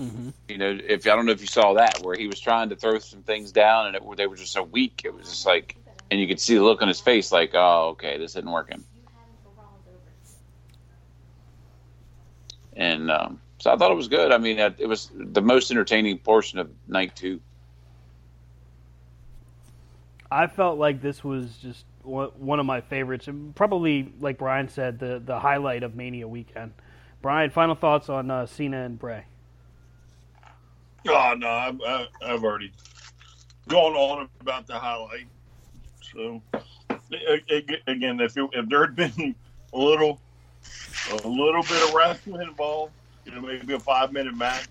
Mm-hmm. You know, if I don't know if you saw that where he was trying to throw some things down and it, they were just so weak. It was just like, and you could see the look on his face, like, oh, okay, this isn't working. And um, so I thought it was good. I mean, it was the most entertaining portion of night two. I felt like this was just one of my favorites, and probably, like Brian said, the the highlight of Mania weekend. Brian, final thoughts on uh, Cena and Bray. Oh no, I've, I've already gone on about the highlight. So again, if it, if there had been a little a little bit of wrestling involved, you know, maybe a five minute match,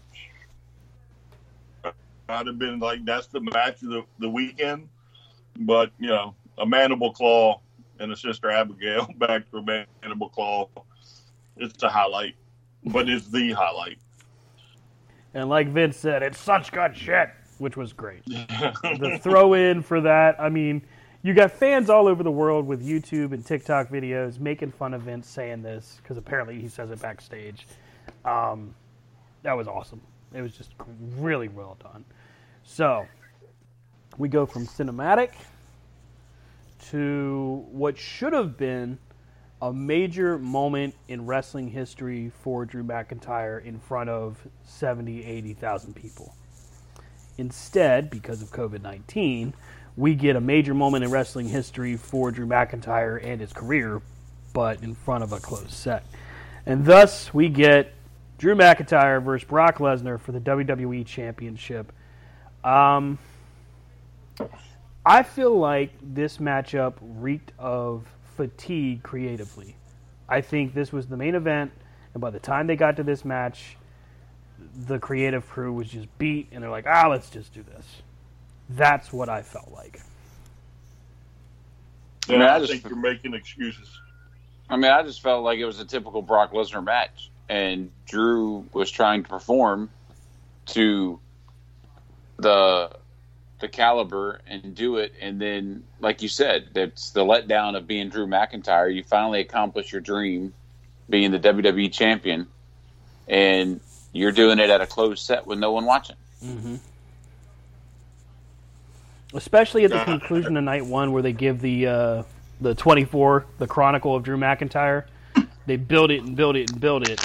I'd have been like, that's the match of the, the weekend. But you know, a mandible claw and a sister Abigail back a mandible claw. It's a highlight, but it's the highlight. And like Vince said, it's such good shit, which was great. the throw in for that, I mean, you got fans all over the world with YouTube and TikTok videos making fun of Vince saying this because apparently he says it backstage. Um, that was awesome. It was just really well done. So we go from cinematic to what should have been a major moment in wrestling history for Drew McIntyre in front of 70, 80,000 people. Instead, because of COVID 19, we get a major moment in wrestling history for Drew McIntyre and his career, but in front of a closed set. And thus, we get Drew McIntyre versus Brock Lesnar for the WWE Championship. Um, I feel like this matchup reeked of fatigue creatively. I think this was the main event, and by the time they got to this match, the creative crew was just beat, and they're like, ah, let's just do this. That's what I felt like. Yeah, I mean, I I, just- think you're making excuses. I mean, I just felt like it was a typical Brock Lesnar match, and Drew was trying to perform to the the caliber and do it, and then, like you said, that's the letdown of being Drew McIntyre. You finally accomplish your dream, being the WWE champion, and you're doing it at a closed set with no one watching. Mm-hmm. Especially at the conclusion of night one, where they give the uh, the twenty four, the Chronicle of Drew McIntyre. They build it and build it and build it,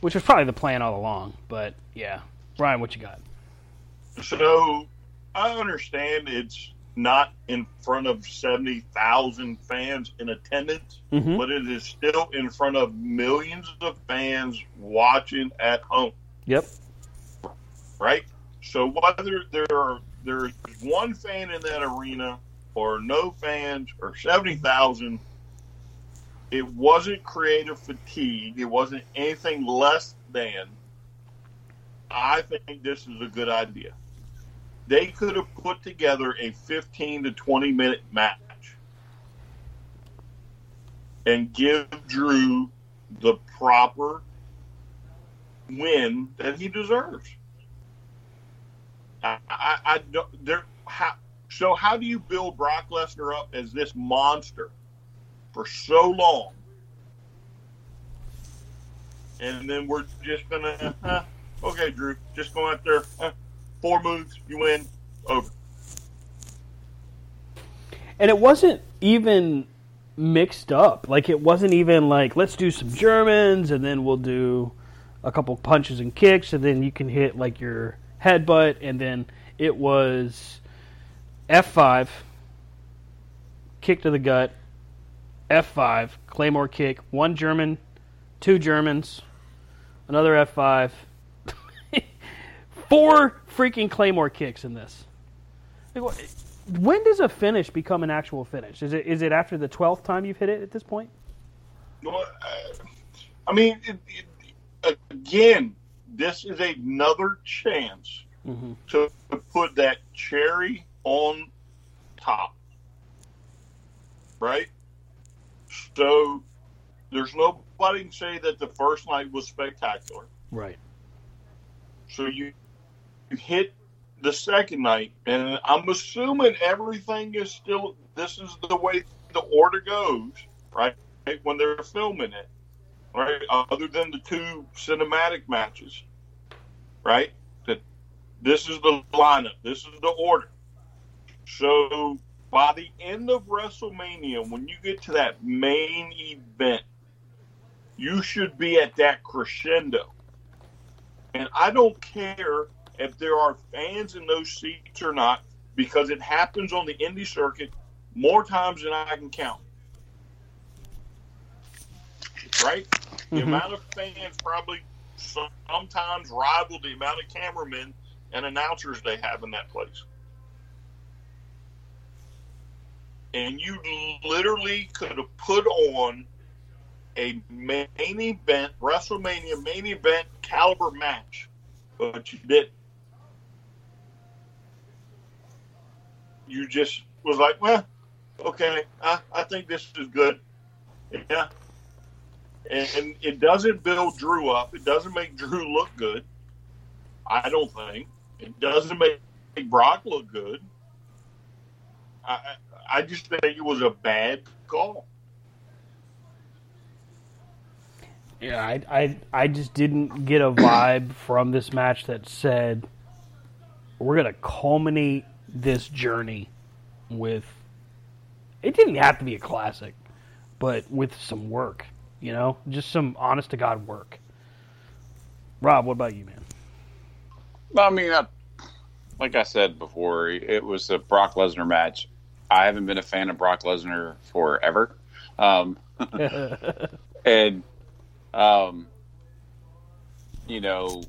which was probably the plan all along. But yeah, Brian, what you got? So I understand it's not in front of 70,000 fans in attendance, Mhm. but it is still in front of millions of fans watching at home, Yep. right? So whether there are there's one fan in that arena or no fans or 70,000, it wasn't creative fatigue. It wasn't anything less than. I think this is a good idea. They could have put together a 15 to 20 minute match and give Drew the proper win that he deserves. I, I, I don't. There. How, so how do you build Brock Lesnar up as this monster for so long, and then we're just gonna, uh, okay, Drew, just go out there, uh, four moves, you win, over. And it wasn't even mixed up. Like it wasn't even like let's do some Germans and then we'll do a couple punches and kicks and then you can hit like your headbutt and then it was F5 kick to the gut, F5 claymore kick, one German, two Germans, another F5, four freaking claymore kicks in this. When does a finish become an actual finish? Is it is it after the twelfth time you've hit it at this point? Well, I mean, it, it, again, this is another chance Mm-hmm. to put that cherry on top, right? So there's nobody can say that the first night was spectacular. Right. So you hit the second night, and I'm assuming everything is still. This is the way the order goes, right? When they're filming it, right? Other than the two cinematic matches, right? That this is the lineup. This is the order. So by the end of WrestleMania, when you get to that main event, you should be at that crescendo. And I don't care if there are fans in those seats or not, because it happens on the indie circuit more times than I can count. Right? The Mhm. amount of fans probably sometimes rival the amount of cameramen and announcers they have in that place. And you literally could have put on a main event, WrestleMania main event caliber match, but you didn't. You just was like, well, okay, I, I think this is good. Yeah. And, and it doesn't build Drew up. It doesn't make Drew look good. I don't think. It doesn't make Brock look good. I, I just think it was a bad call. Yeah, I, I, I just didn't get a vibe from this match that said we're gonna culminate this journey with. It didn't have to be a classic, but with some work, you know, just some honest to god work. Rob, what about you, man? Well, I mean, I, like I said before, it was a Brock Lesnar match. I haven't been a fan of Brock Lesnar forever, um, and um, you know,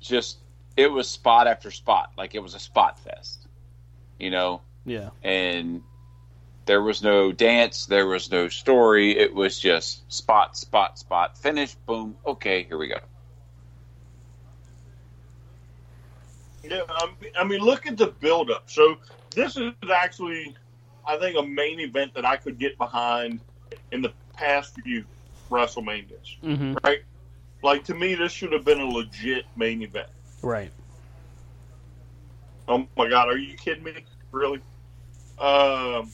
just it was spot after spot, like it was a spot fest, you know, Yeah. and there was no dance, there was no story. It was just spot, spot, spot, finish, boom. Okay, here we go. Yeah, I mean, look at the buildup. So this is actually, I think, a main event that I could get behind in the past few WrestleManias. Mm-hmm. Right? Like to me, this should have been a legit main event. Right. Oh my God, are you kidding me? Really? Um,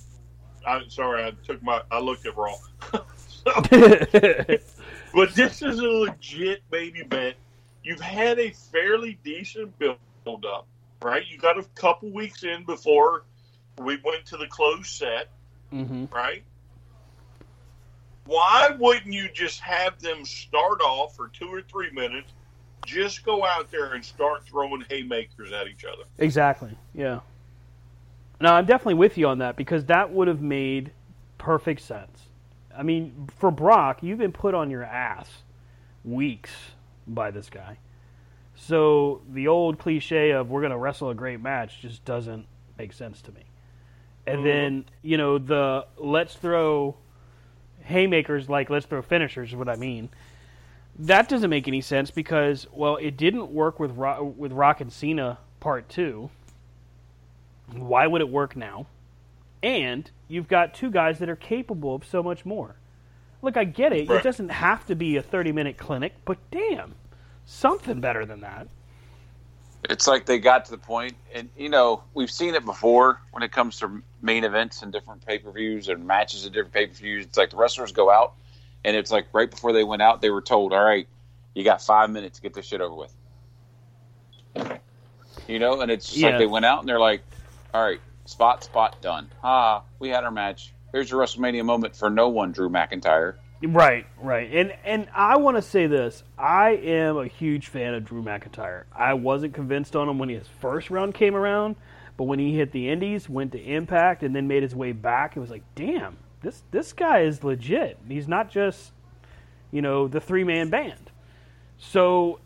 I'm sorry, I took my, I looked at Raw. But this is a legit baby event. You've had a fairly decent build up, right? You got a couple weeks in before we went to the closed set, mm-hmm. right? Why wouldn't you just have them start off for two or three minutes, just go out there and start throwing haymakers at each other? Exactly. Yeah. No, I'm definitely with you on that because that would have made perfect sense. I mean, for Brock, you've been put on your ass weeks by this guy. So the old cliche of we're going to wrestle a great match just doesn't make sense to me. And mm-hmm. then, you know, the let's throw haymakers like let's throw finishers is what I mean. That doesn't make any sense because well, it didn't work with Ro- with Rock and Cena part 2. Why would it work now? And you've got two guys that are capable of so much more. Look, I get it. Right. It doesn't have to be a 30 minute clinic, but damn, something better than that. It's like they got to the point, and you know we've seen it before when it comes to main events and different pay per views and matches and different pay per views. It's like the wrestlers go out, and it's like right before they went out, they were told, "All right, you got five minutes to get this shit over with." You know, and it's just Yeah. like they went out and they're like, "All right, spot, spot, done. Ah, we had our match. Here's your WrestleMania moment for no one, Drew McIntyre." Right, right. And and I want to say this. I am a huge fan of Drew McIntyre. I wasn't convinced on him when his first round came around, but when he hit the Indies, went to Impact and then made his way back, it was like, "Damn, this this guy is legit. He's not just, you know, the three-man band." So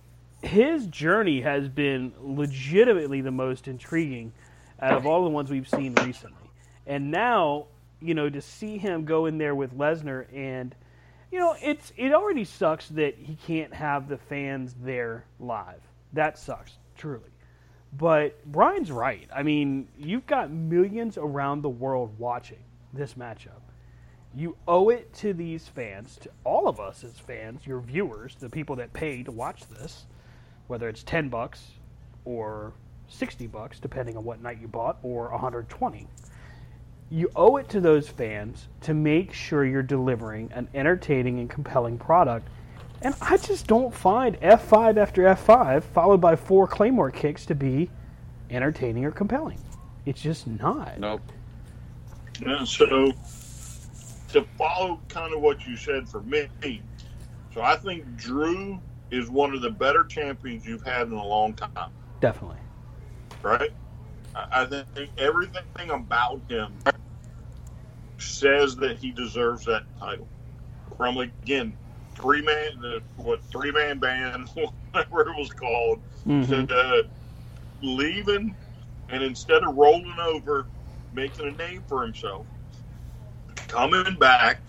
his journey has been legitimately the most intriguing out of all the ones we've seen recently. And now, you know, to see him go in there with Lesnar and you know, it's it already sucks that he can't have the fans there live. That sucks, truly. But Brian's right. I mean, you've got millions around the world watching this matchup. You owe it to these fans, to all of us as fans, your viewers, the people that pay to watch this, whether it's 10 bucks or 60 bucks depending on what night you bought or 120 you owe it to those fans to make sure you're delivering an entertaining and compelling product. And I just don't find F5 after F5 followed by four Claymore kicks to be entertaining or compelling. It's just not. Nope. Yeah, so, to follow kind of what you said for me, so I think Drew is one of the better champions you've had in a long time, Definitely. right? I think everything about him says that he deserves that title. From again, three man, the what three man band, whatever it was called, Mhm. to uh, leaving, and instead of rolling over, making a name for himself, coming back,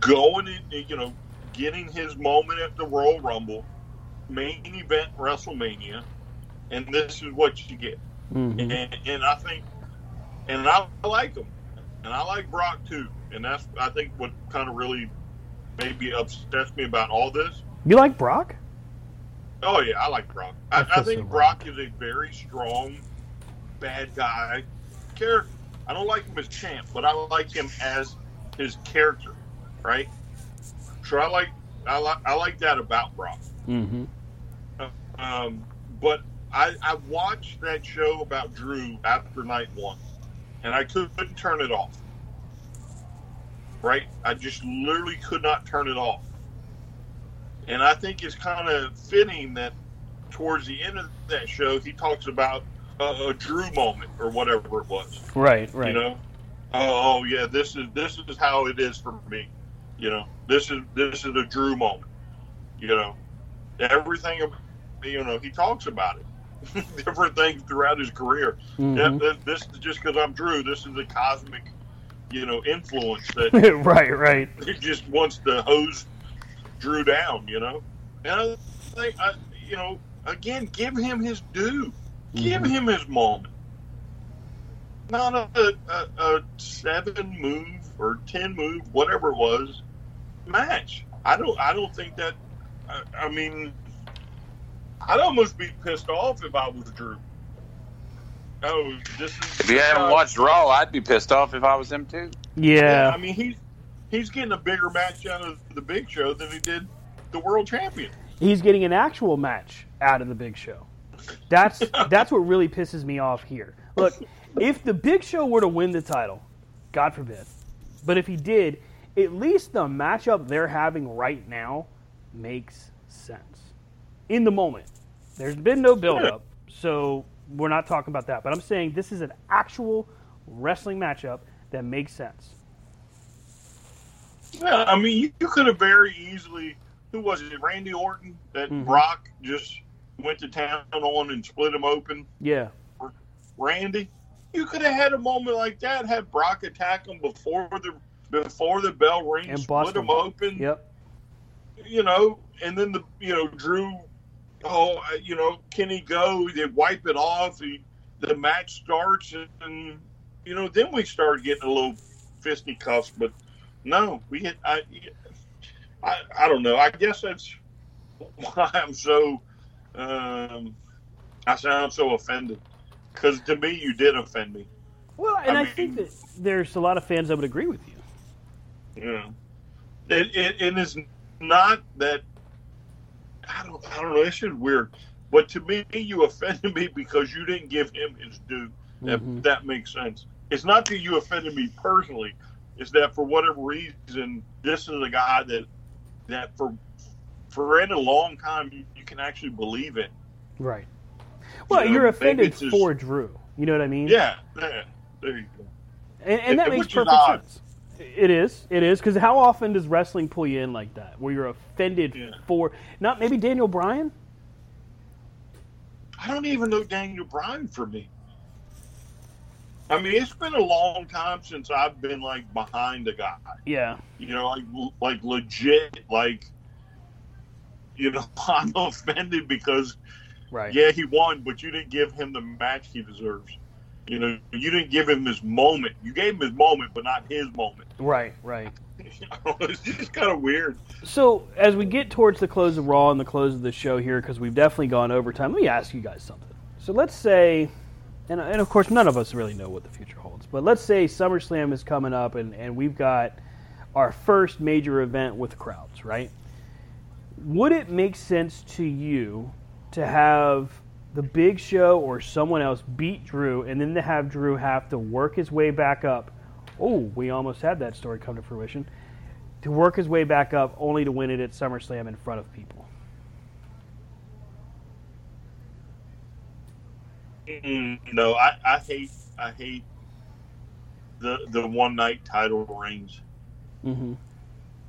going in, you know, getting his moment at the Royal Rumble, main event WrestleMania, and this is what you get. Mhm. And, and I think, and I like him, and I like Brock too, and that's I think what kind of really maybe upsets me about all this. You like Brock? Oh yeah, I like Brock. I I, I think so Brock is a very strong bad guy character. I don't like him as champ, but I like him as his character, right? So I like I like I like that about Brock. Mm-hmm. Um, but I, I watched that show about Drew after night one, and I couldn't turn it off. Right? I just literally could not turn it off. And I think it's kind of fitting that towards the end of that show, he talks about a, a Drew moment or whatever it was. Right, right. You know, oh, oh yeah, this is this is how it is for me. You know, this is this is a Drew moment. You know, everything. You know, he talks about it, different things throughout his career. Mhm. Yeah, this is just because I'm Drew. This is a cosmic, you know, influence that right, right. he just wants to hose Drew down. You know, and I think, I, you know, again, give him his due. Give Mhm. him his moment. Not a, a, a seven move or ten move, whatever it was, match. I don't. I don't think that. I, I mean, I'd almost be pissed off if I was Drew. Oh, this is. If you haven't watched Raw, I'd be pissed off if I was him too. Yeah. I mean, he's he's getting a bigger match out of the Big Show than he did the World Champion. He's getting an actual match out of the Big Show. That's that's what really pisses me off here. Look, if the Big Show were to win the title, God forbid, but if he did, at least the matchup they're having right now makes sense in the moment. There's been no build up, so we're not talking about that. But I'm saying this is an actual wrestling matchup that makes sense. Yeah, I mean, you, you could have very easily. Who was it? Randy Orton that Mhm. Brock just went to town on and split him open. Yeah. Randy, you could have had a moment like that. Had Brock attack him before the before the bell rings, And split him open. Yep. You know, and then the you know Drew, oh uh, you know, can he go? They wipe it off. He, the match starts, and you know, then we start getting a little fisticuffs. But no, we hit. I, I, I don't know. I guess that's why I'm so. Um, I sound so offended because to me, you did offend me. Well, and I, I think that there's a lot of fans that would agree with you. Yeah, it, it, it is not that. I don't. I don't know. It's just weird. But to me, you offended me because you didn't give him his due. That Mhm. that makes sense. It's not that you offended me personally. It's that for whatever reason, this is a guy that that for for in a long time you, you can actually believe it. Right. Well, know, you're maybe offended just- for Drew. You know what I mean? Yeah, yeah. There you go. And, and that And- makes perfect sense. It is. It is because how often does wrestling pull you in like that, where you're offended for not maybe Daniel Bryan? I don't even know Daniel Bryan for me. I mean, it's been a long time since I've been like behind a guy. Yeah. You know, like like legit, like you know, I'm offended because Right. yeah, he won, but you didn't give him the match he deserves. You know, you didn't give him his moment. You gave him his moment, but not his moment. Right. Right. it's just kind of weird. So as we get towards the close of Raw and the close of the show here, because we've definitely gone overtime, let me ask you guys something. So let's say, and, and of course none of us really know what the future holds, but let's say SummerSlam is coming up and, and we've got our first major event with crowds, right? Would it make sense to you to have the Big Show or someone else beat Drew, and then to have Drew have to work his way back up? Oh, we almost had that story come to fruition to work his way back up only to win it at SummerSlam in front of people. Mm, no, I, I hate I hate the the one night title reigns. Mm-hmm.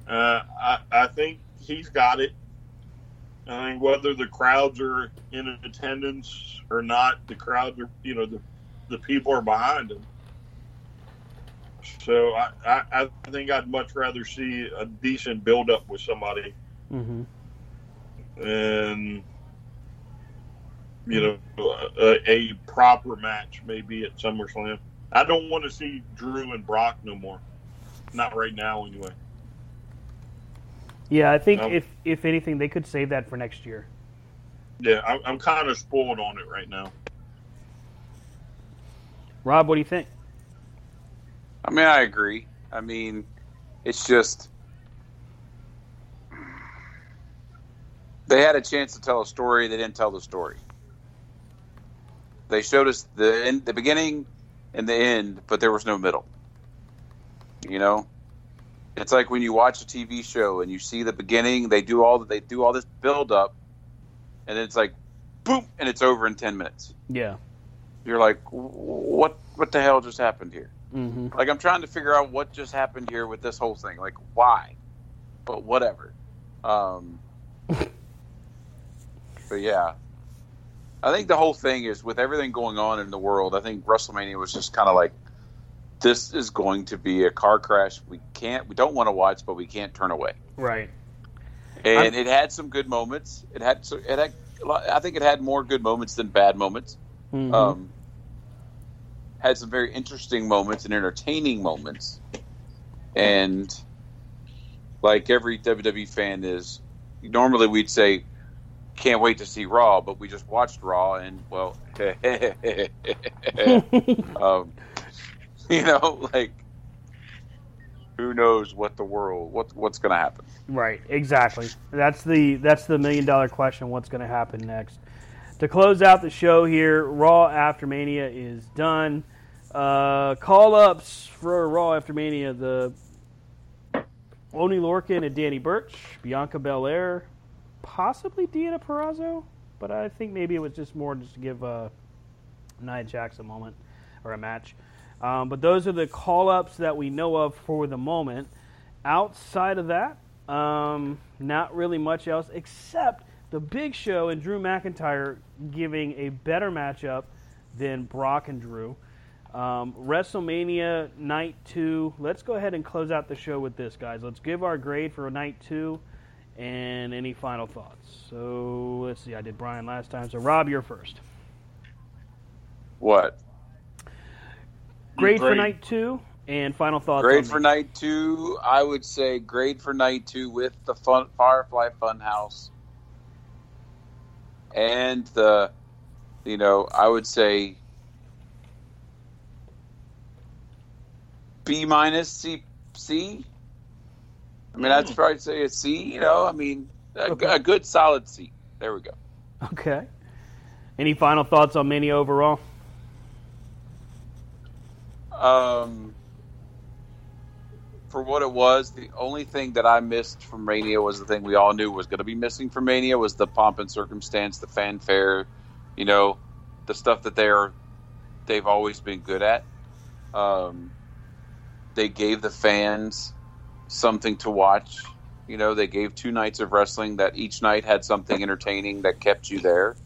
Uh, I I think he's got it. I think whether the crowds are in attendance or not, the crowds are, you know, the, the people are behind him. So I, I, I think I'd much rather see a decent build up with somebody Mm-hmm. and you know a, a proper match maybe at SummerSlam. I don't want to see Drew and Brock no more. Not right now, anyway. Yeah, I think Um, if if anything, they could save that for next year. Yeah, I'm, I'm kind of spoiled on it right now. Rob, what do you think? I mean, I agree. I mean, it's just they had a chance to tell a story. They didn't tell the story. They showed us the end, the beginning and the end, but there was no middle. You know, it's like when you watch a TV show and you see the beginning. They do all they do all this build up, and it's like, boom, and it's over in ten minutes. Yeah. You're like, what? What the hell just happened here? Mm-hmm. Like I'm trying to figure out what just happened here with this whole thing. Like why? But whatever. Um But yeah. I think the whole thing is with everything going on in the world, I think WrestleMania was just kind of like this is going to be a car crash we can't we don't want to watch but we can't turn away. Right. And I'm- it had some good moments. It had so it had I think it had more good moments than bad moments. Mhm. Um, had some very interesting moments and entertaining moments. And like every WWE fan is, normally we'd say, can't wait to see Raw, but we just watched Raw and, well, um, you know, like, who knows what the world, what what's going to happen. Right, exactly. That's the that's the million dollar question. What's going to happen next? To close out the show here, Raw After Mania is done. Uh, call ups for Raw After Mania: the Oney Lorcan and Danny Burch, Bianca Belair, possibly Deonna Purrazzo, but I think maybe it was just more just to give uh, Nia Jax a moment or a match. Um, but those are the call ups that we know of for the moment. Outside of that, um, not really much else except the Big Show and Drew McIntyre giving a better matchup than Brock and Drew. Um, WrestleMania Night 2. Let's go ahead and close out the show with this, guys. Let's give our grade for Night 2 and any final thoughts. So let's see. I did Brian last time. So, Rob, you're first. What? Grade for Night 2 and final thoughts. Grade for night two, I would say grade for night two with the fun Firefly Funhouse and the, you know, I would say B minus C C. I mean, I'd hmm. probably say a C. You know, I mean, a, Okay. a good solid C. There we go. Okay. Any final thoughts on Mania overall? Um, for what it was, the only thing that I missed from Mania was the thing we all knew was going to be missing from Mania was the pomp and circumstance, the fanfare, you know, the stuff that they're they've always been good at. Um, they gave the fans something to watch. You know, they gave two nights of wrestling that each night had something entertaining that kept you there.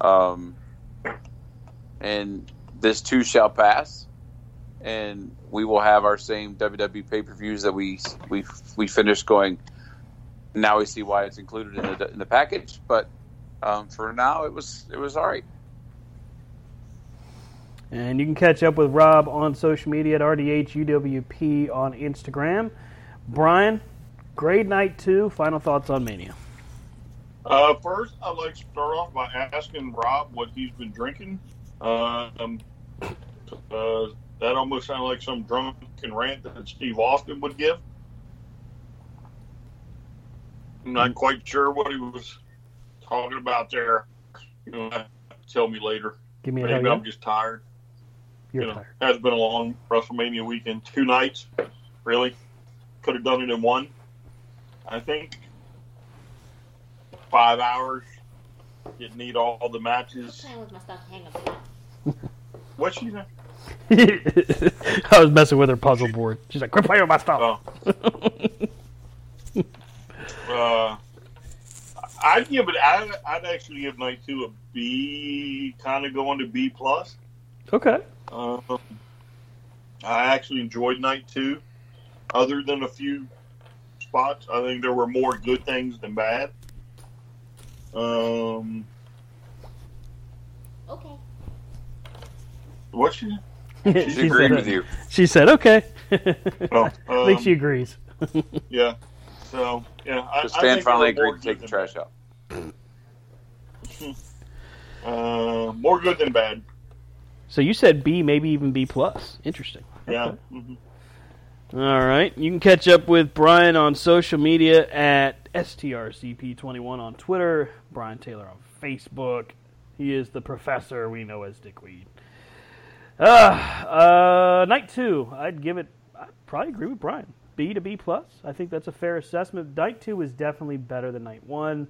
Um, and this too shall pass, and we will have our same WWE pay per views that we we we finished going. Now we see why it's included in the in the package, but um, for now it was it was all right. And you can catch up with Rob on social media at RDHUWP on Instagram. Brian, grade night two. Final thoughts on Mania. Uh, first, I'd like to start off by asking Rob what he's been drinking. Um, uh, that almost sounded like some drunken rant that Steve Austin would give. I'm not quite sure what he was talking about there. You know, tell me later. Give me a Maybe. I'm just tired. You're you know, tired. has been a long WrestleMania weekend. Two nights, really. Could have done it in one. I think five hours. Didn't need all the matches. Playing with my stuffed hang up. What she say? I was messing with her puzzle board. She's like, quit playing with my stuff. Oh. Uh, I'd give it. I'd, I'd actually give night two a B, kind of going to B plus. Okay. Um, I actually enjoyed night two, other than a few spots. I think there were more good things than bad. Um, Okay. what you? She agreed with you. She said, "Okay." Oh, I think um, she agrees. Yeah. So yeah, I, So Stan think finally agreed to take the trash out. Uh, more good than bad. So you said B, maybe even B plus. Interesting. Yeah. Okay. Mhm. All right. You can catch up with Brian on social media at STRCP21 on Twitter, Brian Taylor on Facebook. He is the professor we know as Dickweed. Uh, uh, night two, I'd give it, I'd probably agree with Brian. B to B plus. I think that's a fair assessment. Night two was definitely better than night one.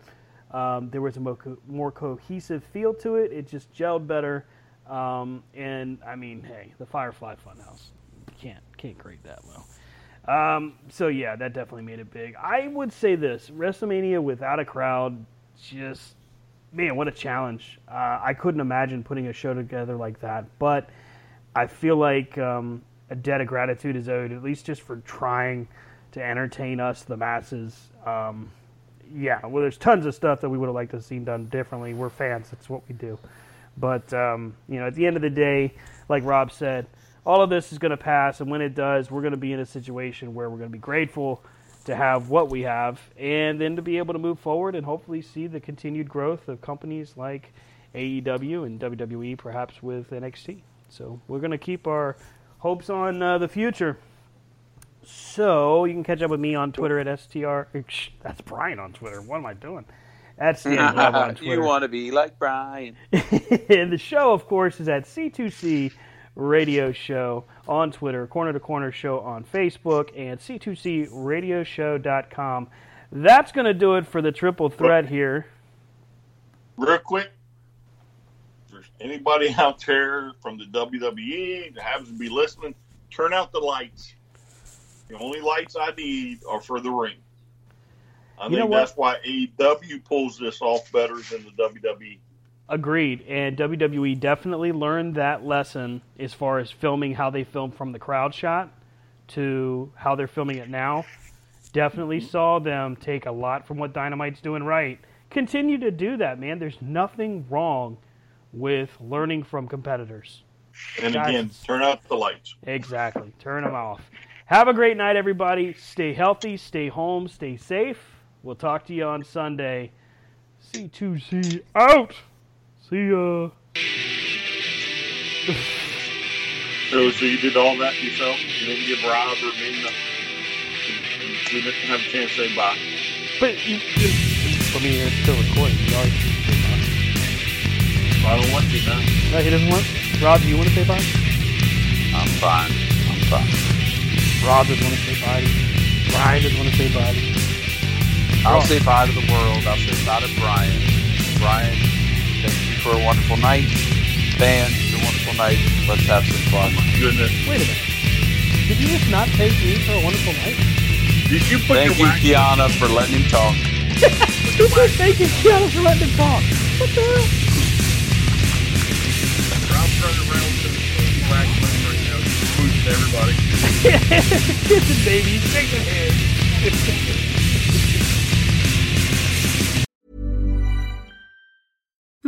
Um, there was a more, co- more cohesive feel to it. It just gelled better. Um, and I mean, hey, the Firefly Funhouse can't can't grade that low. Um, so yeah, that definitely made it big. I would say this: WrestleMania without a crowd, just man, what a challenge! Uh, I couldn't imagine putting a show together like that, but I feel like um, a debt of gratitude is owed, at least just for trying to entertain us, the masses. Um, yeah, well, there's tons of stuff that we would have liked to have seen done differently. We're fans; it's what we do. But um, you know, at the end of the day, like Rob said, all of this is going to pass, and when it does, we're going to be in a situation where we're going to be grateful to have what we have, and then to be able to move forward and hopefully see the continued growth of companies like AEW and WWE, perhaps with NXT. So we're going to keep our hopes on uh, the future. So you can catch up with me on Twitter at str. That's Brian on Twitter. What am I doing? At Stan Love on Twitter. you want to be like Brian. and the show, of course, is at C2C Radio Show on Twitter, Corner to Corner Show on Facebook, and C2CRadioshow.com. That's going to do it for the triple threat here. Real quick, if there's anybody out there from the WWE that happens to be listening, turn out the lights. The only lights I need are for the ring. I You think that's why AEW pulls this off better than the. WWE. Agreed. And WWE definitely learned that lesson as far as filming how they film from the crowd shot to how they're filming it now. Definitely mm-hmm. saw them take a lot from what Dynamite's doing right. Continue to do that, man. There's nothing wrong with learning from competitors. And again, turn off the lights. Exactly. Turn them off. Have a great night, everybody. Stay healthy, stay home, stay safe. We'll talk to you on Sunday. C2C out. See ya. so, so you did all that yourself? You didn't give Rob or me We didn't have a chance to say bye. But you, you, I mean, it's still recording. 501 defense. No, he doesn't want. Rob, do you want to say bye? I'm fine. I'm fine. Rob doesn't want to say bye. Brian doesn't want to say bye. I'll say bye to the world. I'll say bye to Brian. Brian, thank you for a wonderful night. Fans, a wonderful night. Let's have some fun. Oh my goodness. Wait a minute. Did you just not thank me for a wonderful night? Did you put Thank you, Kiana, for letting him talk. Who said thank you, Kiana, for letting him talk? What the hell? Everybody. Kissing babies, shaking hands.